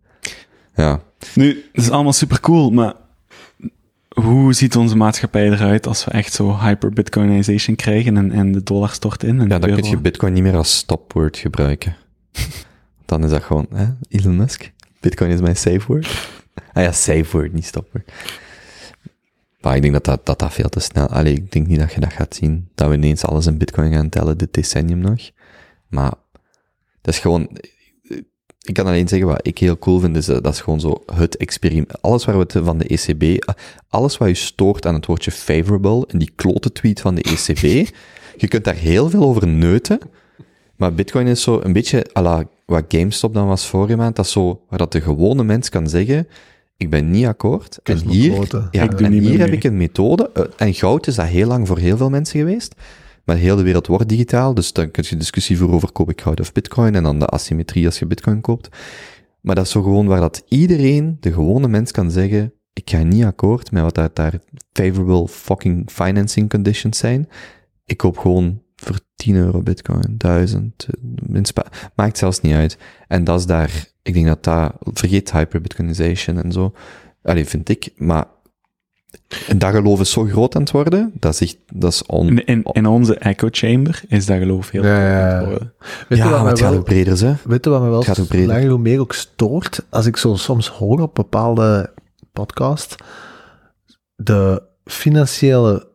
Ja, Nu, het is allemaal super cool, maar hoe ziet onze maatschappij eruit als we echt zo hyper-bitcoinization krijgen en, en de dollar stort in? En ja dan kun je bitcoin niet meer als stopwoord gebruiken. *laughs* Dan is dat gewoon, hè, Elon Musk. Bitcoin is mijn safe word. Ah ja, safe word, niet stopwoord. Maar ik denk dat dat, dat, dat veel te snel... Allee, ik denk niet dat je dat gaat zien. Dat we ineens alles in bitcoin gaan tellen, dit decennium nog. Maar dat is gewoon... Ik kan alleen zeggen wat ik heel cool vind, is dat, dat is gewoon zo het experiment. Alles waar we het van de ECB... Alles wat je stoort aan het woordje favorable, in die klote tweet van de ECB, *laughs* je kunt daar heel veel over neuten, maar bitcoin is zo een beetje à la wat GameStop dan was vorige maand, dat is zo waar dat de gewone mens kan zeggen, ik ben niet akkoord. En hier, ja, en hier heb ik een methode. eh, En goud is dat heel lang voor heel veel mensen geweest. Maar heel de wereld wordt digitaal, dus dan kun je discussie voeren over koop ik goud of bitcoin en dan de asymmetrie als je bitcoin koopt. Maar dat is zo gewoon waar dat iedereen, de gewone mens, kan zeggen, ik ga niet akkoord met wat daar favorable fucking financing conditions zijn. Ik koop gewoon voor 10 euro bitcoin, 1000, eh, maakt zelfs niet uit. En dat is daar, ik denk dat dat, vergeet hyperbitcoinization en zo. Allee, vind ik, maar en dat geloof is zo groot aan het worden, dat is dat is on... In, in, in onze echo chamber is dat geloof heel Ja, groot ja, aan ja. het worden. Weet je ja, wat maar het gaat ook breder, hè. Weet je wat me wel gaat langer hoe meer ook stoort? Als ik zo soms hoor op bepaalde podcast, de financiële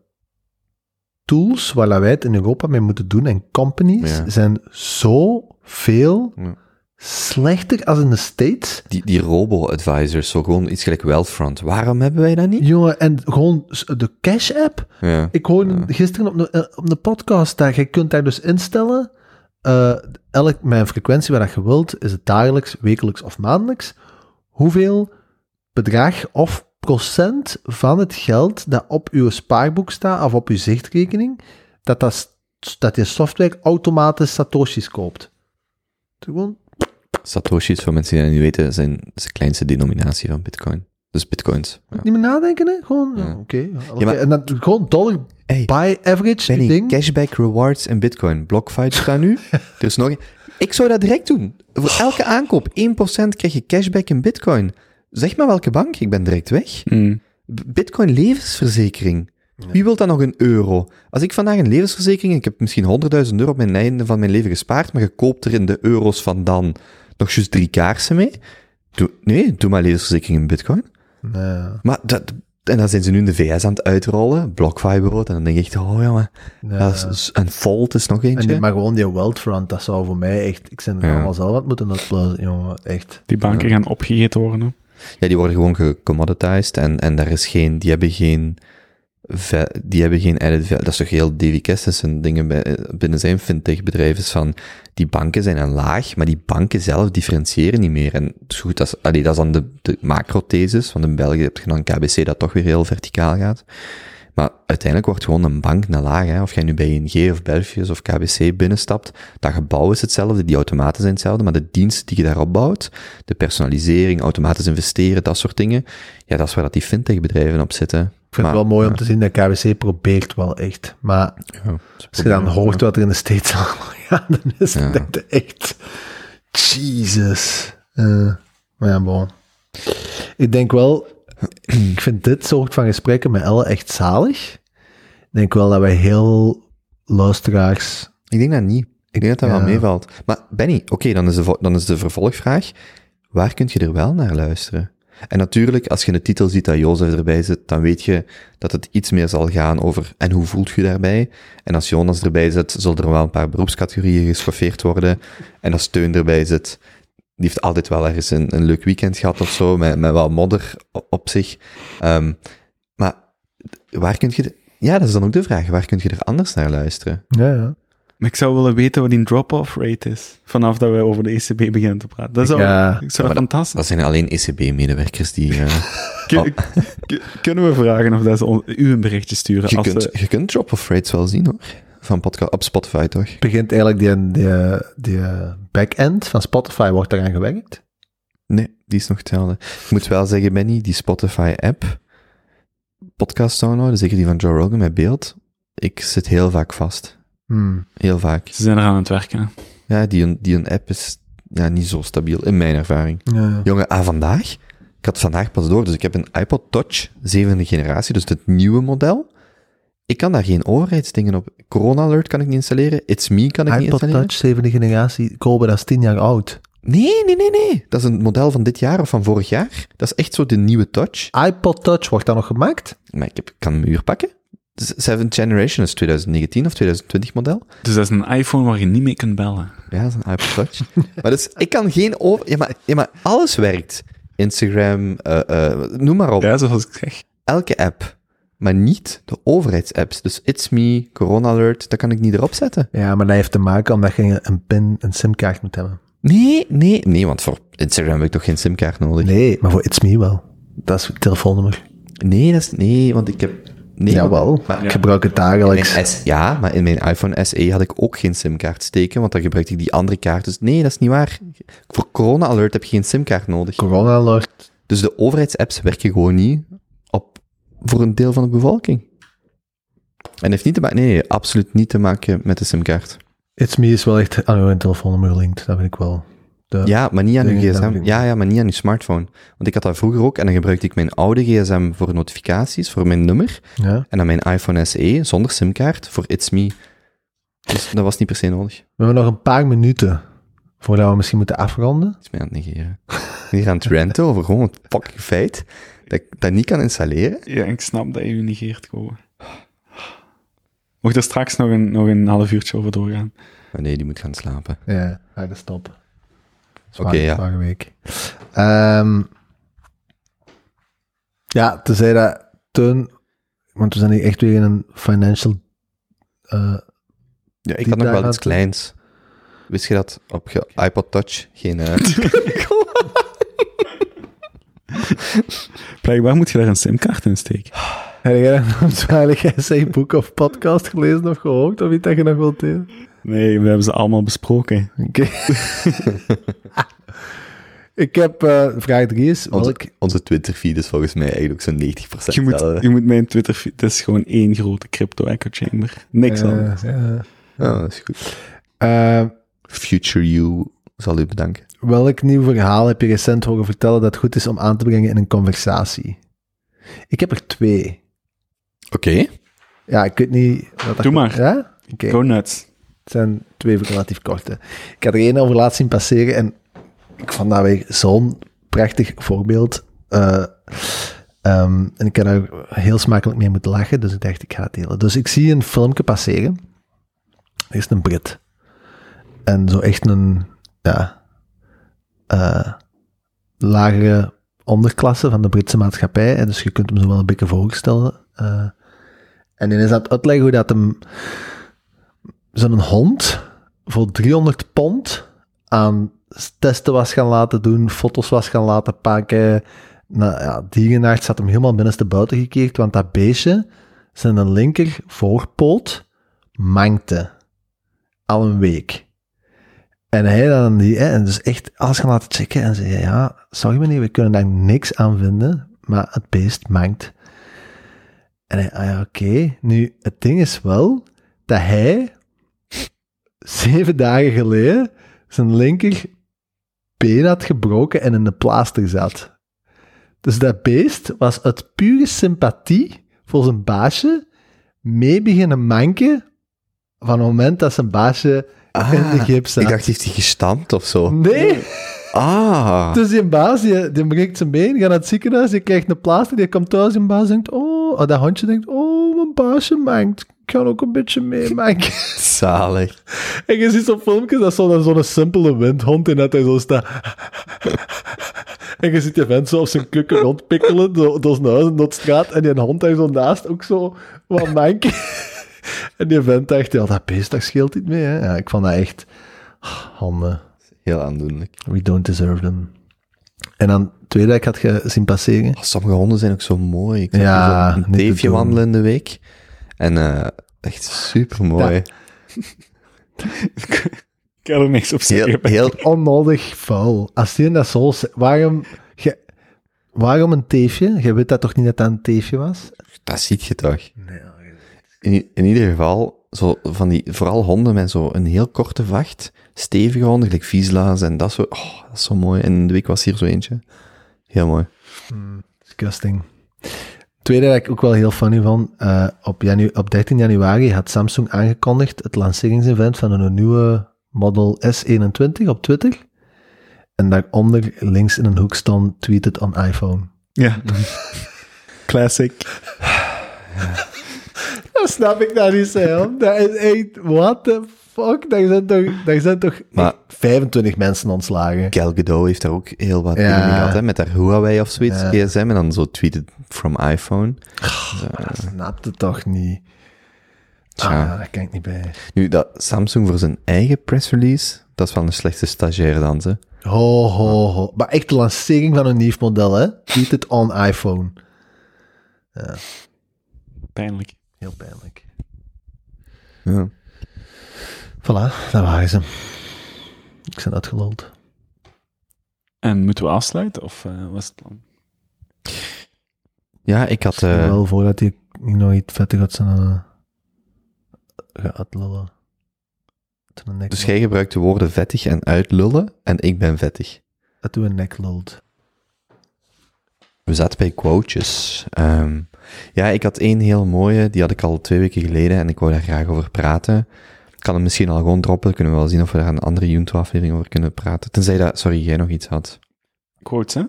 tools waar wij het in Europa mee moeten doen en companies Ja. zijn zo veel Ja. Slechter als in de States. Die, die robo-advisors, zo gewoon iets gelijk Wealthfront. Waarom hebben wij dat niet? Jongen, en gewoon de Cash App. Ja. Ik hoorde gisteren op de, eh, op de podcast dat je kunt daar dus instellen. eh elk, mijn frequentie waar dat je wilt, is het dagelijks, wekelijks of maandelijks. Hoeveel bedrag of procent van het geld dat op uw spaarboek staat of op uw zichtrekening, dat, dat, dat je software automatisch satoshis koopt. Gewoon, Satoshis, voor mensen die dat niet weten, zijn de kleinste denominatie van bitcoin. Dus bitcoins. Ja. niet meer nadenken, hè? Gewoon, ja, Ja. oké. ja, maar- en dan gewoon dollar Hey, by average Benny, ding. cashback rewards en bitcoin. Blockfight staat nu. is *laughs* nog... Ik zou dat direct doen. Voor elke aankoop 1% krijg je cashback in bitcoin. Zeg maar welke bank, ik ben direct weg. Hmm. Bitcoin levensverzekering. Wie wil dan nog een euro? Als ik vandaag een levensverzekering, ik heb misschien 100.000 euro op mijn einde van mijn leven gespaard, maar je koopt er in de euro's van dan nog juist drie kaarsen mee. Doe, nee, doe maar levensverzekering in bitcoin. Nee. Maar dat, en dan zijn ze nu in de VS aan het uitrollen, BlockFi bijvoorbeeld, en dan denk ik echt, oh ja, maar, Nee. dat is- en Volt is nog En eentje. die, maar gewoon die Wealthfront, dat zou voor mij echt... Ik ben er Ja. allemaal zelf aan het moeten jongen. Echt. Die banken gaan opgegeten worden. hè. Ja, die worden gewoon gecommoditized en, en daar is geen, die hebben geen, die hebben geen added. Dat is toch heel Davy Kestis en dingen binnen zijn fintech bedrijf is van, die banken zijn een laag, maar die banken zelf differentiëren niet meer. En is goed, dat is, dat is dan de, de macro-thesis, want in België heb je dan KBC dat toch weer heel verticaal gaat. Maar uiteindelijk wordt gewoon een bank een laag. Hè. Of jij nu bij ING of Belfius of KBC binnenstapt, dat gebouw is hetzelfde, die automaten zijn hetzelfde, maar de diensten die je daarop bouwt, de personalisering, automatisch investeren, dat soort dingen, ja, dat is waar dat die fintech-bedrijven op zitten. Ik vind het wel mooi om te zien dat KWC probeert wel echt. Maar als je dan hoort wat er in de States *laughs* allemaal gaande is, Ja. dan denk je echt... Jesus. Eh, maar ja, bon. Ik denk wel... *clears throat* ik vind dit soort van gesprekken met Elle echt zalig. Ik denk wel dat wij heel luisteraars... Ik denk dat niet. Ik denk dat dat Ja. wel meevalt. Maar Benny, oké, dan, is de dan is de vervolgvraag, waar kun je er wel naar luisteren? En natuurlijk, als je de titel ziet dat Jozef erbij zit, dan weet je dat het iets meer zal gaan over en hoe voelt je daarbij? En als Jonas erbij zit, zullen er wel een paar beroepscategorieën geschoffeerd worden. En als Steun erbij zit, die heeft altijd wel ergens een, een leuk weekend gehad of zo, met, met wel modder op zich. Ehm, maar waar kun je... ja, dat is dan ook de vraag. Waar kun je er anders naar luisteren? Ja, ja. Maar ik zou willen weten wat die drop-off rate is. Vanaf dat we over de ECB beginnen te praten. Dat zou, Ja. ik zou Maar fantastisch Dat zijn alleen ECB-medewerkers die... eh, *laughs* Kun- kun- Kunnen we vragen of dat ze u een berichtje sturen? je, als kunt, we- je kunt drop-off rates wel zien, hoor. Van podcast, op Spotify, toch? begint eigenlijk die, die, die back-end van Spotify, wordt eraan gewerkt? Nee, die is nog hetzelfde. Ik moet wel zeggen, Benny, die Spotify-app, podcast downloaden, zeker die van Joe Rogan met beeld, ik zit heel vaak vast. Hmm. Heel vaak. Ze zijn er aan het werken. Ja, die, een- die een app is ja, niet zo stabiel, in mijn ervaring. Ja. Jongen, ah, vandaag? Ik had vandaag pas door, dus ik heb een iPod Touch, zevende generatie, dus het nieuwe model. ik kan daar geen overheidsdingen op. Corona Alert kan ik niet installeren. It's Me kan ik niet iPod installeren. Touch, zevende generatie. Kobe, dat is tien jaar oud. Nee, nee, nee, nee. Dat is een model van dit jaar of van vorig jaar. Dat is echt zo de nieuwe Touch. iPod Touch, wordt dat nog gemaakt? Maar ik, heb, ik kan hem hier pakken. Z- Seventh Generation is 2019 of 2020 model. Dus dat is een iPhone waar je niet mee kunt bellen. Ja, dat is een iPod Touch. *laughs* maar dus, ik kan geen over... Ja, maar, ja, maar alles werkt. Instagram, eh, eh, noem maar op. Ja, zoals ik zeg. Elke app. Maar niet de overheidsapps. Dus It's Me, Corona Alert, dat kan ik niet erop zetten. Ja, maar dat heeft te maken omdat je een pin, een simkaart moet hebben. Nee, nee, nee, want voor Instagram heb ik toch geen simkaart nodig? Nee, maar voor It's Me wel. Dat is het telefoonnummer. Nee, dat is, nee, want ik heb... Nee, Jawel, maar- ik gebruik het dagelijks. S, ja, maar in mijn iPhone SE had ik ook geen simkaart steken, want dan gebruikte ik die andere kaart. Dus nee, dat is niet waar. Voor Corona Alert heb je geen simkaart nodig. Corona alert. Dus de overheidsapps werken gewoon niet op, voor een deel van de bevolking. En heeft niet te maken, nee, absoluut niet te maken met de simkaart. It's Me is wel echt aan uw telefoonnummer gelinkt. Dat weet ik wel. De, Ja, maar niet aan dat gsm. Ja, ja, maar niet aan je smartphone. Want ik had dat vroeger ook en dan gebruikte ik mijn oude gsm voor notificaties, voor mijn nummer. ja. En dan mijn iPhone SE zonder simkaart voor It's Me. Dus dat was niet per se nodig. We hebben nog een paar minuten voordat we misschien moeten afronden. is mij aan het negeren. *laughs* Hier aan het ranten over gewoon het fucking feit dat ik dat niet kan installeren. Ja, ik snap dat je je negeert, Kobe. Mocht er straks nog een, nog een half uurtje over doorgaan. Maar nee, die moet gaan slapen. Ja, ga de stop. Oké, ja. Zware week. Ehm, ja, tenzij dat Teun... Want we zijn hier echt weer in een financial... eh, Ja, ik had nog wel iets kleins. Wist je dat op je iPod Touch geen... eh, *laughs* Blijkbaar moet je daar een simkaart in steken. heb jij een *laughs* zwaarlijk essay-boek of podcast gelezen of gehoord? Of iets dat je nog wilt delen? Nee, we hebben ze allemaal besproken. Oké. *laughs* ik heb... eh, vraag 3 is... onze, Twitter-feed is volgens mij eigenlijk zo'n 90% Je moet, je moet mijn Twitter... Het is gewoon één grote crypto-echo chamber. Niks eh, anders. ja. Ja, dat is goed. Eh, Future You zal u bedanken. Welk nieuw verhaal heb je recent horen vertellen dat goed is om aan te brengen in een conversatie? Ik heb er twee. Oké. Ja, ik weet niet... Wat dat Doe maar. Ja? Oké, Go nuts. Het zijn twee relatief korte. Ik had er één over laten zien passeren en ik vond dat weer zo'n prachtig voorbeeld. Eh, ehm, en ik kan er heel smakelijk mee moeten lachen, dus ik dacht, ik ga het delen. Dus ik zie een filmpje passeren. Er is een Brit. En zo echt een, ja, eh, lagere onderklasse van de Britse maatschappij. En dus je kunt hem zo wel een beetje voorstellen. Eh, en hij is het uitleggen hoe dat hem zo'n hond voor 300 pond aan testen was gaan laten doen, foto's was gaan laten pakken. Nou ja, dierenarts had hem helemaal binnenstebuiten gekeerd, want dat beestje, zijn linker voorpoot, mankte. Al een week. En hij dan die, en dus echt alles gaan laten checken en zei, ja, sorry meneer, we kunnen daar niks aan vinden, maar het beest mankt. En hij, ah ja, oké. Nu, het ding is wel dat hij zeven dagen geleden zijn linker been had gebroken en in de plaaster zat. Dus dat beest was uit pure sympathie voor zijn baasje mee beginnen manken van het moment dat zijn baasje in de gips zat. Ah, ik dacht, heeft hij gestampt of zo? Nee, Ah. dus die baas, die, die breekt zijn been, gaat naar het ziekenhuis, die krijgt een plaaster, die komt thuis en baas denkt, oh, oh, dat hondje denkt, oh, mijn baasje. Ik ga ook een beetje mee manken. *laughs* Zalig. En je ziet zo'n filmpjes, dat is zo- zo'n simpele windhond en dat hij zo staat. En je ziet die vent zo op zijn kukken rondpikkelen door, zijn huis en door de straat. En die hond daar zo naast ook zo wat manken. *laughs* En die vent dacht, ja, dat beest, dat scheelt niet mee. Hè. Ja, ik vond dat echt... Handen. Heel aandoenlijk. We don't deserve them. En dan tweede dat ik had gezien passeren. Oh, sommige honden zijn ook zo mooi. Ik Ja, zo een teefje wandelen in de week. En eh, echt super mooi. Ik kan er niks op zeggen. heel, *laughs* Onnodig vuil. Als die dat zo... Waarom... ge- waarom een teefje? Je weet dat toch niet dat dat een teefje was? dat ziet je toch? In, i- in ieder geval, zo van die, vooral honden met zo een heel korte vacht, stevige honden, gelijk Vizsla's en dat soort. Oh, dat is zo mooi. En in de week was hier zo eentje. Heel mooi. Disgusting. tweede dat ik ook wel heel funny vond, eh, op, janu op 13 januari had Samsung aangekondigd het lanceringsevent van een nieuwe Model S21 op Twitter. En daaronder links in een hoek stond tweeted on iPhone. Ja. *laughs* Classic. *laughs* Dat snap ik nou niet, Sam. Dat is echt, what the fuck? Daar zijn toch, daar zijn toch Maar- 25 mensen ontslagen. Gal Gadot heeft daar ook heel wat Ja. dingen gehad, hè, met haar Huawei of zoiets, Ja. gsm, en dan zo tweeted from iPhone. Dat snapt het toch niet. Tja. Ah, daar kan ik niet bij. Nu, dat Samsung voor zijn eigen press release, dat is wel een slechte stagiair dan, ze. Ho, ho, ho. Maar echt de lancering van een nieuw model, hè? Tweeted on iPhone. Pijnlijk. Heel pijnlijk. Ja. Voilà, dat waren ze. Ik ben uitgelold. En moeten we afsluiten, of eh, wat is het plan? Ja, ik had... Misschien eh, wel voordat hij niet nog iets vetter gaat zijn uh, gaat uitlullen. Dat dus jij gebruikt de woorden vettig en uitlullen, en ik ben vettig. Dat doe een nek lult. We zaten bij quotes. Ehm, ja, ik had één heel mooie, die had ik al twee weken geleden, en ik wou daar graag over praten. Ik kan hem misschien al gewoon droppen, kunnen we wel zien of we daar een andere Junto-aflevering over kunnen praten. Tenzij dat, sorry, jij nog iets had. Quotes, hè?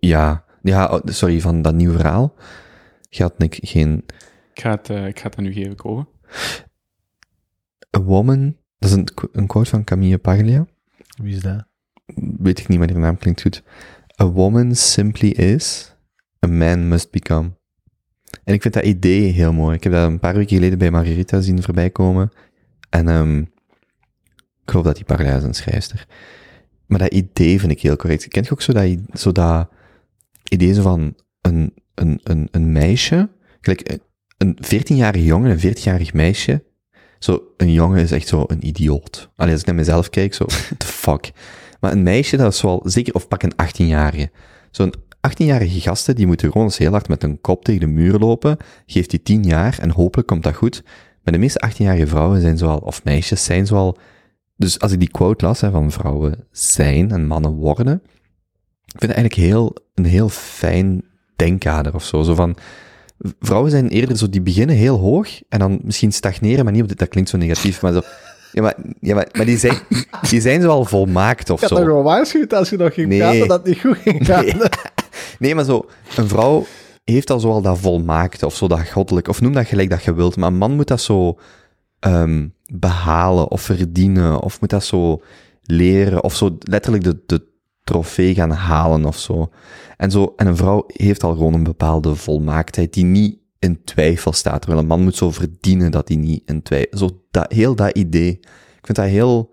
Ja, ja, oh, sorry, van dat nieuwe verhaal. Je had Nick, geen... Ik ga het, eh, ik ga het aan u geven, Kobe. A woman, dat is een, een quote van Camille Paglia. Wie is dat? Weet ik niet, maar die naam klinkt goed. A woman simply is, a man must become. En ik vind dat idee heel mooi. Ik heb dat een paar weken geleden bij Margarita zien voorbij komen. En ehm, ik geloof dat die is een schrijfster. Maar dat idee vind ik heel correct. Kent je ook zo dat, zo dat idee van een, een, een, een meisje, gelijk een- een 14-jarig jongen en een 14-jarig meisje. Zo, een jongen is echt zo een idioot. Allee, als ik naar mezelf kijk, zo, *laughs* the fuck. Maar een meisje, dat is wel zeker, of pak een 18-jarige. Zo'n 18-jarige gasten, die moeten gewoon eens heel hard met een kop tegen de muur lopen. Geeft die 10 jaar en hopelijk komt dat goed. Maar de meeste 18-jarige vrouwen zijn zoal, of meisjes zijn zoal, dus als ik die quote las, hè, van vrouwen zijn en mannen worden, ik vind het eigenlijk heel, een heel fijn denkkader of zo. Zo van, vrouwen zijn eerder zo, die beginnen heel hoog en dan misschien stagneren, maar niet op dit, dat klinkt zo negatief, maar zo, ja, maar, ja, maar, maar die zijn, die zijn zo al volmaakt of Ik had zo. nog wel waarschuwd als je nog ging Nee. praten dat het niet goed ging gaan. Nee. *laughs* Nee, maar zo, een vrouw heeft al zo al dat volmaakte, of zo dat goddelijk, of noem dat gelijk dat je wilt, maar een man moet dat zo ehm, behalen, of verdienen, of moet dat zo leren, of zo letterlijk de, de trofee gaan halen, of zo. En zo, en een vrouw heeft al gewoon een bepaalde volmaaktheid, die niet in twijfel staat, terwijl een man moet zo verdienen dat hij niet in twijfel, zo dat, heel dat idee. Ik vind dat heel,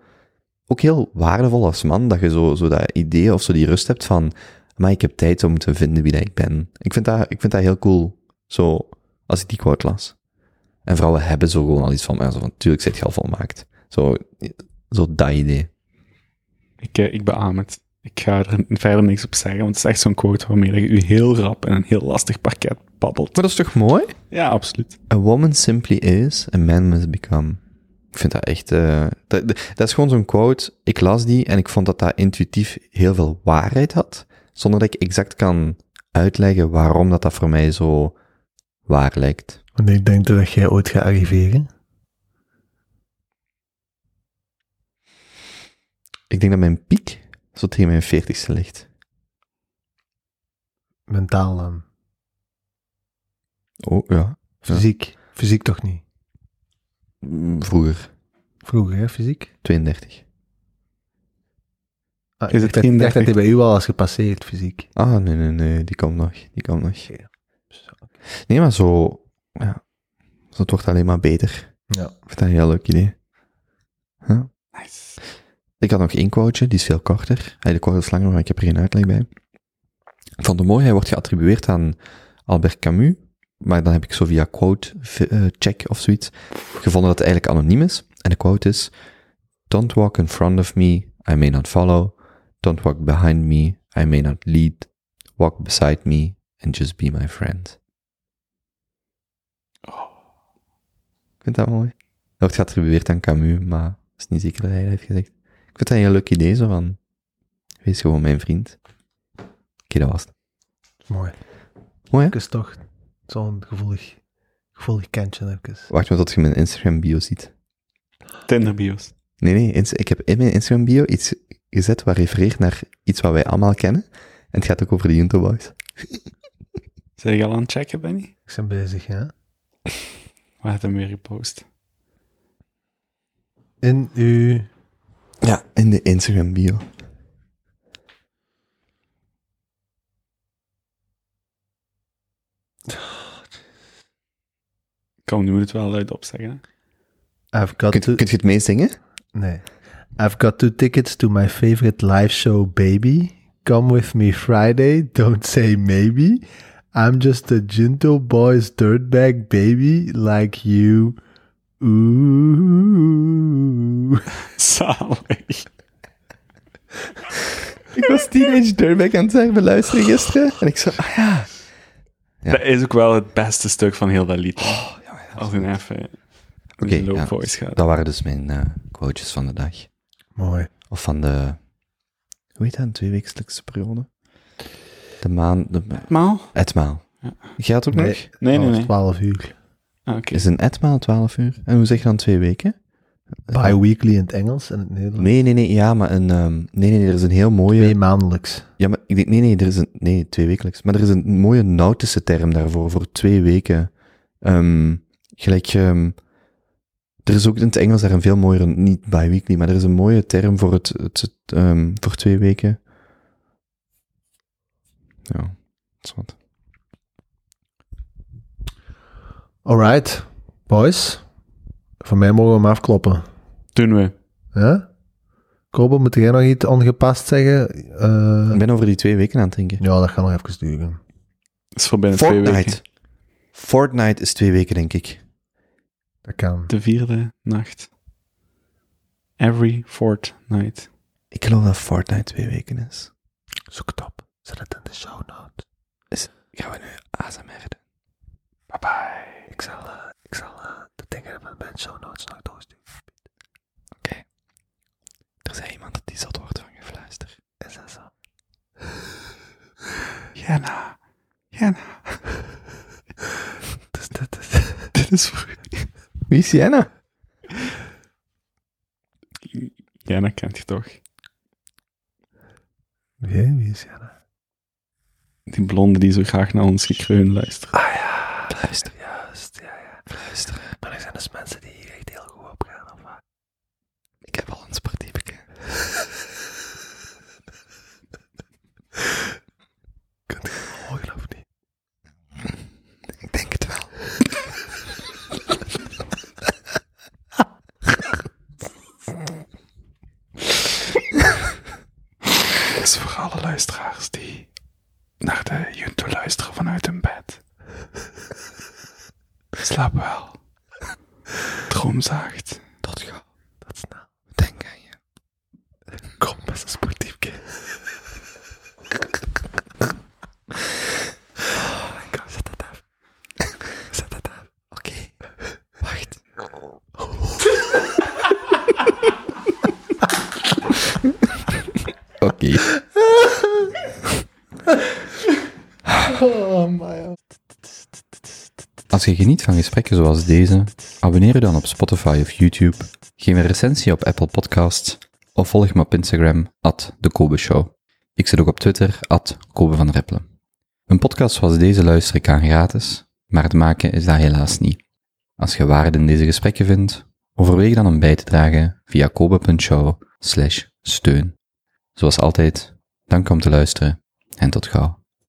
ook heel waardevol als man, dat je zo, zo dat idee of zo die rust hebt van, maar ik heb tijd om te vinden wie dat ik ben. Ik vind dat, ik vind dat heel cool, zo, als ik die quote las. En vrouwen hebben zo gewoon al iets van, maar zo van, natuurlijk zit je al volmaakt. Zo, zo dat idee. Ik, eh, ik beaam het. Ik ga er verder niks op zeggen, want het is echt zo'n quote waarmee je u heel rap in een heel lastig parket babbelt. Maar dat is toch mooi? Ja, absoluut. A woman simply is, a man must become. Ik vind dat echt, eh, dat, dat is gewoon zo'n quote. Ik las die en ik vond dat dat intuïtief heel veel waarheid had, zonder dat ik exact kan uitleggen waarom dat, dat voor mij zo waar lijkt. Want ik denk dat jij ooit gaat arriveren. Ik denk dat mijn piek zo tegen mijn veertigste ligt. Mentaal dan. Oh, ja. Fysiek. Fysiek toch niet. Mm, Vroeger, Vroeger, hè, fysiek? 32. Ah, Is het ik dacht 33? dat hij bij u al is gepasseerd, fysiek. Ah, nee, nee, nee, die komt nog, die komt nog. Nee, maar zo, ja, zo, het wordt alleen maar beter. Ja. Ik vind dat een heel leuk idee. Ja. Nice. Ik had nog één quoteje, die is veel korter. Eigenlijk kort is langer, maar ik heb er geen uitleg bij. Ik vond het mooi, hij wordt geattribueerd aan Albert Camus, maar dan heb ik zo via quote eh, check of zoiets gevonden dat het eigenlijk anoniem is. En de quote is, Don't walk in front of me, I may not follow. Don't walk behind me, I may not lead. Walk beside me and just be my friend. Ik vind dat mooi. Dat wordt geattribueerd aan Camus, maar het is niet zeker dat hij dat heeft gezegd. Ik vind dat een heel leuk idee, zo van, wees gewoon mijn vriend. Oké, dat was het. Mooi. Mooi, hè? Kus toch. Zo'n gevoelig, gevoelig kantje even. Wacht maar tot je mijn Instagram bio ziet. Tinder bios. Nee, nee, ik heb in mijn Instagram bio iets gezet waar refereert naar iets wat wij allemaal kennen. En het gaat ook over de Junto Boys. *laughs* Zijn je al aan het checken, Benny? Ik ben bezig, ja. Waar had hem weer gepost? In uw... Ja, in de Instagram bio. Kom, nu moet het wel luid opzeggen. I've got Kunt, to... kunt je het meezingen? Nee. I've got two tickets to my favorite live show, baby. Come with me Friday, *laughs* don't say maybe. I'm just a Junto Boys dirtbag baby like you. Ooh. *laughs* Zalig. *laughs* Ik was Teenage Dirtbag aan het zeggen beluisteren gisteren. En ik zo, ah ja. Ja. Dat is ook wel het beste stuk van heel dat lied. hè. ja, ja. Als even Oké, low ja. voice gaat. Dat waren dus mijn eh, quotes van de dag. Mooi. Of van de, hoe heet dat, een tweewekelijkse periode? De maan, de, Maal? etmaal. Ja. Gaat ook Nee. nog? Nee, nee, Half nee. 12 uur. Ah, Oké. Is een etmaal 12 uur? En hoe zeg je dan twee weken? Bi-weekly in het Engels en het Nederlands. Nee, nee, nee, ja, maar een, ehm, nee, nee, er is een heel mooie... Twee maandelijks. Ja, maar ik denk, nee, nee, er is een, nee, twee wekelijks. Maar er is een mooie nautische term daarvoor, voor twee weken. Ehm, gelijk, ehm, er is ook in het Engels daar een veel mooiere, niet bi-weekly, maar er is een mooie term voor het, het, het, ehm, voor twee weken. Ja, dat is wat. Alright, boys. Van mij mogen we hem afkloppen. Doen we. Ja? Kobe, moet jij nog iets ongepast zeggen? Eh, Ik ben over die twee weken aan het denken. ja, dat gaat nog even duren. Dat is voor binnen twee weken. Fortnite. Fortnite is twee weken, denk ik. Dat kan. De vierde nacht. Every fortnight. Ik geloof dat Fortnite twee weken is. Zoek het op. Zet het in de show notes. Gaan we nu ASMR doen? Bye bye. Ik zal, eh, ik zal eh, de dingen van de show notes nog doorsturen. Oké. Er zei iemand dat die zat wordt van gefluister. Is dat zo? Jenna. Jenna. *laughs* Dus dit is... *laughs* Dit is voor... Wie is Jenna? Jenna kent je toch? Wie, wie is Jana? Die blonde die zo graag naar ons gekreun luistert. Ah ja. Luister. Juist, ja, ja. Luisteren. Maar er zijn dus mensen die hier echt heel goed op gaan, of wat? Ik heb al een sportiefje. Kunt je het volgen of niet? Ik denk het wel. Dit is voor alle luisteraars die naar de Junto luisteren vanuit hun bed. Slaap wel. Droom zacht. Tot gauw. Dat snel. Denk aan je. Kom, best een sportief kind. Oh my god, zet dat af. Zet dat af. Oké. Wacht. Oké. Oh my Als je geniet van gesprekken zoals deze, abonneer je dan op Spotify of YouTube, geef een recensie op Apple Podcasts of volg me op Instagram, at de Kobe Show. Ik zit ook op Twitter, at Kobe van Reppelen. Een podcast zoals deze luister ik aan gratis, maar het maken is dat helaas niet. Als je waarde in deze gesprekken vindt, overweeg dan om bij te dragen via kobe.show steun. Zoals altijd, dank om te luisteren en tot gauw.